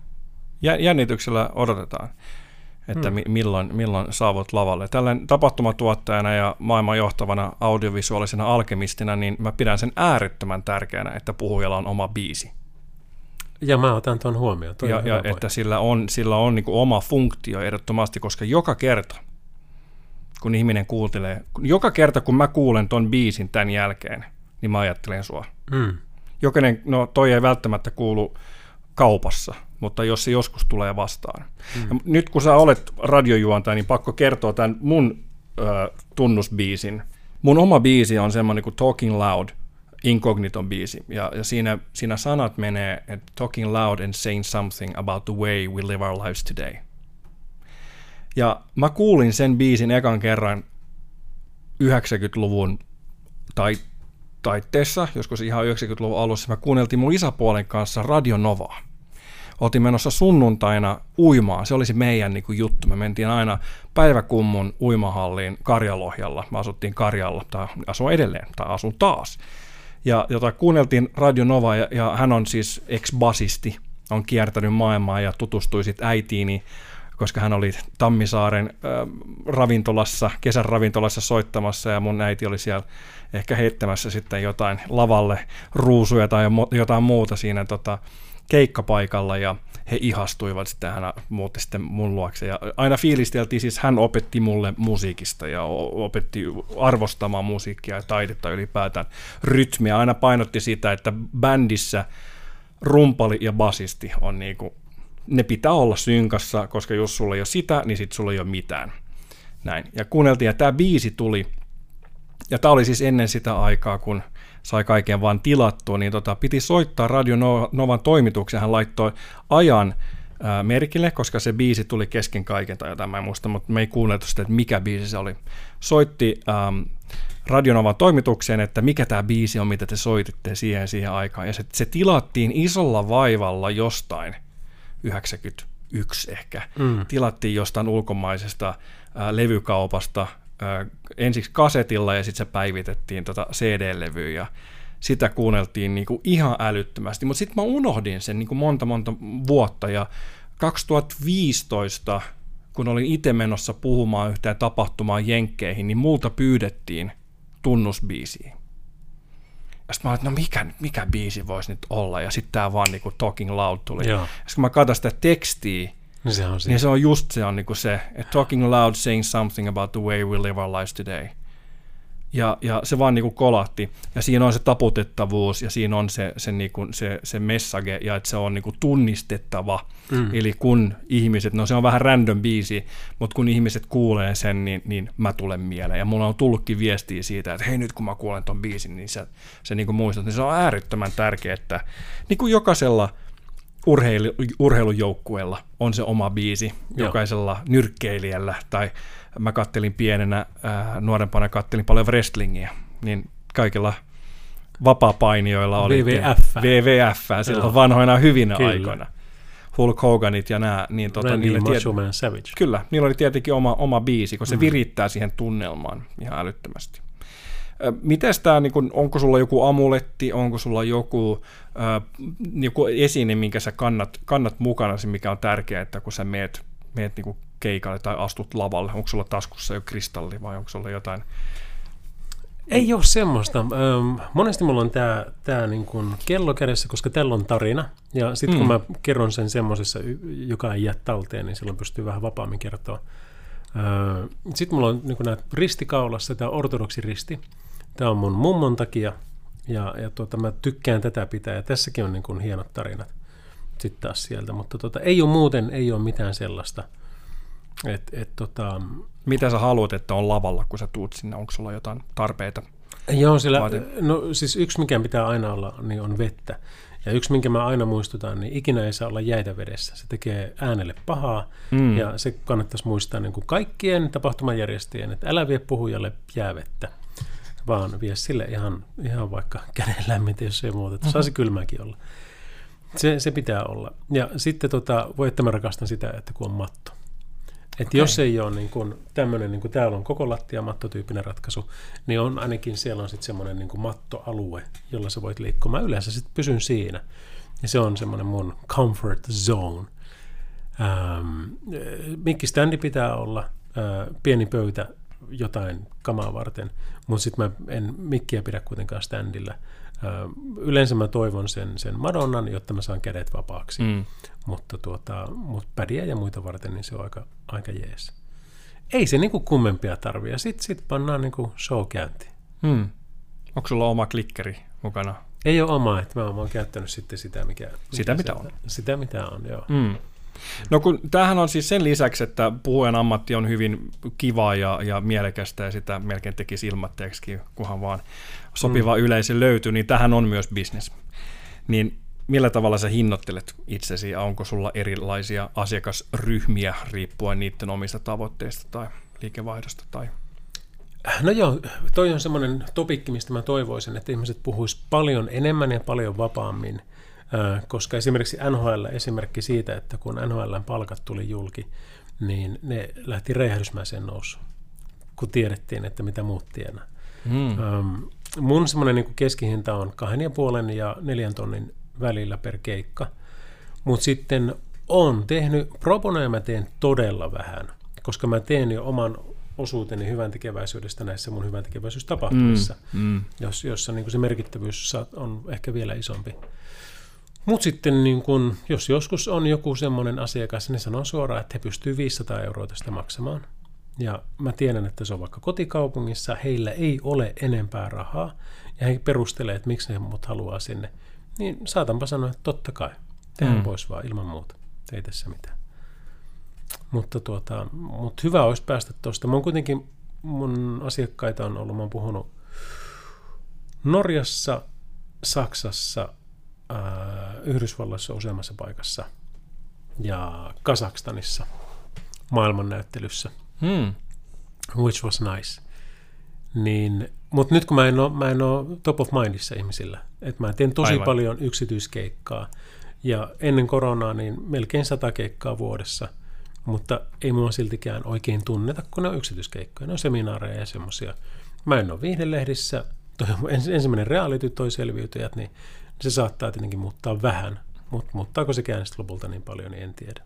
Jännityksellä odotetaan, että hmm. milloin, milloin saavut lavalle. Tällainen tapahtumatuottajana ja maailman johtavana audiovisuaalisena alkemistina, niin mä pidän sen äärettömän tärkeänä, että puhujalla on oma biisi. Ja mä otan tuon huomioon. ja, ja että sillä on, sillä on niin oma funktio ehdottomasti, koska joka kerta, kun ihminen kuuntelee, joka kerta kun mä kuulen ton biisin tämän jälkeen, niin mä ajattelen sua. Mm. Jokainen, no toi ei välttämättä kuulu kaupassa, mutta jos se joskus tulee vastaan. Mm. Ja nyt kun sä olet radiojuontaja, niin pakko kertoa tämän mun ö, tunnusbiisin. Mun oma biisi on semmoinen kuin Talking Loud – Incogniton biisi, ja, ja siinä, siinä sanat menee, että talking loud and saying something about the way we live our lives today. Ja mä kuulin sen biisin ekan kerran 90-luvun tai taitteessa, joskus ihan 90-luvun alussa, mä kuunneltiin mun isäpuolen kanssa Radio Novaa. Oltiin menossa sunnuntaina uimaan, se olisi meidän niin kuin, juttu. Me mentiin aina päiväkummun uimahalliin Karjalohjalla. Mä asuttiin Karjalla, tai asun edelleen, tai asun taas ja jota kuunneltiin Radio Nova, ja, ja hän on siis ex-basisti, on kiertänyt maailmaa ja tutustui sitten äitiini, koska hän oli Tammisaaren äh, ravintolassa, kesän ravintolassa soittamassa, ja mun äiti oli siellä ehkä heittämässä sitten jotain lavalle ruusuja tai jotain muuta siinä tota, keikkapaikalla, ja he ihastuivat sitten, hän muutti sitten mun luokse. Ja aina fiilisteltiin, siis hän opetti mulle musiikista ja opetti arvostamaan musiikkia ja taidetta ylipäätään rytmiä. Aina painotti sitä, että bändissä rumpali ja basisti on niinku, ne pitää olla synkassa, koska jos sulla ei ole sitä, niin sitten sulla ei ole mitään. Näin. Ja kuunneltiin, ja tämä biisi tuli, ja tämä oli siis ennen sitä aikaa, kun sai kaiken vaan tilattua, niin tota, piti soittaa Radio Novan toimituksen. Hän laittoi ajan ää, merkille, koska se biisi tuli kesken kaiken tai jotain, mä en muista, mutta me ei kuunneltu sitä, että mikä biisi se oli. Soitti ähm, Radionovan toimitukseen, että mikä tämä biisi on, mitä te soititte siihen siihen aikaan. Ja se, se tilattiin isolla vaivalla jostain, 91 ehkä, mm. tilattiin jostain ulkomaisesta äh, levykaupasta ensiksi kasetilla ja sitten se päivitettiin tota CD-levyyn ja sitä kuunneltiin niin kuin ihan älyttömästi. Mutta sitten mä unohdin sen niin kuin monta monta vuotta ja 2015, kun olin itse menossa puhumaan yhteen tapahtumaan Jenkkeihin, niin multa pyydettiin tunnusbiisiä. Ja sitten mä olin, että no mikä, mikä biisi voisi nyt olla, ja sitten tämä vaan niinku Talking Loud tuli. Joo. Ja sitten kun mä katsoin sitä tekstiä, Niin se on niin se on just se, on niinku se, että Talking Loud saying something about the way we live our lives today. Ja, ja se vaan niinku kolahti. Ja siinä on se taputettavuus ja siinä on se, se, niinku, se, se message ja että se on niinku tunnistettava. Mm. Eli kun ihmiset, no se on vähän random biisi, mutta kun ihmiset kuulee sen, niin, niin mä tulen mieleen. Ja mulla on tullutkin viestiä siitä, että hei nyt kun mä kuulen ton biisin, niin se, se niinku muistat. Niin se on äärettömän tärkeää, että niin kuin jokaisella urheilu, urheilujoukkueella on se oma biisi, Joo. jokaisella nyrkkeilijällä, tai mä kattelin pienenä, ää, nuorempana kattelin paljon wrestlingiä, niin kaikilla vapaa-painijoilla oli WWF. WWF silloin Joo. vanhoina hyvinä Kyllä. aikoina. Hulk Hoganit ja nämä, niin tota, niille tiet- Savage. Kyllä, niillä oli tietenkin oma, oma biisi, kun se virittää siihen tunnelmaan ihan älyttömästi. Mites tämä, niin kun, onko sulla joku amuletti, onko sulla joku, äh, joku esine, minkä sä kannat, kannat mukana, mikä on tärkeää, että kun sä meet, meet niin keikalle tai astut lavalle, onko sulla taskussa jo kristalli vai onko sulla jotain? Ei ole semmoista. Monesti mulla on tämä tää niin kuin kello kädessä, koska tällä on tarina. Ja sitten kun Mm. mä kerron sen semmoisessa, joka ei jää talteen, niin silloin pystyy vähän vapaammin kertoa. Sitten mulla on niin nämä ristikaulassa, tämä ortodoksi risti. Tämä on mun mummon takia. Ja, ja tuota, mä tykkään tätä pitää. Ja tässäkin on niin kuin hienot tarinat sitten taas sieltä. Mutta tuota, ei ole muuten, ei ole mitään sellaista. Et, et, tota, Mitä sä haluat, että on lavalla, kun sä tuut sinne? Onko sulla jotain tarpeita? Joo, sillä, Vaati- no siis yksi mikä pitää aina olla, niin on vettä. Ja yksi minkä mä aina muistutan, niin ikinä ei saa olla jäitä vedessä. Se tekee äänelle pahaa Mm. ja se kannattaisi muistaa niin kuin kaikkien tapahtumajärjestäjien, että älä vie puhujalle jäävettä, vaan vie sille ihan, ihan vaikka käden lämmintä, jos ei muuta. Että Saisi kylmääkin olla. Se, se pitää olla. Ja sitten tota, voi, että mä rakastan sitä, että kun on matto. Et Okei. jos ei ole niin kuin tämmöinen, niin kuin täällä on koko lattia mattotyyppinen ratkaisu, niin on ainakin siellä on sitten semmoinen niin mattoalue, jolla sä voit liikkua. Mä yleensä sitten pysyn siinä. Ja se on semmoinen mun comfort zone. Ähm, mikkiständi pitää olla, äh, pieni pöytä jotain kamaa varten, mutta sitten mä en mikkiä pidä kuitenkaan standilla. Yleensä mä toivon sen, sen Madonnan, jotta mä saan kädet vapaaksi. Mm. Mutta tuota, mut pädiä ja muita varten, niin se on aika, aika jees. Ei se niinku kummempia tarvii. Ja sit, sit pannaan niinku show käyntiin. Mm. Onko sulla oma klikkeri mukana? Ei ole omaa, että mä oon käyttänyt sitten sitä, mikä... Sitä, mitä sieltä- on. Sitä, mitä on, joo. Mm. No kun tämähän on siis sen lisäksi, että puhujan ammatti on hyvin kiva ja, ja mielekästä ja sitä melkein tekisi ilmatteeksikin, kunhan vaan sopiva mm. yleisö löytyy, niin tähän on myös business. Niin millä tavalla sä hinnoittelet itsesi ja onko sulla erilaisia asiakasryhmiä riippuen niiden omista tavoitteista tai liikevaihdosta tai No joo, toi on semmoinen topikki, mistä mä toivoisin, että ihmiset puhuis paljon enemmän ja paljon vapaammin, koska esimerkiksi NHL esimerkki siitä, että kun NHLn palkat tuli julki, niin ne lähti räjähdysmäiseen nousuun, kun tiedettiin, että mitä muut tienaa. mm. Mun semmoinen niin keskihinta on kahden ja puolen ja neljän tonnin välillä per keikka. Mutta sitten on tehnyt, pro bono ja mä teen todella vähän, koska mä teen jo oman osuuteni hyvän tekeväisyydestä näissä mun hyvän tekeväisyystapahtumissa, Mm. jos, jossa niin se merkittävyys on ehkä vielä isompi. Mutta sitten niin kun, jos joskus on joku semmoinen asiakas, niin sanon suoraan, että he pystyvät 500 euroa tästä maksamaan. Ja mä tiedän, että se on vaikka kotikaupungissa, heillä ei ole enempää rahaa, ja he perustelee, että miksi he mut haluaa sinne. Niin saatanpa sanoa, että totta kai, tehdään Mm. pois vaan ilman muuta, ei tässä mitään. Mutta, tuota, mutta hyvä olisi päästä tuosta. Mä oon kuitenkin, mun asiakkaita on ollut, mä oon puhunut Norjassa, Saksassa, Yhdysvalloissa useammassa paikassa ja Kasakstanissa maailmannäyttelyssä, Mm. which was nice. Niin, mutta nyt kun mä en, ole, mä en ole top of mindissa ihmisillä, että mä teen tosi Aivan. Aivan. paljon yksityiskeikkaa ja ennen koronaa niin melkein sata keikkaa vuodessa, mutta ei mua siltikään oikein tunneta, kun ne on yksityiskeikkoja, ne on seminaareja ja semmoisia. Mä en ole viihdelehdissä, toi ensimmäinen reality, toi selviytyjät, niin se saattaa tietenkin muuttaa vähän, mutta muuttaako se sitten lopulta niin paljon, niin en tiedä.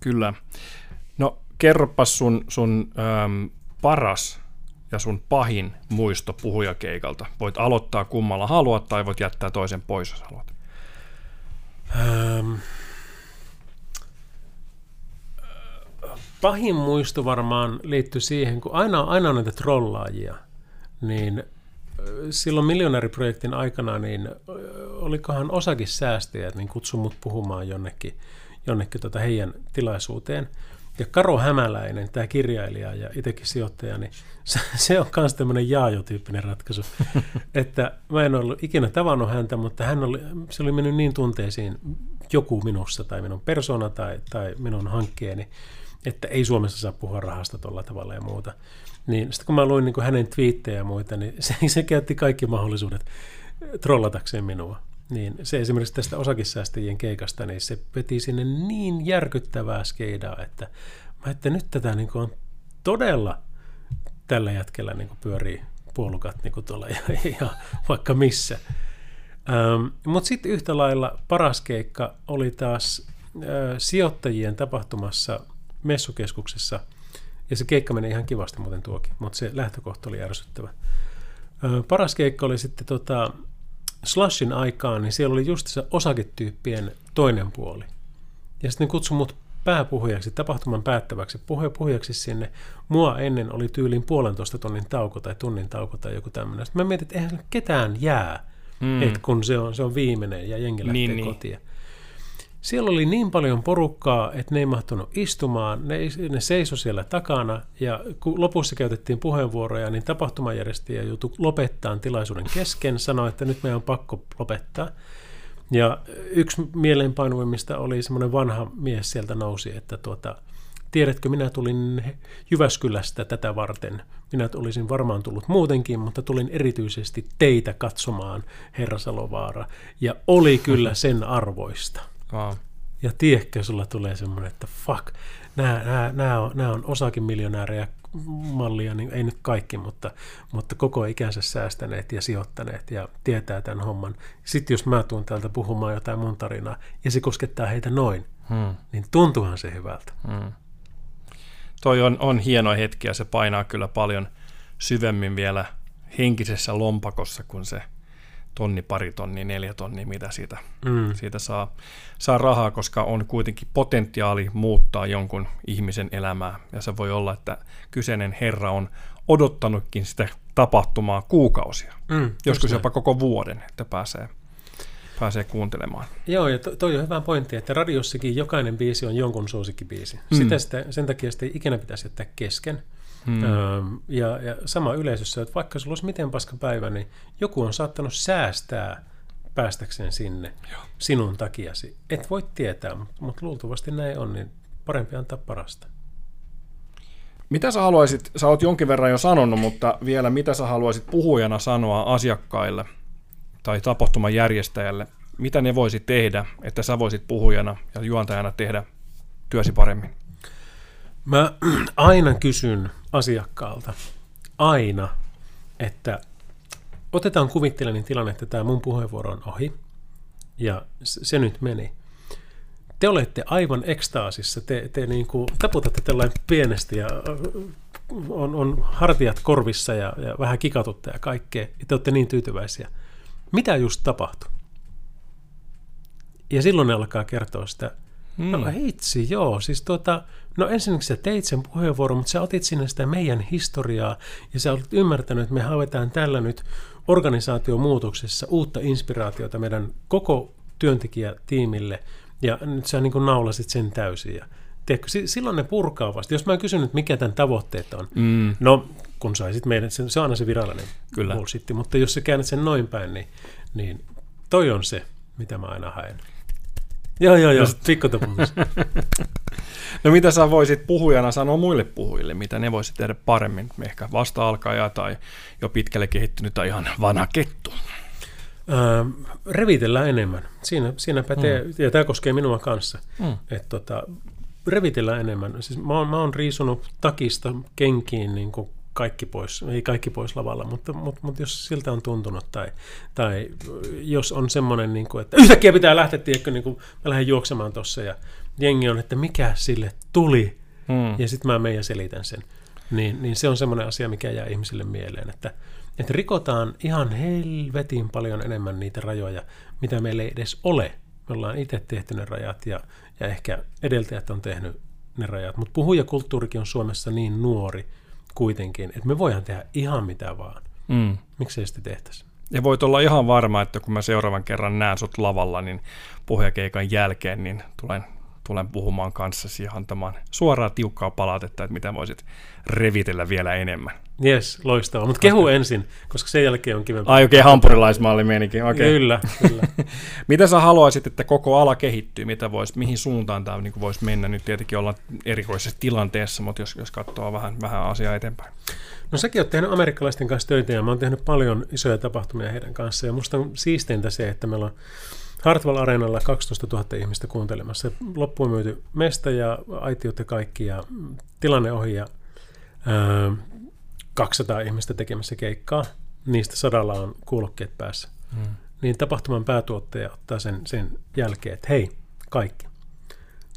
Kyllä. No kerropas sun, sun äm, paras ja sun pahin muisto puhujakeikalta. Voit aloittaa kummalla haluat tai voit jättää toisen pois, jos haluat. Ähm, pahin muisto varmaan liittyy siihen, kun aina, aina on näitä trollaajia, niin silloin miljonääriprojektin aikana, niin olikohan osakin säästäjät, niin kutsu mut puhumaan jonnekin, jonnekin tota heidän tilaisuuteen. Ja Karo Hämäläinen, tämä kirjailija ja itsekin sijoittaja, niin se, se on myös tämmöinen jaajo-tyyppinen ratkaisu. että mä en ollut ikinä tavannut häntä, mutta hän oli, se oli mennyt niin tunteisiin joku minussa tai minun persona tai, tai minun hankkeeni, että ei Suomessa saa puhua rahasta tuolla tavalla ja muuta. Niin sitten kun mä luin niin kuin hänen twiittejä ja muita, niin se, se käytti kaikki mahdollisuudet trollatakseen minua. Niin se esimerkiksi tästä osakissäästäjien keikasta, niin se veti sinne niin järkyttävää skeidaa, että mä että nyt tätä niin kuin on todella tällä jätkellä niin kuin pyörii puolukat niin kuin tuolla ja, ja vaikka missä. Ähm, Mutta sitten yhtä lailla paras keikka oli taas äh, sijoittajien tapahtumassa messukeskuksessa, ja se keikka meni ihan kivasti muuten tuokin, mutta se lähtökohta oli ärsyttävä. Paras keikka oli sitten tota, Slashin aikaan, niin siellä oli just se osaketyyppien toinen puoli. Ja sitten ne kutsui mut pääpuhujaksi, tapahtuman päättäväksi puhe, puhujaksi sinne. Mua ennen oli tyylin puolentoista tunnin tauko tai tunnin tauko tai joku tämmöinen. Sitten mä mietin, että eihän ketään jää, mm. et kun se on, se on viimeinen ja jengi lähtee niin, niin. kotiin. Niin. Siellä oli niin paljon porukkaa, että ne ei mahtunut istumaan, ne, ne seisoi siellä takana ja kun lopussa käytettiin puheenvuoroja, niin tapahtumajärjestäjä joutui lopettaa tilaisuuden kesken, sanoi, että nyt meidän on pakko lopettaa. Ja yksi mieleenpainuvimmista oli semmoinen vanha mies sieltä nousi, että tuota, tiedätkö, minä tulin Jyväskylästä tätä varten. Minä olisin varmaan tullut muutenkin, mutta tulin erityisesti teitä katsomaan, herra Salovaara. Ja oli kyllä sen arvoista. Wow. Ja tiedätkö, sulla tulee semmoinen, että fuck, nämä, nämä, nämä, on, nämä on osakin miljonäärejä mallia, niin ei nyt kaikki, mutta, mutta koko ikänsä säästäneet ja sijoittaneet ja tietää tämän homman. Sitten jos mä tuun täältä puhumaan jotain mun tarinaa ja se koskettaa heitä noin, hmm. niin tuntuuhan se hyvältä. Hmm. Toi on, on hieno hetki ja se painaa kyllä paljon syvemmin vielä henkisessä lompakossa, kun se – tonni, pari tonni, neljä tonni, mitä siitä, mm. siitä saa, saa rahaa, koska on kuitenkin potentiaali muuttaa jonkun ihmisen elämää. Ja se voi olla, että kyseinen herra on odottanutkin sitä tapahtumaa kuukausia, mm, joskus jopa koko vuoden, että pääsee, pääsee kuuntelemaan. Joo, ja to, toi on hyvä pointti, että radiossakin jokainen biisi on jonkun suosikkibiisi. Mm. Sitä, sitä, sen takia sitä ei ikinä pitäisi jättää kesken. Hmm. ja, ja sama yleisössä, että vaikka sulla olisi miten paska päivä, niin joku on saattanut säästää päästäkseen sinne Joo. sinun takiasi. Et voi tietää, mutta, mutta luultavasti näin on, niin parempi antaa parasta. Mitä sä haluaisit, sä oot jonkin verran jo sanonut, mutta vielä mitä sä haluaisit puhujana sanoa asiakkaille tai tapahtuman järjestäjälle? Mitä ne voisi tehdä, että sä voisit puhujana ja juontajana tehdä työsi paremmin? Mä aina kysyn asiakkaalta, aina, että otetaan kuvitteellinen tilanne, että tämä mun puheenvuoro on ohi, ja se nyt meni. Te olette aivan ekstaasissa, te, te niin kuin taputatte tällainen pienesti ja on, on hartiat korvissa ja, ja vähän kikatutte ja kaikkea, ja te olette niin tyytyväisiä. Mitä just tapahtui? Ja silloin ne alkaa kertoa sitä Mm. No hitsi, joo. Siis tuota, no ensinnäkin sä teit sen puheenvuoron, mutta sä otit sinne sitä meidän historiaa ja sä olet ymmärtänyt, että me haetaan tällä nyt organisaatiomuutoksessa uutta inspiraatiota meidän koko työntekijätiimille ja nyt sä niin kuin naulasit sen täysin ja Tiedätkö, silloin ne purkaa vasta. Jos mä kysyn, että mikä tämän tavoitteet on, mm. no kun saisit meidän, se, se on aina se virallinen Kyllä. bullshit, mutta jos sä käännät sen noin päin, niin, niin toi on se, mitä mä aina haen. Joo, joo, joo, pikkutoputus. no mitä sä voisit puhujana sanoa muille puhujille, mitä ne voisit tehdä paremmin? Ehkä vasta-alkaja tai jo pitkälle kehittynyt tai ihan vanha kettu. Öö, revitellään enemmän. Siinä, siinä pätee, mm. ja tämä koskee minua kanssa, mm. että tota, revitellään enemmän. Siis mä, oon, mä oon riisunut takista kenkiin niin kuin kaikki pois, ei kaikki pois lavalla, mutta, mutta, mutta jos siltä on tuntunut tai, tai jos on semmoinen, niin kuin, että yhtäkkiä pitää lähteä, tiedätkö, niin kuin mä lähden juoksemaan tuossa ja jengi on, että mikä sille tuli, hmm. ja sitten mä menen ja selitän sen. Niin, niin se on semmoinen asia, mikä jää ihmisille mieleen, että, että rikotaan ihan helvetin paljon enemmän niitä rajoja, mitä meillä ei edes ole. Me ollaan itse tehty ne rajat ja, ja ehkä edeltäjät on tehnyt ne rajat. Mutta puhujakulttuurikin on Suomessa niin nuori kuitenkin, että me voidaan tehdä ihan mitä vaan. Mm. Miksi ei sitä tehtäisi? Ja voit olla ihan varma, että kun mä seuraavan kerran näen sut lavalla, niin pohjakeikan jälkeen, niin tulen tulen puhumaan kanssasi ja antamaan suoraa tiukkaa palautetta, että mitä voisit revitellä vielä enemmän. Jes, loistavaa. Mutta kehu ensin, koska sen jälkeen on kivempi. Ai oikein okay, hampurilaismalli menikin. Okay. Kyllä, kyllä. mitä sä haluaisit, että koko ala kehittyy? Mitä vois, mihin suuntaan tämä niin voisi mennä? Nyt tietenkin olla erikoisessa tilanteessa, mutta jos, jos katsoo vähän, vähän asiaa eteenpäin. No säkin oot tehnyt amerikkalaisten kanssa töitä ja mä oon tehnyt paljon isoja tapahtumia heidän kanssaan. Ja musta on siisteintä se, että meillä on Hartwell Areenalla 12 000 ihmistä kuuntelemassa. Loppuun myyty mesta ja aitiot ja kaikki ja tilanne ohi ja ää, 200 ihmistä tekemässä keikkaa. Niistä sadalla on kuulokkeet päässä. Hmm. Niin tapahtuman päätuottaja ottaa sen, sen jälkeen, että hei, kaikki.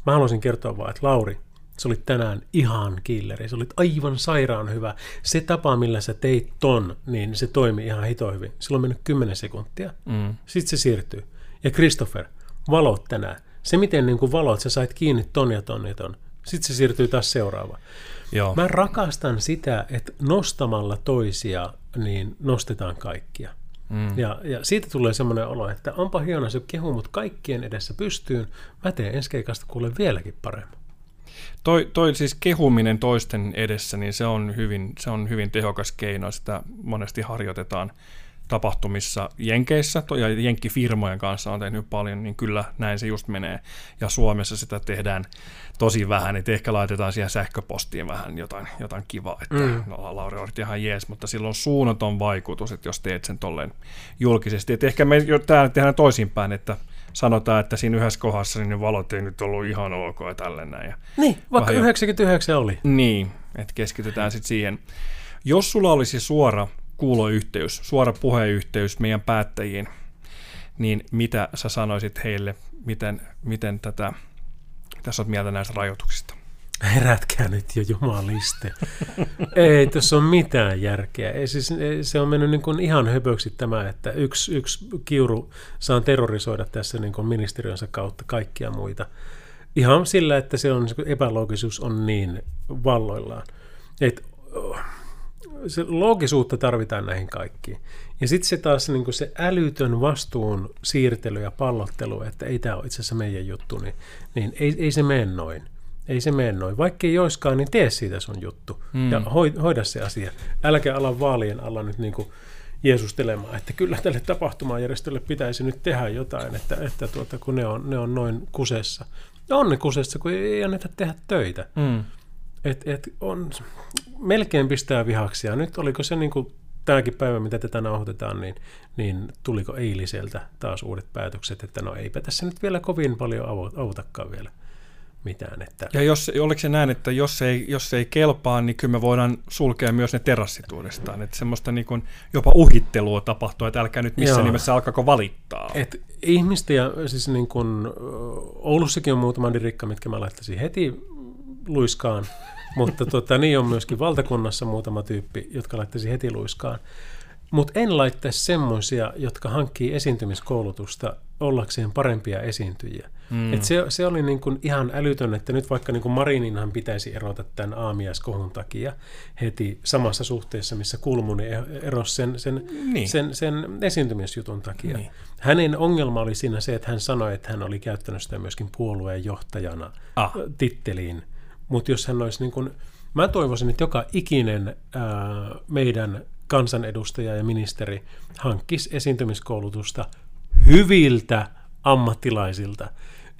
Mä haluaisin kertoa vaan, että Lauri, se oli tänään ihan killeri. Se oli aivan sairaan hyvä. Se tapa, millä sä teit ton, niin se toimi ihan hito hyvin. Sillä on mennyt 10 sekuntia. Mm. Sitten se siirtyy. Ja Christopher, valot tänään. Se, miten niin kuin valot, sä sait kiinni ton ja ton ja ton. Sitten se siirtyy taas seuraava. Joo. Mä rakastan sitä, että nostamalla toisia, niin nostetaan kaikkia. Mm. Ja, ja siitä tulee semmoinen olo, että onpa hieno se kehu, mutta kaikkien edessä pystyyn. Mä teen ensi keikasta kuule vieläkin paremmin. Toi, toi siis kehuminen toisten edessä, niin se on hyvin, se on hyvin tehokas keino. Sitä monesti harjoitetaan tapahtumissa Jenkeissä ja Jenkkifirmojen kanssa on tehnyt paljon, niin kyllä näin se just menee. Ja Suomessa sitä tehdään tosi vähän, että ehkä laitetaan siihen sähköpostiin vähän jotain, jotain kivaa, että mm. no, Lauri on ihan jees, mutta sillä on suunnaton vaikutus, että jos teet sen tolleen julkisesti. Että ehkä me jo täällä tehdään toisinpäin, että sanotaan, että siinä yhdessä kohdassa niin ne valot ei nyt ollut ihan ok ja tälleen näin. Ja niin, vaikka 99 jo... oli. Niin, että keskitytään sitten siihen. Jos sulla olisi suora kuuloyhteys, suora puheyhteys meidän päättäjiin, niin mitä sä sanoisit heille, miten, miten tätä, mitä sä oot mieltä näistä rajoituksista? Herätkää nyt jo jumaliste. ei tässä ole mitään järkeä. Ei, siis, se on mennyt niin kuin ihan höpöksi tämä, että yksi, yksi kiuru saa terrorisoida tässä niin kuin ministeriönsä kautta kaikkia muita. Ihan sillä, että se on, epäloogisuus on niin valloillaan. Et, oh, se loogisuutta tarvitaan näihin kaikkiin. Ja sitten se taas niin kuin se älytön vastuun siirtely ja pallottelu, että ei tämä ole itse asiassa meidän juttu, niin, niin ei, ei se mene noin. Ei se mene noin. Vaikka ei joiskaan, niin tee siitä sun juttu. Mm. Ja hoida se asia. Äläkä ala vaalien alla nyt niin kuin jeesustelemaan, että kyllä tälle tapahtumajärjestölle pitäisi nyt tehdä jotain, että, että tuota, kun ne on, ne on noin kusessa. on ne kusessa, kun ei anneta tehdä töitä. Mm. Et, et on, melkein pistää vihaksi. Ja nyt oliko se niin kuin tämäkin päivä, mitä tätä nauhoitetaan, niin, niin tuliko eiliseltä taas uudet päätökset, että no eipä tässä nyt vielä kovin paljon autakaan vielä mitään. Että... Ja jos, oliko se näin, että jos ei, jos ei kelpaa, niin kyllä me voidaan sulkea myös ne terassit uudestaan. Että semmoista niin kuin jopa uhittelua tapahtuu, että älkää nyt missään Joo. nimessä alkaako valittaa. Et ihmistä ja siis niin kuin, Oulussakin on muutama dirikka, mitkä mä laittaisin heti luiskaan. Mutta tota, niin on myöskin valtakunnassa muutama tyyppi, jotka laittaisi heti luiskaan. Mutta en laittaisi semmoisia, jotka hankkii esiintymiskoulutusta ollakseen parempia esiintyjiä. Mm. Et se, se oli niin kuin ihan älytön, että nyt vaikka niin kuin Marininhan pitäisi erota tämän aamiaiskohun takia heti samassa suhteessa, missä Kulmuni erosi sen, sen, niin. sen, sen esiintymisjutun takia. Niin. Hänen ongelma oli siinä se, että hän sanoi, että hän oli käyttänyt sitä myöskin puolueen johtajana ah. titteliin mutta jos hän olisi niin kuin, mä toivoisin, että joka ikinen ää, meidän kansanedustaja ja ministeri hankkisi esiintymiskoulutusta hyviltä ammattilaisilta.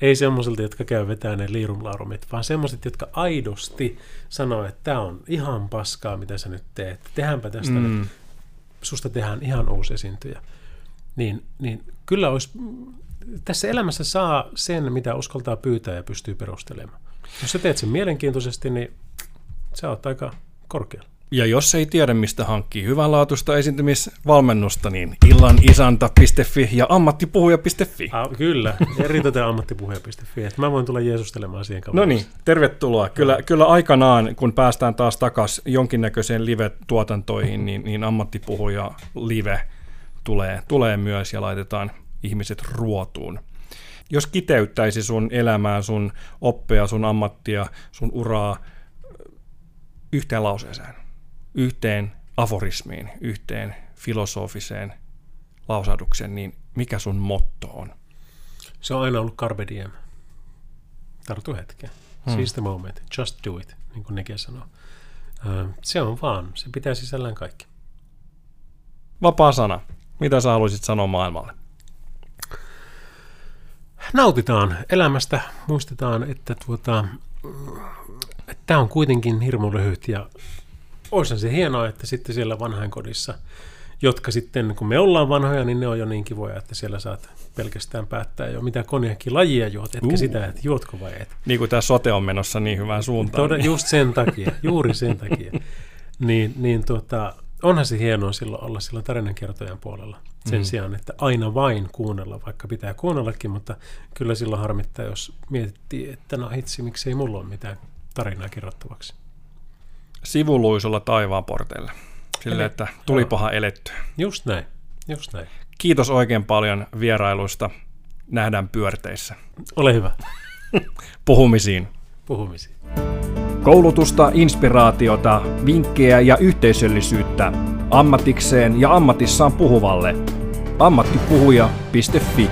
Ei semmoisilta, jotka käy vetää ne liirumlaarumit, vaan semmoiset, jotka aidosti sanoo, että tämä on ihan paskaa, mitä sä nyt teet. Tehdäänpä tästä mm. nyt. Susta tehdään ihan uusi esiintyjä. Niin, niin kyllä olisi, tässä elämässä saa sen, mitä uskaltaa pyytää ja pystyy perustelemaan. Jos sä teet sen mielenkiintoisesti, niin sä oot aika korkealla. Ja jos ei tiedä, mistä hankkii hyvänlaatuista esiintymisvalmennusta, niin illanisanta.fi ja ammattipuhuja.fi. Ah, kyllä, eritoten ammattipuhuja.fi. Että mä voin tulla jeesustelemaan siihen kautta. No niin, tervetuloa. Kyllä, kyllä aikanaan, kun päästään taas takaisin jonkinnäköiseen live-tuotantoihin, niin, niin ammattipuhuja live tulee, tulee myös ja laitetaan ihmiset ruotuun. Jos kiteyttäisi sun elämää, sun oppia, sun ammattia, sun uraa yhteen lauseeseen, yhteen aforismiin, yhteen filosofiseen lausahdukseen, niin mikä sun motto on? Se on aina ollut carpe diem. Tartu hetken. Hmm. Seize the moment. Just do it, niin kuin nekin sanoo. Se on vaan. Se pitää sisällään kaikki. Vapaa sana. Mitä sä haluaisit sanoa maailmalle? Nautitaan elämästä. Muistetaan, että tuota, tämä on kuitenkin hirmu lyhyt ja olisi se hienoa, että sitten siellä vanhainkodissa, jotka sitten, kun me ollaan vanhoja, niin ne on jo niin kivoja, että siellä saat pelkästään päättää jo, mitä konjakki lajia juot, etkä uh. sitä, että juotko vai et. Niin kuin tämä sote on menossa niin hyvään suuntaan. Tod- just sen takia, juuri sen takia. Niin, niin tuota, onhan se hienoa silloin olla silloin tarinankertojan puolella. Sen mm. sijaan, että aina vain kuunnella, vaikka pitää kuunnellakin, mutta kyllä silloin harmittaa, jos miettii, että no hitsi, miksei mulla ole mitään tarinaa kerrottavaksi. Sivuluisulla taivaan porteille. Sille, että tulipaha eletty. Just näin, just näin. Kiitos oikein paljon vierailuista. Nähdään pyörteissä. Ole hyvä. Puhumisiin. Puhumisiin. Koulutusta, inspiraatiota, vinkkejä ja yhteisöllisyyttä ammatikseen ja ammatissaan puhuvalle. ammattipuhuja.fi